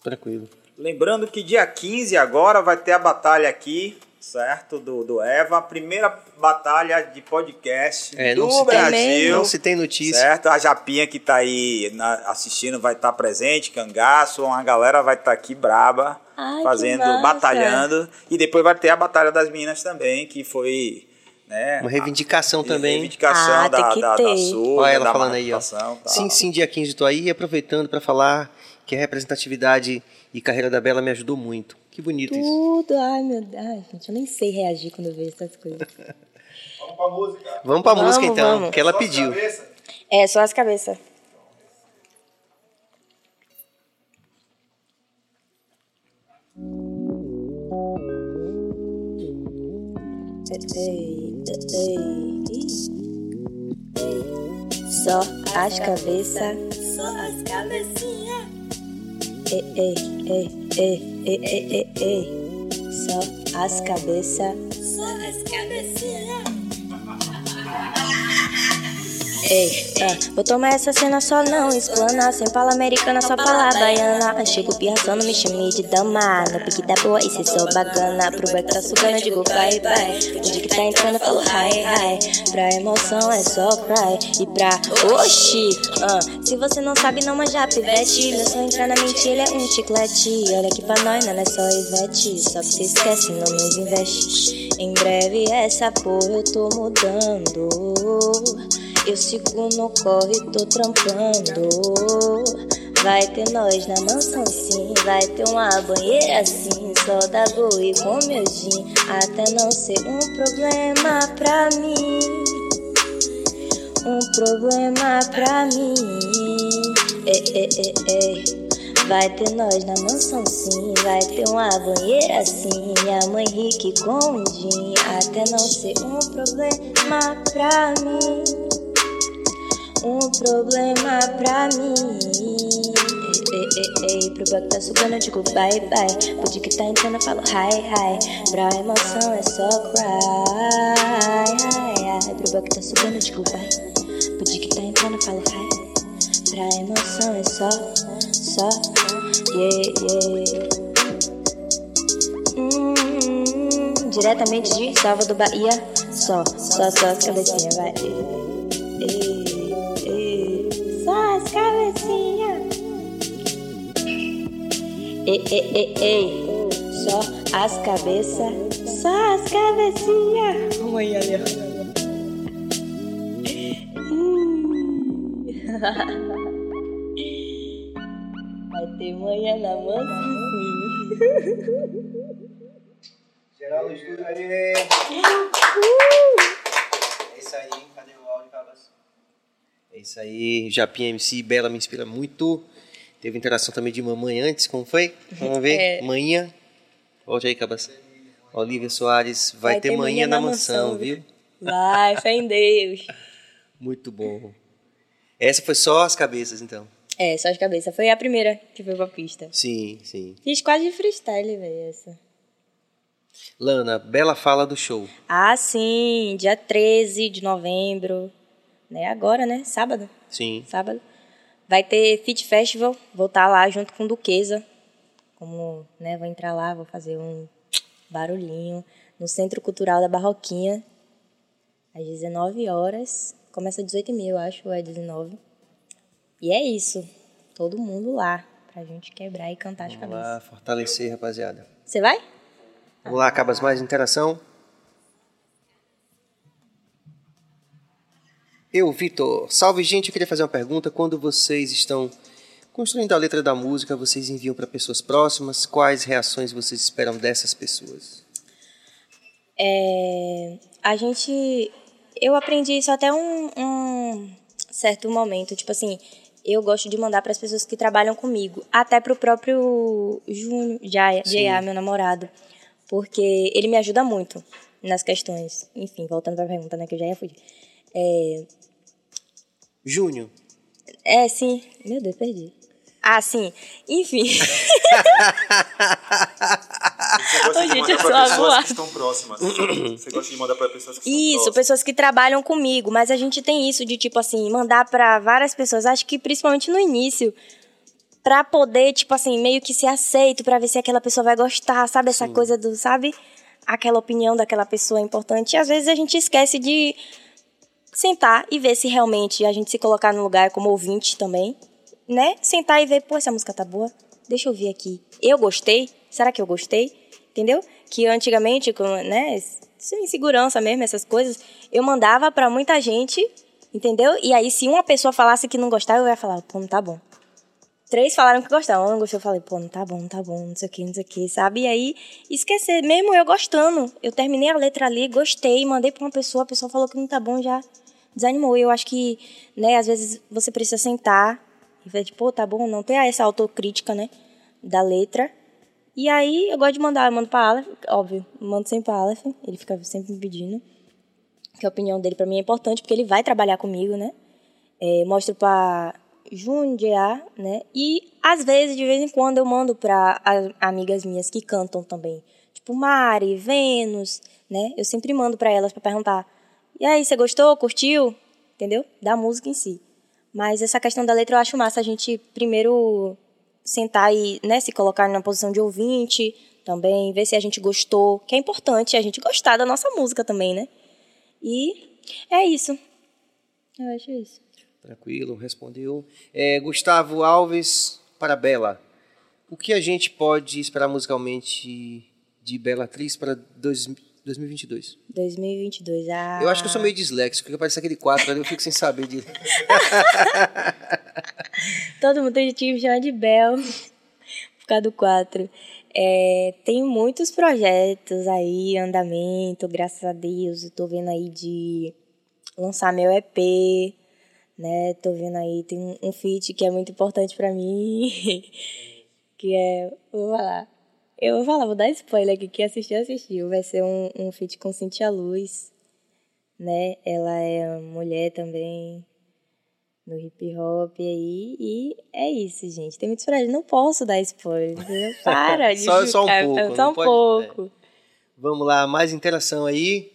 Tranquilo. Lembrando que dia 15 agora vai ter a batalha aqui, certo? Do, do Eva. A primeira batalha de podcast É, não do se tem- Brasil. Não se tem notícia. Certo? A Japinha que tá aí na- assistindo vai estar presente, Cangaço, uma galera vai estar aqui braba, Ai, fazendo, batalhando. E depois vai ter a Batalha das Meninas também, que foi. Né, Uma reivindicação a- também. Reivindicação Ah, tem da, que da, da ter. sua, Olha ela da falando aí, ó. tal. Sim, sim, dia 15 tô aí. E aproveitando para falar que a representatividade e carreira da Bela me ajudou muito. Que bonito isso. Tudo, ai meu Deus, ai, gente, eu nem sei reagir quando eu vejo essas coisas. Vamos pra música. Vamos pra Vamos, música então, vamos. que ela Só pediu. É, só as cabeças. Só as cabeças. Só as cabecinhas. Ei, ei, ei, ei, ei, ei, ei, ei. Só as cabeças. Só as cabecinhas. Ei, é, vou tomar essa cena só não explanar Sem fala americana, só fala baiana Chego pirraçando, me chame de dama No pique da boa, e cê sou bacana. Pro back tá sugando, digo bye bye. Onde que tá entrando, eu falo hi hi. Pra emoção é só cry. E pra oxi, ah, se você não sabe, não manja pivete. Meu sonho entrar na mente, ele é um chiclete. Olha aqui pra nós, não é só Ivete. Só que cê esquece, não nos investe. Em breve essa porra eu tô mudando eu sigo no corre, tô trampando. Vai ter nós na mansão sim, vai ter uma banheira sim, só da boi com meu gin, até não ser um problema pra mim. Um problema pra mim. Ei, ei, ei, ei. Vai ter nós na mansão sim, vai ter uma banheira sim, minha mãe rica com um gin, até não ser um problema pra mim um problema pra mim. Ei, ei, ei, pro back tá sugando, eu digo bye bye. Pro dia que tá entrando, eu falo hi hi. Pra emoção é só cry. Hi, hi. Pro back tá sugando, eu digo bye. Pro dia que tá entrando, eu falo hi. Pra emoção é só, só, yeah, yeah. Hum, diretamente de Salvador, Bahia. Só, só, só as cabecinhas, vai. Ei, ei, só as cabecinhas. Ei, ei, ei, ei, só as cabeças, só as cabecinhas. Mãe, olha. Vai ter manhã na mansinho. Geral no estúdio aí. É isso aí, cadê o áudio, Cabas? É isso aí, Japinha MC, Bela me inspira muito. Teve interação também de mamãe antes, como foi? Vamos ver, É. manhã. Volte aí, Cabas. Olivia Soares, vai, ter, manhã na mansão, viu? Vai, fé em Deus. Muito bom. Essa foi só as cabeças, então. É, só as cabeças. Foi a primeira que foi pra pista. Sim, sim. Fiz quase de freestyle, velho, essa. Lana, bela fala do show. Ah, sim, dia 13 de novembro. Né, agora, né? Sábado. Sim. Sábado. Vai ter Fit Festival. Vou estar lá junto com Duquesa. Como, né, vou entrar lá, vou fazer um barulhinho no Centro Cultural da Barroquinha. Às 19 horas. Começa às 18h30, eu acho, ou é 19 E é isso. Todo mundo lá. Pra gente quebrar e cantar as Vamos cabeças. lá, fortalecer, rapaziada. Você vai? Vamos lá, Cabas, mais interação. Eu, Vitor. Salve, gente. Eu queria fazer uma pergunta. Quando vocês estão construindo a letra da música, vocês enviam para pessoas próximas? Quais reações vocês esperam dessas pessoas? É, a gente. Eu aprendi isso até um, um certo momento. Tipo assim, eu gosto de mandar para as pessoas que trabalham comigo. Até pro próprio Júnior, Jaya, meu namorado. Porque ele me ajuda muito nas questões. Enfim, voltando para a pergunta, né? Que eu já ia fugir. É, Júnior. é, sim. Meu Deus, perdi. Ah, sim. Enfim. Você gosta Ô, de gente, mandar pra sou pessoas que estão próximas. Você gosta de mandar pra pessoas que estão Isso, próximas. pessoas que trabalham comigo, mas a gente tem isso de tipo assim, mandar pra várias pessoas, acho que principalmente no início, pra poder, tipo assim, meio que ser aceito, pra ver se aquela pessoa vai gostar, sabe essa coisa do, sabe? Aquela opinião daquela pessoa é importante. E às vezes a gente esquece de sentar e ver se realmente a gente se colocar no lugar como ouvinte também, né? Sentar e ver, pô, essa música tá boa. Deixa eu ver aqui. Eu gostei? Será que eu gostei? Entendeu? Que antigamente, né, sem insegurança mesmo, essas coisas, eu mandava pra muita gente, entendeu? E aí se uma pessoa falasse que não gostava, eu ia falar, pô, não tá bom. Três falaram que gostavam, um não gostou, eu falei, pô, não tá bom, não tá bom, não sei o que, não sei o que, sabe? E aí, esquecer, mesmo eu gostando, eu terminei a letra ali, gostei, mandei pra uma pessoa, a pessoa falou que não tá bom, já desanimou. Eu acho que, né, às vezes você precisa sentar e ver, tipo, pô, tá bom, não ter essa autocrítica, né, da letra. E aí, eu gosto de mandar, eu mando pra Aleph, óbvio, mando sempre pra Aleph, ele fica sempre me pedindo, que a opinião dele pra mim é importante, porque ele vai trabalhar comigo, né, é, mostro pra Jundia, né? E às vezes, de vez em quando, eu mando pra a- amigas minhas que cantam também. Tipo Mari, Vênus, né? Eu sempre mando pra elas pra perguntar: "E aí, você gostou? Curtiu?" Entendeu? Da música em si. Mas essa questão da letra eu acho massa a gente primeiro sentar e, né, se colocar na posição de ouvinte, também ver se a gente gostou, que é importante a gente gostar da nossa música também, né? E é isso. Eu acho isso. Tranquilo, respondeu. É, Gustavo Alves para Bela. O que a gente pode esperar musicalmente de Bela Atriz para dois- 2022? 2022. Ah. Eu acho que eu sou meio disléxico, porque aparece aquele 4 ali, eu fico sem saber de. Todo mundo tem que me chamar de Bel por causa do 4. É, tem muitos projetos aí, andamento, graças a Deus. Eu tô vendo aí de lançar meu EP, né? Tô vendo aí, tem um, um feat que é muito importante pra mim, que é, vou falar, eu vou falar, vou dar spoiler aqui, quem assistiu, assistiu. Vai ser um, um feat com Cintia Luz, né? Ela é mulher também, no hip hop aí. E é isso, gente. Tem muitos projetos. Não posso dar spoiler. entendeu? Para de Só- só um pouco, Só um pode- pouco. Vamos lá, mais interação aí.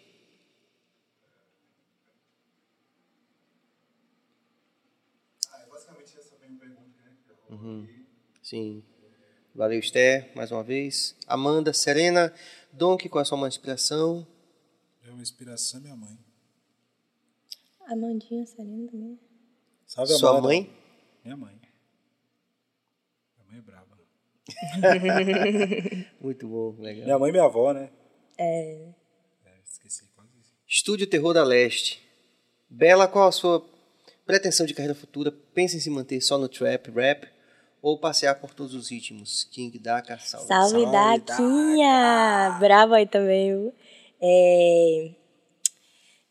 Ah, é basicamente essa mesma pergunta, né? que eu Uhum. Sim. Valeu, Esther, mais uma vez. Amanda, Serena, Donk, qual é a sua maior inspiração? É uma inspiração minha mãe. Amandinha, Serena também. Sabe a Sua Amanda? mãe? Minha mãe. Minha mãe é braba. Muito bom, legal. Minha mãe e minha avó, né? É, É, esqueci quase. Estúdio Terror da Leste. Bela, qual a sua pretensão de carreira futura? Pensa em se manter só no trap, rap ou passear por todos os ritmos? King Daka, salve. Salve, Salve, Daquinha! Bravo aí também? É...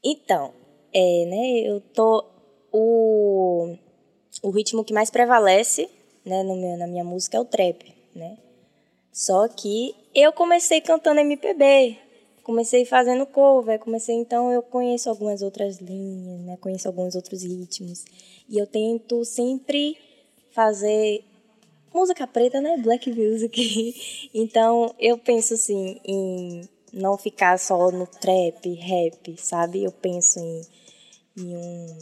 Então, é, né, eu tô... O, o ritmo que mais prevalece né, no meu, na minha música é o trap, né? Só que eu comecei cantando MPB, comecei fazendo cover, comecei então eu conheço algumas outras linhas, né? Conheço alguns outros ritmos e eu tento sempre fazer música preta, né? Black music. Então eu penso assim em não ficar só no trap, rap, sabe? Eu penso em, em um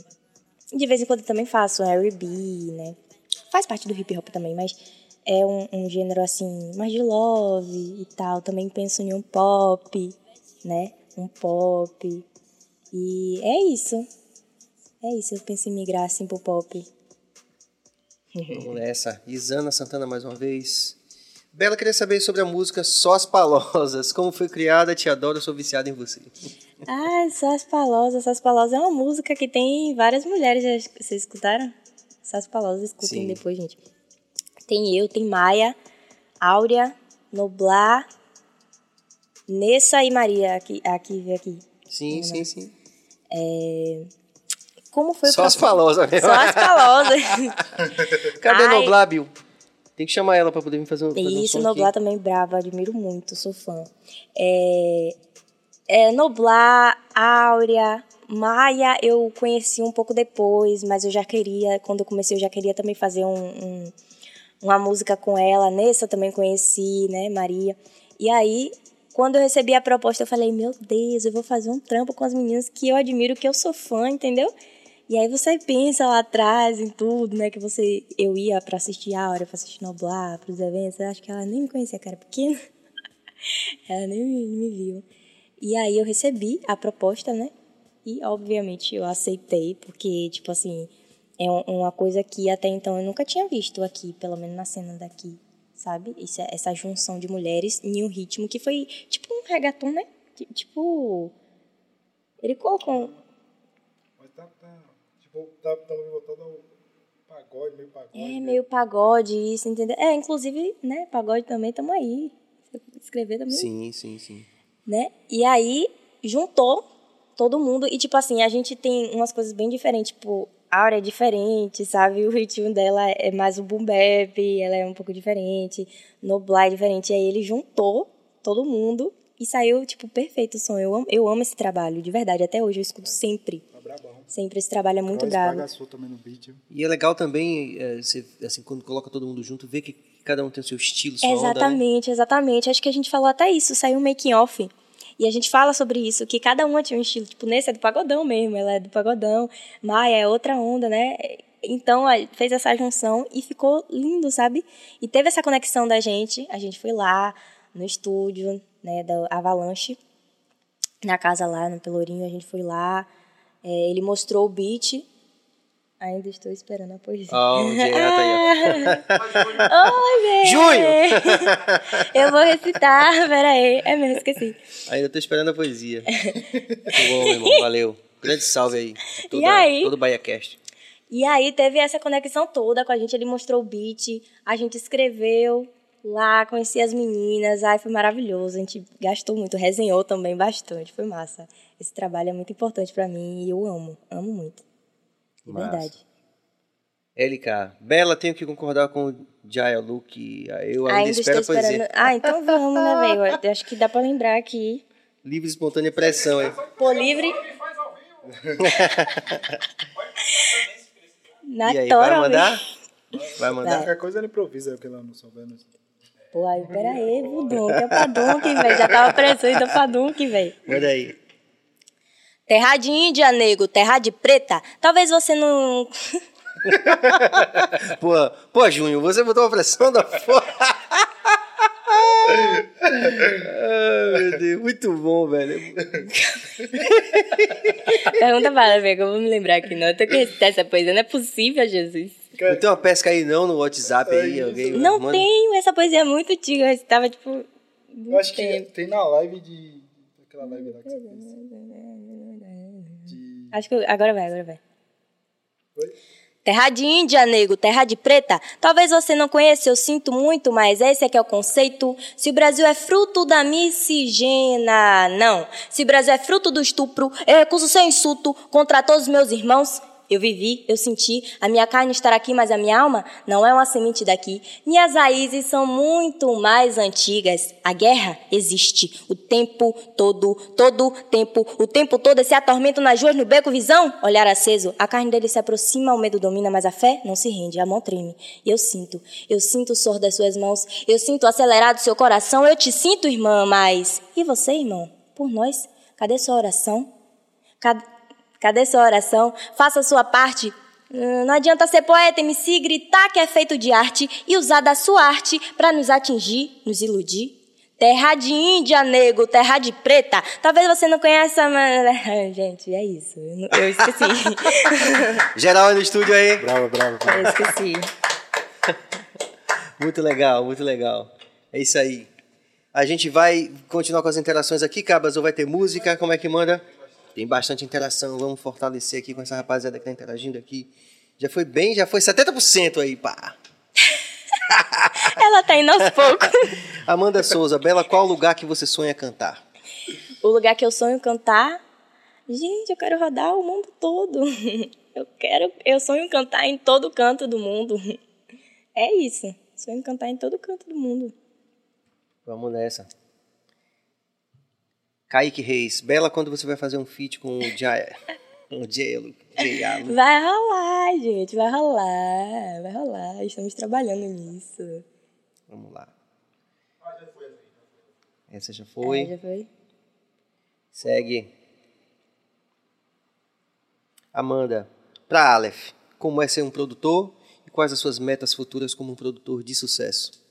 de vez em quando também faço um R&B, né? Faz parte do hip hop também, mas é um, um gênero assim mais de love e tal. Também penso em um pop, né? Um pop. E é isso. É isso, eu penso em migrar assim pro pop. Vamos nessa. Isana Santana mais uma vez. Bela, queria saber sobre a música Só as Palosas. Como foi criada? Te adoro, sou viciada em você. Ah, Sas Palosas. Sas Palosas é uma música que tem várias mulheres. Já, vocês escutaram? Sas Palosas, escutem Sim. depois, gente. Tem eu, tem Maia, Áurea, Noblar, Nessa e Maria, aqui, aqui, aqui. Sim, sim, sim. Como foi o Só as processo? Palosas mesmo. Só as Palosas. Cadê Ai. Noblar, Bill? Tem que chamar ela pra poder vir fazer um, fazer um Isso, som Noblar aqui. também brava, admiro muito, sou fã. É, é, Noblar, Áurea, Maia eu conheci um pouco depois, mas eu já queria, quando eu comecei, eu já queria também fazer um, um- uma música com ela. Nessa eu também conheci, né, Maria. E aí, quando eu recebi a proposta, eu falei, meu Deus, eu vou fazer um trampo com as meninas que eu admiro, que eu sou fã, entendeu? E aí você pensa lá atrás em tudo, né? Que você. Eu ia pra assistir Aura, pra assistir Noblar, pros eventos. Eu acho que ela nem me conhecia, cara pequena. ela nem me, me viu. E aí eu recebi a proposta, né? E obviamente eu aceitei, porque, tipo assim, é um- uma coisa que até então eu nunca tinha visto aqui, pelo menos na cena daqui, sabe? Isso, é- essa junção de mulheres em um ritmo que foi tipo um reggaeton, né? Ti- Tipo. Ele colocou. um- Mas tá, tá, tipo, tá, tá voltando ao pagode, meio pagode. É meio pagode, isso, entendeu? É, inclusive, né, pagode também, tamo aí. Escrever também, Sim, sim, sim. né? E aí, juntou todo mundo. E, tipo assim, a gente tem umas coisas bem diferentes. Tipo, a Aura é diferente, sabe? O ritmo dela é mais o boom bap, ela é um pouco diferente. Noblar é diferente. E aí ele juntou todo mundo e saiu, tipo, perfeito o som. Eu amo, eu amo esse trabalho, de verdade. Até hoje eu escuto sempre. Tá. Sempre esse trabalho é muito bravo. bagaçou também no beat. viu? E é legal também, é, você, assim, quando coloca todo mundo junto, ver que cada um tem o seu estilo, sua onda, né? Exatamente, exatamente. Acho que a gente falou até isso, saiu um making off. E a gente fala sobre isso, que cada uma tinha um estilo. Tipo, nesse é do pagodão mesmo, ela é do pagodão. Maia é outra onda, né? Então, a- fez essa junção e ficou lindo, sabe? E teve essa conexão da gente. A gente foi lá no estúdio, né, da Avalanche, na casa lá, no Pelourinho. A gente foi lá. É, ele mostrou o beat. Ainda estou esperando a poesia. Ó, o Diego tá aí, Oi, velho! Junho! Eu vou recitar, peraí. É mesmo, esqueci. Ainda tô esperando a poesia. Muito bom, meu irmão. Valeu. Grande salve aí. Toda, E aí? Todo o BahiaCast. E aí teve essa conexão toda com a gente. Ele mostrou o beat, a gente escreveu lá, conheci as meninas. Ai, foi maravilhoso. A gente gastou muito, resenhou também bastante. Foi massa. Esse trabalho é muito importante pra mim e eu amo, amo muito. De Massa. verdade. LK. Bela, tenho que concordar com o Jaya Luke. Eu ainda, Ainda espero estou poesia. esperando. Ah, então vamos, né, velho? Eu Acho que dá pra lembrar aqui. Livre, espontânea pressão, hein? Pô, livre. Na E aí, tora, vai mandar? Vai mandar? Qualquer coisa ele improvisa, porque ela não souber. Não... Pô, aí, pera aí, Budunk, é pra Dunk, velho. Já tava pressão, então pra Dunk, velho. Manda aí. Terra de Índia, nego, terra de preta. Talvez você não. Pô, pô, Júnior, você botou uma pressão da porra. Ah, meu Deus, muito bom, velho. Pergunta para ver que eu vou me lembrar aqui, não. Eu que recitar essa poesia. Não é possível, Jesus. Não tem uma pesca aí não no WhatsApp aí? Alguém Não manda? tenho. Essa poesia é muito antiga. Eu recitava, tipo... Eu acho que tem na live de. Aquela live lá que você fez. De... Acho que eu- agora vai, agora vai. Oi? Terra de Índia, nego, terra de preta. Talvez você não conheça, eu sinto muito, mas esse é que é o conceito. Se o Brasil é fruto da miscigena, não. Se o Brasil é fruto do estupro, eu recuso seu insulto contra todos os meus irmãos. Eu vivi, eu senti, a minha carne estará aqui, mas a minha alma não é uma semente daqui. Minhas raízes são muito mais antigas. A guerra existe o tempo todo, todo tempo, o tempo todo. Esse atormento nas ruas, no beco, visão, olhar aceso. A carne dele se aproxima, o medo domina, mas a fé não se rende, a mão treme. E eu sinto, eu sinto o sor das suas mãos, eu sinto acelerado seu coração. Eu te sinto, irmã, mas. E você, irmão? Por nós? Cadê sua oração? Cadê, sua oração? Faça a sua parte. Hum, Não adianta ser poeta, MC, gritar que é feito de arte e usar da sua arte para nos atingir, nos iludir. Terra de Índia, nego, terra de preta. Talvez você não conheça, mas. Gente, é isso. Eu, esqueci. Geral no estúdio aí. Brava, brava, brava. eu esqueci. Muito legal, muito legal. É isso aí. A gente vai continuar com as interações aqui, Cabas, ou vai ter música? Como é que manda? Tem bastante interação, vamos fortalecer aqui com essa rapaziada que tá interagindo aqui. Já foi bem, já foi 70% aí, pá. Ela tá indo aos poucos. Amanda Souza, Bela, qual lugar que você sonha cantar? O lugar que eu sonho cantar. Gente, eu quero rodar o mundo todo. Eu quero. Eu sonho cantar em todo canto do mundo. É isso. Sonho cantar em todo canto do mundo. Vamos nessa. Kaique Reis, Bela, quando você vai fazer um feat com o? Com o. Vai rolar, gente. Vai rolar. Vai rolar. Estamos trabalhando nisso. Vamos lá. Essa já foi. Ah, já foi? Segue. Amanda, para Aleph, como é ser um produtor e quais as suas metas futuras como um produtor de sucesso?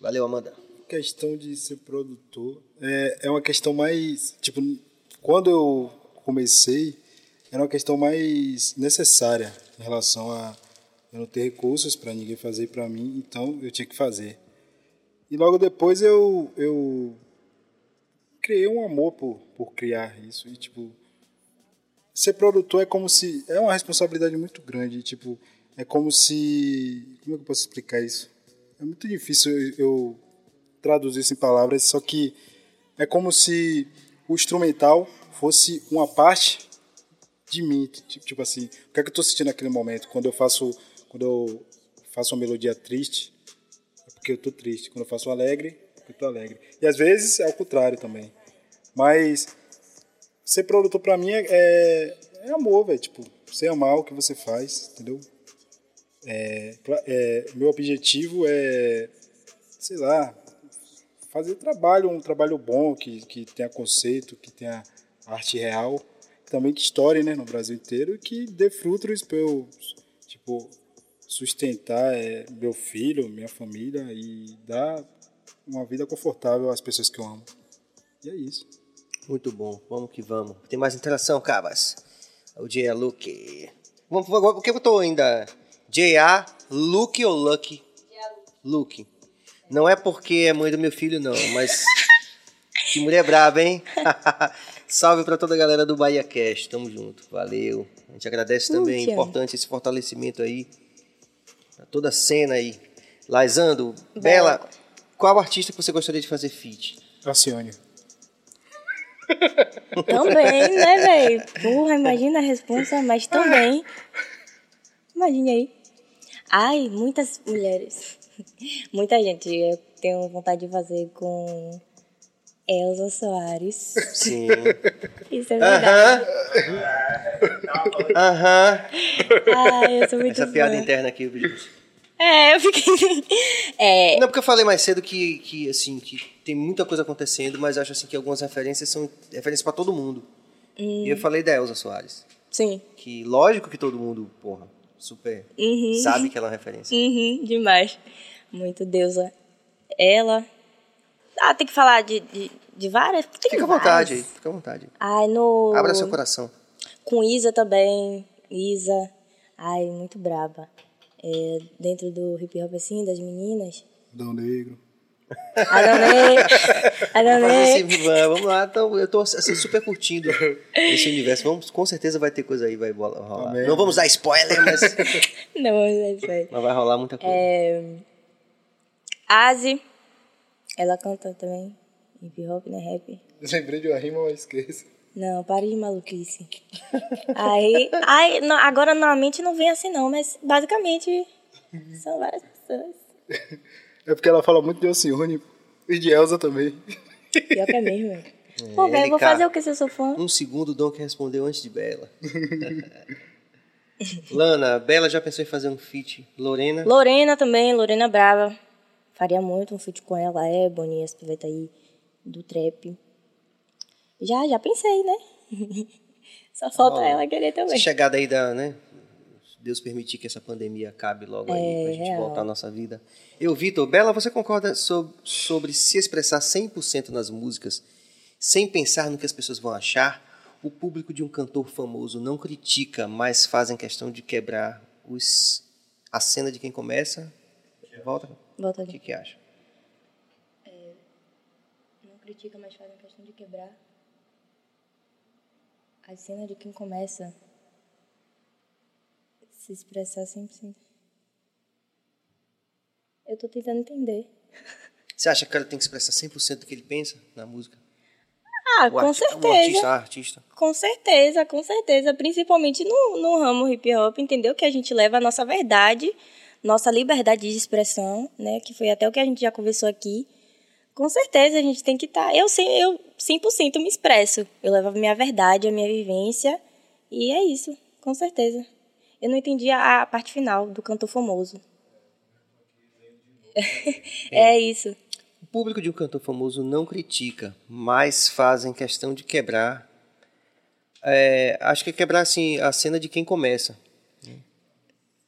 Valeu, Amanda. Questão de ser produtor é, é uma questão mais. Tipo, quando eu comecei, era uma questão mais necessária em relação a eu não ter recursos para ninguém fazer para mim, então eu tinha que fazer. E logo depois eu, eu criei um amor por, por criar isso. E, tipo, ser produtor é como se. É uma responsabilidade muito grande. Tipo, é como se. Como é que eu posso explicar isso? É muito difícil eu traduzir isso em palavras, só que é como se o instrumental fosse uma parte de mim. Tipo, tipo assim, o que é que eu estou sentindo naquele momento? Quando eu faço, quando eu faço uma melodia triste, é porque eu estou triste. Quando eu faço alegre, é porque eu estou alegre. E às vezes é o contrário também. Mas ser produtor para mim é, é, é amor, velho. Tipo, você amar o que você faz, entendeu? É, é, meu objetivo é, sei lá, fazer trabalho, um trabalho bom, que, que tenha conceito, que tenha arte real, também que estoure né, no Brasil inteiro e que dê frutos para eu, tipo, sustentar é, meu filho, minha família e dar uma vida confortável às pessoas que eu amo. E é isso. Muito bom, vamos que vamos. Tem mais interação, Cabas? O J.A. Luke. Vamos, que eu tô ainda? J.A. Luke ou Lucky? Luke. Não é porque é mãe do meu filho, não, mas. que mulher braba, hein? Salve pra toda a galera do Bahia Cast. Tamo junto. Valeu. A gente agradece também. Muito. Importante esse fortalecimento aí. Pra toda a cena aí. Laisando, Bela, qual artista que você gostaria de fazer feat? Alcione. Também, né, velho? Porra, imagina a responsa, mas também. Imagine aí. Ai, muitas mulheres. Muita gente. Eu tenho vontade de fazer com Elza Soares. Sim. Isso é verdade. Aham. Aham. Ai, eu sou muito Essa piada interna aqui, bicho. É, eu fiquei. É, Não, porque eu falei mais cedo que, que, assim, que tem muita coisa acontecendo, mas acho assim que algumas referências são referências pra todo mundo. E eu falei da Elza Soares. sim. Que lógico que todo mundo, porra, super sabe que ela é uma referência. Uhum, demais. Muito deusa. ela. Ah, tem que falar de, de, de várias? Tem Fica à vontade fica à vontade. Ai, no... Abra seu coração. Com Isa também. Isa. Ai, muito braba. É, dentro do hip hop, assim, das meninas. Dão Negro. A Danei. A Mas Danei. assim, va- vamos lá, então eu tô assim, super curtindo esse universo. Vamos, com certeza vai ter coisa aí, vai rolar. Amém. Não vamos dar spoiler, mas, Não, é isso aí. mas vai rolar muita coisa. É, Asi. Ela canta também. Hip hop, né? Rap. Lembrei de uma rima, mas esqueço. Não, pare de maluquice. Aí, aí não, agora na mente não vem assim não, mas basicamente são várias pessoas. É porque ela fala muito de Alcione e de Elza também. Pior que é mesmo. Pô, velho, vou fazer o que se eu sou fã? Um segundo, o Dom que respondeu antes de Bela. Lana, Bela já pensou em fazer um feat? Lorena? Lorena também, Lorena Brava. Faria muito um feat com ela, é, Bonnie, essa piveta aí do trap. Já, já pensei, né? Só falta ela querer Essa também. chegada aí da, né? Deus permitir que essa pandemia acabe logo aí, É, pra gente real. voltar à nossa vida. Eu, Vitor, Bela, você concorda sob- sobre se expressar 100% nas músicas, sem pensar no que as pessoas vão achar? O público de um cantor famoso não critica, mas fazem questão de quebrar os, a cena de quem começa? Volta. Volta O que, ali. que acha? Não critica, mas fazem questão de quebrar a cena de quem começa se expressar 100%. Eu tô tentando entender. Você acha que o cara tem que expressar 100% do que ele pensa na música? Ah, O com arti- certeza. O artista, a artista. Com certeza, com certeza. Principalmente no, no ramo hip hop, entendeu? Que a gente leva a nossa verdade, nossa liberdade de expressão, né? Que foi até o que a gente já conversou aqui. Com certeza a gente tem que estar. Eu, cem- eu 100% me expresso. Eu levo a minha verdade, a minha vivência. E é isso, com certeza. Eu não entendi a, a parte final do cantor famoso. é isso. O público de um cantor famoso não critica, mas fazem questão de quebrar. é, acho que é quebrar assim, a cena de quem começa. né?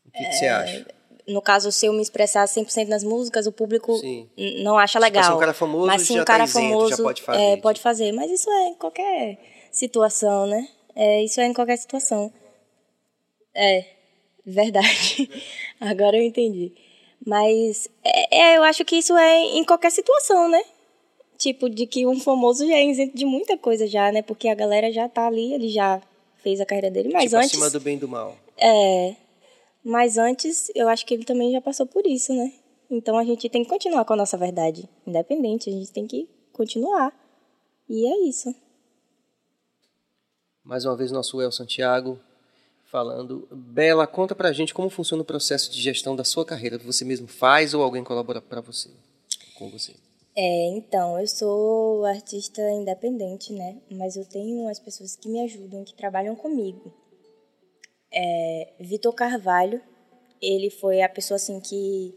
O que, que você acha? no caso, se eu me expressar 100% nas músicas, o público Sim. não acha legal. Se for um cara famoso, mas se já um tá cara isento, já famoso pode fazer, é, pode fazer. Mas isso é em qualquer situação, né? É, isso é em qualquer situação. É, verdade. Agora eu entendi. Mas é, é, eu acho que isso é em qualquer situação, né? Tipo, de que um famoso já é isento de muita coisa já, né? Porque a galera já tá ali, ele já fez a carreira dele. Mas tipo, antes... acima do bem e do mal. É. Mas antes, eu acho que ele também já passou por isso, né? Então a gente tem que continuar com a nossa verdade. Independente, a gente tem que continuar. E é isso. Mais uma vez, nosso El Santiago falando. Bela, conta pra gente como funciona o processo de gestão da sua carreira. Você mesmo faz ou alguém colabora pra você? Com você? É, então, eu sou artista independente, né? Mas eu tenho as pessoas que me ajudam, que trabalham comigo. É, Vitor Carvalho, ele foi a pessoa assim que,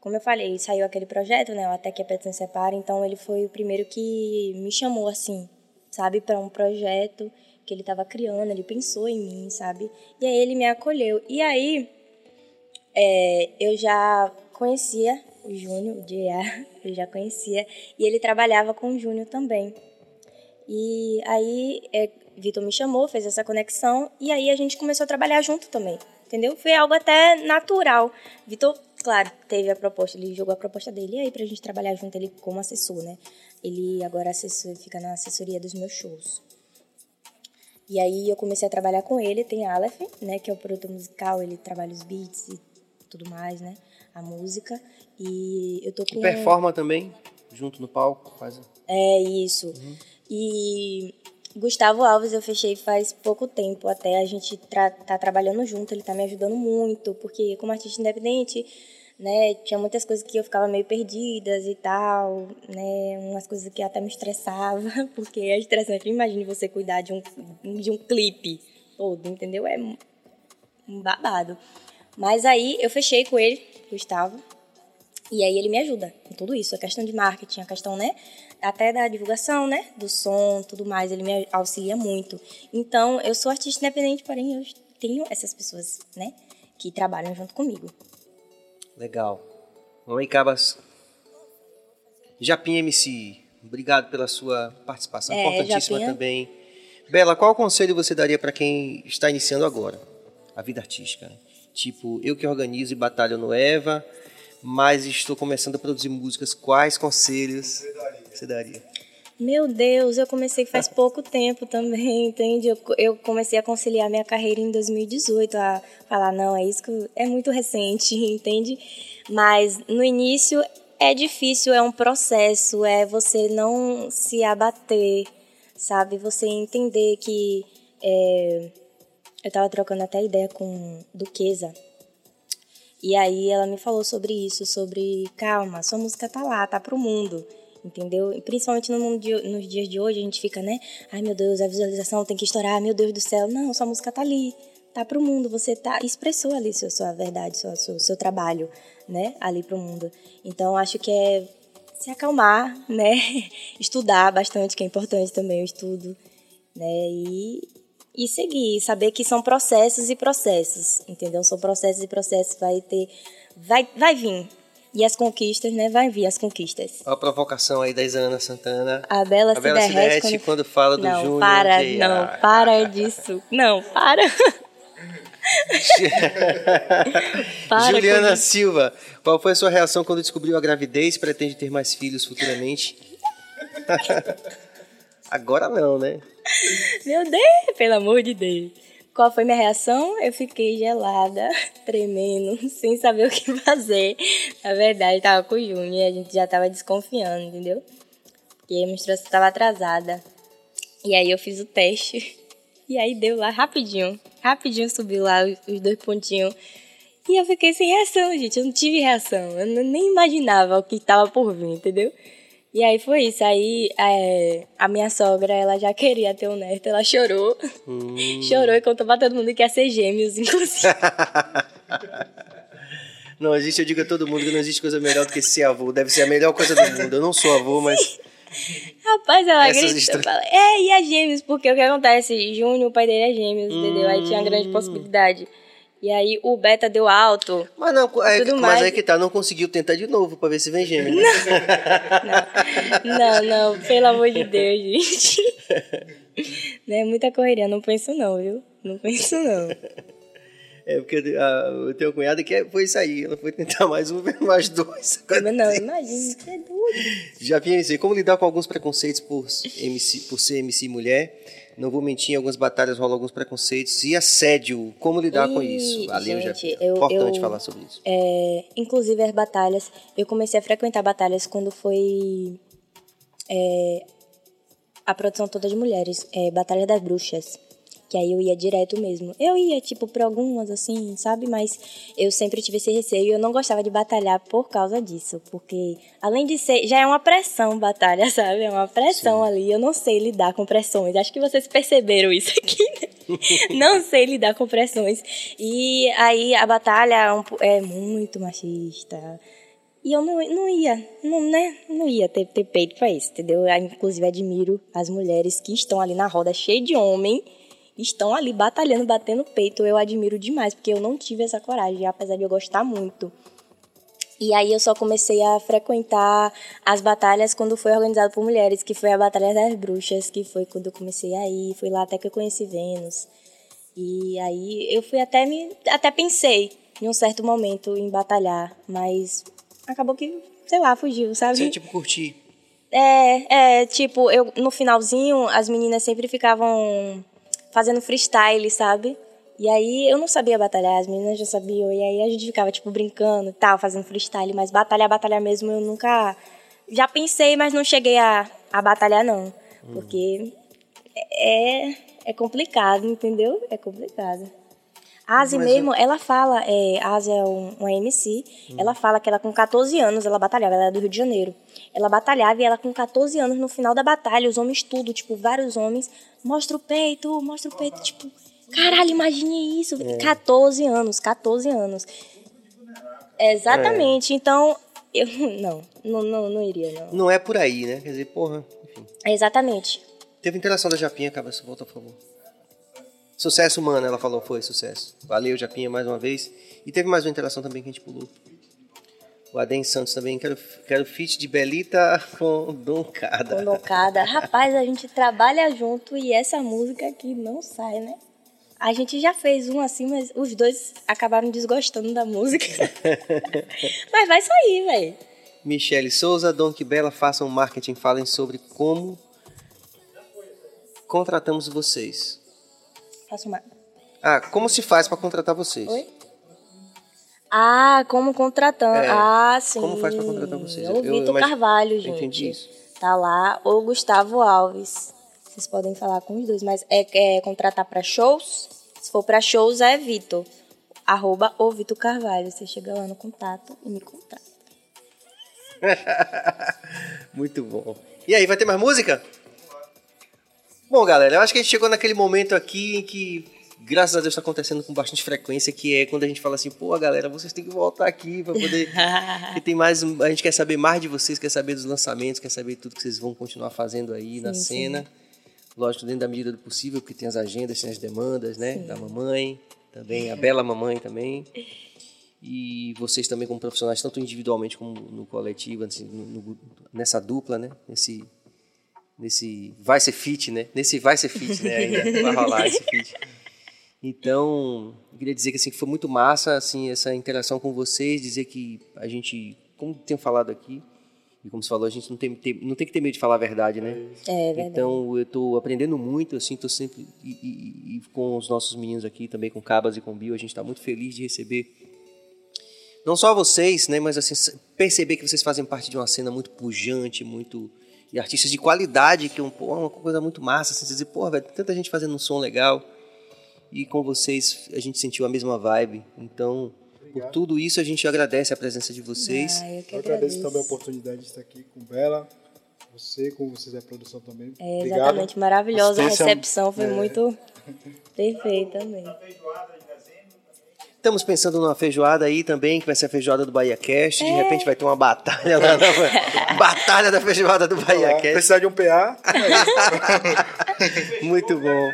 como eu falei, saiu aquele projeto, né? Até que a se separa, então ele foi o primeiro que me chamou assim, sabe, para um projeto que ele estava criando, ele pensou em mim, sabe? E aí ele me acolheu. E aí é, eu já conhecia o Júnior, o J.A., eu já conhecia, e ele trabalhava com o Júnior também. E aí, é, Vitor me chamou, fez essa conexão, e aí a gente começou a trabalhar junto também, entendeu? Foi algo até natural. Vitor, claro, teve a proposta, ele jogou a proposta dele, e aí pra gente trabalhar junto, ele como assessor, né? Ele agora assessor, fica na assessoria dos meus shows. E aí eu comecei a trabalhar com ele, tem Aleph, né, que é o produtor musical, ele trabalha os beats e tudo mais, né, a música. E eu tô com... Performa também, junto no palco, faz. É isso. E Gustavo Alves eu fechei faz pouco tempo até. A gente tra tá trabalhando junto, ele tá me ajudando muito, porque como artista independente, né, tinha muitas coisas que eu ficava meio perdidas e tal, né, umas coisas que até me estressava, porque é estressante. Imagine você cuidar de um, de um clipe todo, entendeu? É um babado. Mas aí eu fechei com ele, Gustavo, e aí ele me ajuda em tudo isso, a questão de marketing, a questão, né, até da divulgação, né, do som, tudo mais, ele me auxilia muito. Então, eu sou artista independente, porém eu tenho essas pessoas, né, que trabalham junto comigo. Legal. Vamos aí, Cabas. Japinha MC, obrigado pela sua participação, É, importantíssima Japinha. também. Bela, qual conselho você daria para quem está iniciando agora a vida artística? Tipo, eu que organizo e batalho no Eva, mas estou começando a produzir músicas, quais conselhos você daria? Meu Deus, eu comecei faz pouco tempo também, entende? Eu, eu comecei a conciliar minha carreira em 2018, a falar, não, é isso que é muito recente, entende? Mas no início é difícil, é um processo, é você não se abater, sabe? Você entender que. é, eu tava trocando até ideia com Duquesa. E aí ela me falou sobre isso, sobre calma, sua música tá lá, tá pro mundo, entendeu? E principalmente no mundo de, nos dias de hoje a gente fica, né? Ai meu Deus, a visualização tem que estourar, meu Deus do céu. Não, sua música tá ali, tá pro mundo, você tá expressou ali sua, sua verdade, sua, seu, seu trabalho, né? Ali pro mundo. Então acho que é se acalmar, né? Estudar bastante, que é importante também o estudo, né? E e seguir, saber que são processos e processos, entendeu? São processos e processos, vai ter, vai, vai vir. E as conquistas, né? Vai vir as conquistas. Olha a provocação aí da Isana Santana. A Bela, A se, Bela se derrete, derrete quando... quando fala do Não, Júnior. para, não, Ah, para disso. Não, para. para Juliana. Silva, qual foi a sua reação quando descobriu a gravidez? Pretende ter mais filhos futuramente? Agora não, né? Meu Deus, pelo amor de Deus. Qual foi minha reação? Eu fiquei gelada, tremendo, sem saber o que fazer. Na verdade, tava com o Júnior e a gente já tava desconfiando, entendeu? Porque a menstruação tava atrasada. E aí eu fiz o teste. E aí deu lá rapidinho. Rapidinho subiu lá os, dois pontinhos. E eu fiquei sem reação, gente. Eu não tive reação. Eu nem imaginava o que tava por vir, entendeu? E aí foi isso. Aí é, a minha sogra, ela já queria ter um neto, ela chorou. Chorou e contou pra todo mundo que ia ser gêmeos, inclusive. Não existe, eu digo a todo mundo que não existe coisa melhor do que ser avô. Deve ser a melhor coisa do mundo. Eu não sou avô, mas Rapaz, ela Essas gritou. histórias- Fala, é, e a gêmeos? Porque o que acontece? Júnior, o pai dele é gêmeos, entendeu? Aí tinha uma grande possibilidade. E aí o beta deu alto. Mas não, é, Tudo mas mais. aí que tá, não conseguiu tentar de novo pra ver se vem gêmeo. né? Não, não, pelo amor de Deus, gente. Não é muita correria, não penso não, viu? Não penso não. É porque a, o teu cunhado que é- foi isso aí. Ela foi tentar mais um, mais dois. Mas não, imagina, você é doido. Já MC, como lidar com alguns preconceitos por, MC, por ser MC mulher? Não vou mentir, em algumas batalhas rolam alguns preconceitos. E assédio, como lidar com Ih, isso? Valeu, já gente, eu- Importante eu- falar sobre isso. É, inclusive as batalhas, eu comecei a frequentar batalhas quando foi é, a produção toda de mulheres, é, Batalha das Bruxas. Que aí eu ia direto mesmo. Eu ia, tipo, pra algumas, assim, sabe? Mas eu sempre tive esse receio e eu não gostava de batalhar por causa disso. Porque, além de ser. Já é uma pressão batalha, sabe? É uma pressão ali. Eu não sei lidar com pressões. Acho que vocês perceberam isso aqui, né? não sei lidar com pressões. E aí a batalha é é muito machista. E eu não, não ia, não, né? Não ia ter, ter peito pra isso, entendeu? Eu, inclusive, admiro as mulheres que estão ali na roda cheia de homem, estão ali batalhando, batendo peito. Eu admiro demais, porque eu não tive essa coragem, apesar de eu gostar muito. E aí eu só comecei a frequentar as batalhas quando foi organizado por mulheres, que foi a Batalha das Bruxas, que foi quando eu comecei a ir, foi lá até que eu conheci Vênus. E aí eu fui até me até pensei em um certo momento em batalhar, mas acabou que, sei lá, fugiu, sabe? Você, tipo, curtir. É, é, tipo, eu no finalzinho as meninas sempre ficavam fazendo freestyle, sabe? E aí eu não sabia batalhar, as meninas já sabiam, e aí a gente ficava, tipo, brincando e tal, fazendo freestyle, mas batalhar, batalhar mesmo eu nunca. Já pensei, mas não cheguei a, a batalhar, não. Porque é, é complicado, entendeu? É complicado. A Asi mesmo, ela fala, é, a Asi é um, uma MC, ela fala que ela com 14 anos, ela batalhava, ela é do Rio de Janeiro. Ela batalhava e ela com 14 anos, no final da batalha, os homens tudo, tipo, vários homens, mostra o peito, mostra o peito, tipo, caralho, imagine isso, 14 anos, 14 anos. Exatamente, então, eu, não, não, não, não iria, não. Não é por aí, né? Quer dizer, porra, enfim. Exatamente. Teve interação da Japinha, cabeça, volta, por favor. Sucesso, mano, ela falou, foi sucesso. Valeu, Japinha, mais uma vez. E teve mais uma interação também que a gente pulou. O Adem Santos também, quero, quero feat de Belita com Dom Cada. Com Doncada. Rapaz, a gente trabalha junto e essa música aqui não sai, né? A gente já fez um assim, mas os dois acabaram desgostando da música. mas vai sair, velho. Michele Souza, Que Bela, façam marketing, falem sobre como contratamos vocês. Faço uma. Ah, como se faz para contratar vocês? Oi? Ah, como contratando. É, ah, sim. como faz pra contratar vocês? O Vitor Carvalho, gente. entendi isso. Tá lá. Ou Gustavo Alves. Vocês podem falar com os dois, mas é, é contratar pra shows? Se for pra shows, é Vitor. Arroba o Vitor Carvalho. Você chega lá no contato e me contrata. Muito bom. E aí, vai ter mais música? Bom, galera, eu acho que a gente chegou naquele momento aqui em que, graças a Deus, está acontecendo com bastante frequência, que é quando a gente fala assim, pô, galera, vocês têm que voltar aqui para poder... que tem mais... A gente quer saber mais de vocês, quer saber dos lançamentos, quer saber tudo que vocês vão continuar fazendo aí na Sim, cena. Lógico, dentro da medida do possível, porque tem as agendas, tem as demandas, né? Da mamãe, também, a bela mamãe também. E vocês também como profissionais, tanto individualmente como no coletivo, assim, no- no- nessa dupla, né? Nesse, nesse vai ser fit, né? Nesse vai ser fit, né? Ainda vai rolar esse fit. Então, eu queria dizer que assim foi muito massa assim essa interação com vocês, dizer que a gente, como tenho falado aqui, e como você falou, a gente não tem, tem- não tem que ter medo de falar a verdade, né? É verdade. Então eu estou aprendendo muito, assim, estou sempre e, e- e com os nossos meninos aqui, também com Cabas e com Bill, a gente está muito feliz de receber não só vocês, né, mas assim perceber que vocês fazem parte de uma cena muito pujante, muito e artistas de qualidade, que é um, uma coisa muito massa, assim, você dizer, porra, velho, tanta gente fazendo um som legal e com vocês a gente sentiu a mesma vibe. Então, por tudo isso a gente agradece a presença de vocês. Ah, eu que Eu agradeço agradeço. também a oportunidade de estar aqui com Bela, você, com vocês da produção também. É, Obrigado. exatamente, maravilhosa. A recepção foi é, muito perfeita também. Estamos pensando numa feijoada aí também, que vai ser a feijoada do Bahia Cast. De repente vai ter uma batalha lá na batalha da feijoada do Bahia Cast. precisar de um PA, Muito bom.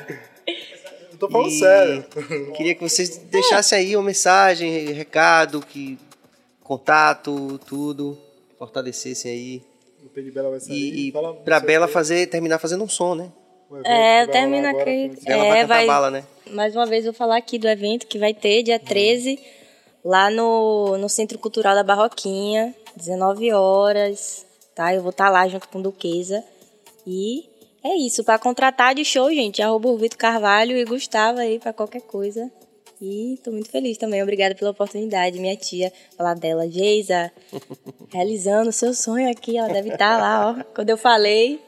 eu tô falando E sério. Queria que vocês deixassem aí uma mensagem, recado, que contato, tudo, fortalecessem aí. O P de Bela vai sair. E, e fala pra Bela fazer, terminar fazendo um som, né? É, rolar agora, aqui. Ela vai É, cantar vai. bala, né? Mais uma vez vou falar aqui do evento que vai ter dia 13, lá no, no Centro Cultural da Barroquinha, 19 horas, tá? Eu vou estar lá junto com Duquesa. E é isso, para contratar de show, gente, arroba o Vitor Carvalho e Gustavo aí para qualquer coisa. E tô muito feliz também, obrigada pela oportunidade, minha tia, falar dela, Geisa, realizando o seu sonho aqui, ela deve estar lá, ó, quando eu falei.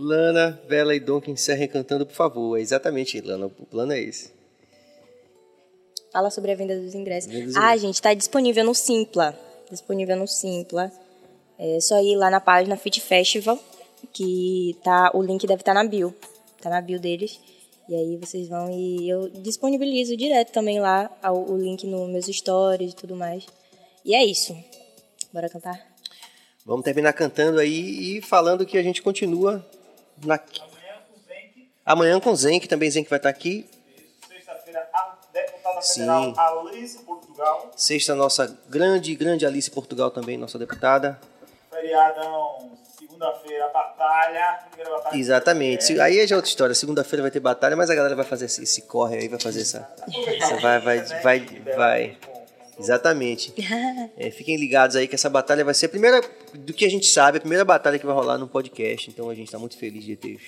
Lana, Bela e que encerrem cantando, por favor. É exatamente, Lana, o plano é esse. Fala sobre a venda dos ingressos. Venda dos ah, ingressos. gente, tá disponível no Simpla. Disponível no Simpla. É só ir lá na página Fit Festival, que tá, o link deve estar na bio. Tá na bio deles. E aí vocês vão e eu disponibilizo direto também lá o, o link nos meus stories e tudo mais. E é isso. Bora cantar? Vamos terminar cantando aí e falando que a gente continua na... Amanhã com o Zenk, também Zenk vai estar aqui. Sexta-feira, a deputada Sim. federal Alice Portugal. Sexta, nossa grande, grande Alice Portugal também, nossa deputada. Feriadão, segunda-feira, batalha. Primeira batalha. Exatamente. Se- Aí é já outra história. Segunda-feira vai ter batalha, mas a galera vai fazer esse, esse corre aí, vai fazer essa. essa vai, vai, vai, vai. Exatamente. É, fiquem ligados aí que essa batalha vai ser a primeira, do que a gente sabe, a primeira batalha que vai rolar no podcast. Então a gente está muito feliz de ter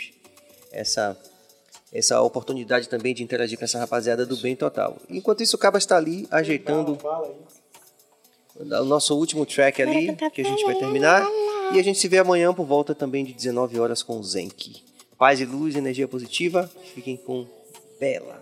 essa, essa oportunidade também de interagir com essa rapaziada do bem total. Enquanto isso, o Caba está ali ajeitando o nosso último track ali, que a gente vai terminar. E a gente se vê amanhã por volta também de 19 horas com o Zenk. Paz e luz, energia positiva. Fiquem com Bela.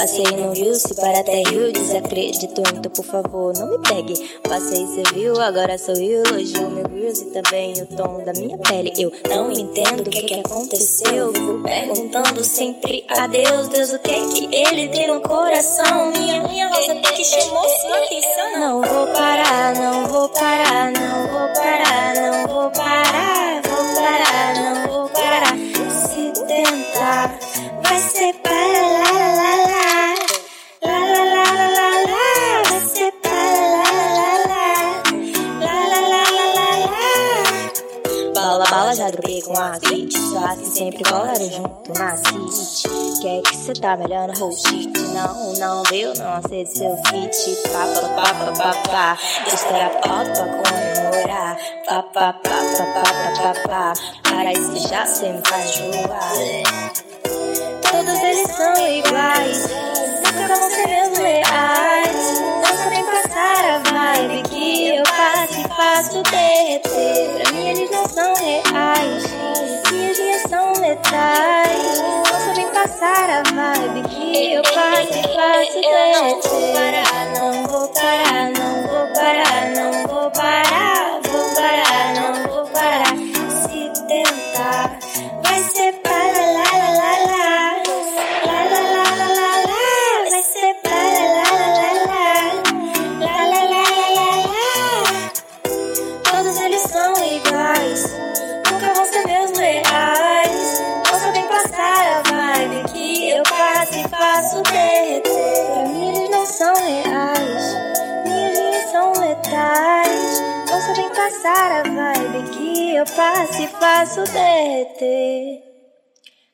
Passei no Rio, se para até Rio, desacredito, então por favor não me pegue. Passei, cê viu, agora sou eu, elogio meu Grills e também o tom da minha pele. Eu não entendo o que que aconteceu, fico perguntando sempre a Deus, Deus, o que é que ele tem no coração? Minha, minha voz até que chamou sua atenção. Não vou parar, não vou parar, não vou parar, não vou vou parar, com a fit Só assim sempre colaram junto. Na city Que é que cê tá melhor no shit Não, não deu, não aceito seu fit Pá, pá, pá, pá, pá, pá. Estourar foto pra comemorar Pá, pá, pá, pá, pá, pá, pá, pá. Para isso já cê me faz Todos eles são iguais. Nunca vão ser meus leais. Não sabem passar a vibe Que eu passo e faço derreter. Pra mim eles não são reais Minhas linhas são letais Não sabem passar a vibe Que eu passo e faço derreter Não vou parar, não vou parar, não vou parar Vou parar, não vou parar passar a vibe Que eu passo e faço derreter.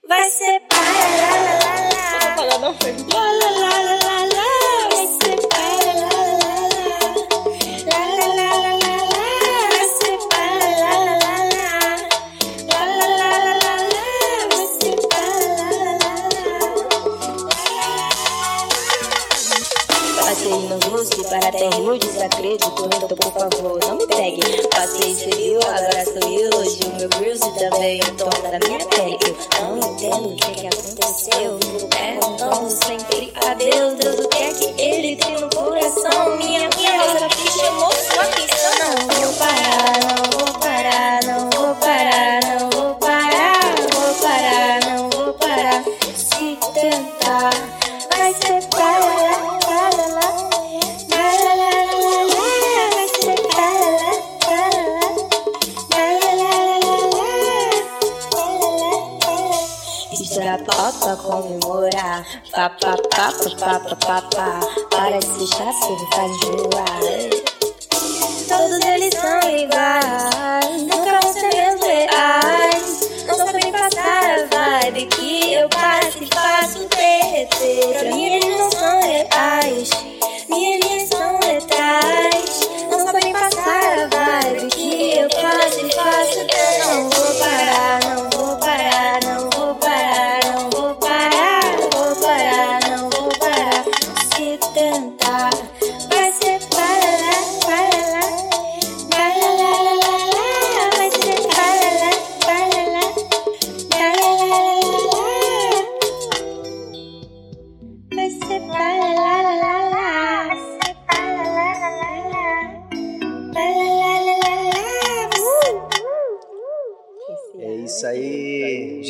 Vai ser para lá, lá, lá, lá. Rio, desacredito, então por favor não me pegue. Passei civil, agora sou eu, elogio meu Grills e também o tom da minha pele. Eu não entendo o que que aconteceu, perguntando sempre a Deus, Deus, o que é que ele tem no coração? Minha, minha rosa que chamou sua atenção. Não vou parar, não comemorar. Pá, pá, pá, pá, pá. Para de se chasse, me faz enjoar. Todos eles são iguais. Nunca vão ser meus reais. Não sabem passar a vibe que eu passo e faço derreter. Pra mim eles não são reais. Minhas linhas são letais.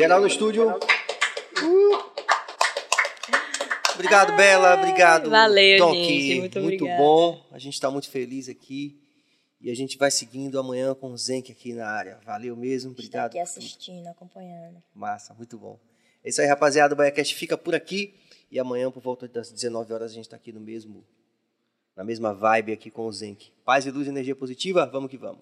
Geral no estúdio. Obrigado, Bela. Obrigado. Valeu, Donkey. gente. Muito obrigada. bom. A gente está muito feliz aqui. E a gente vai seguindo amanhã com o Zenk aqui na área. Valeu mesmo. Obrigado. aqui assistindo, acompanhando. Massa, muito bom. É isso aí, rapaziada. O BaiaCast fica por aqui. E amanhã, por volta das 19 horas, a gente está aqui no mesmo, na mesma vibe aqui com o Zenk. Paz e luz e energia positiva. Vamos que vamos.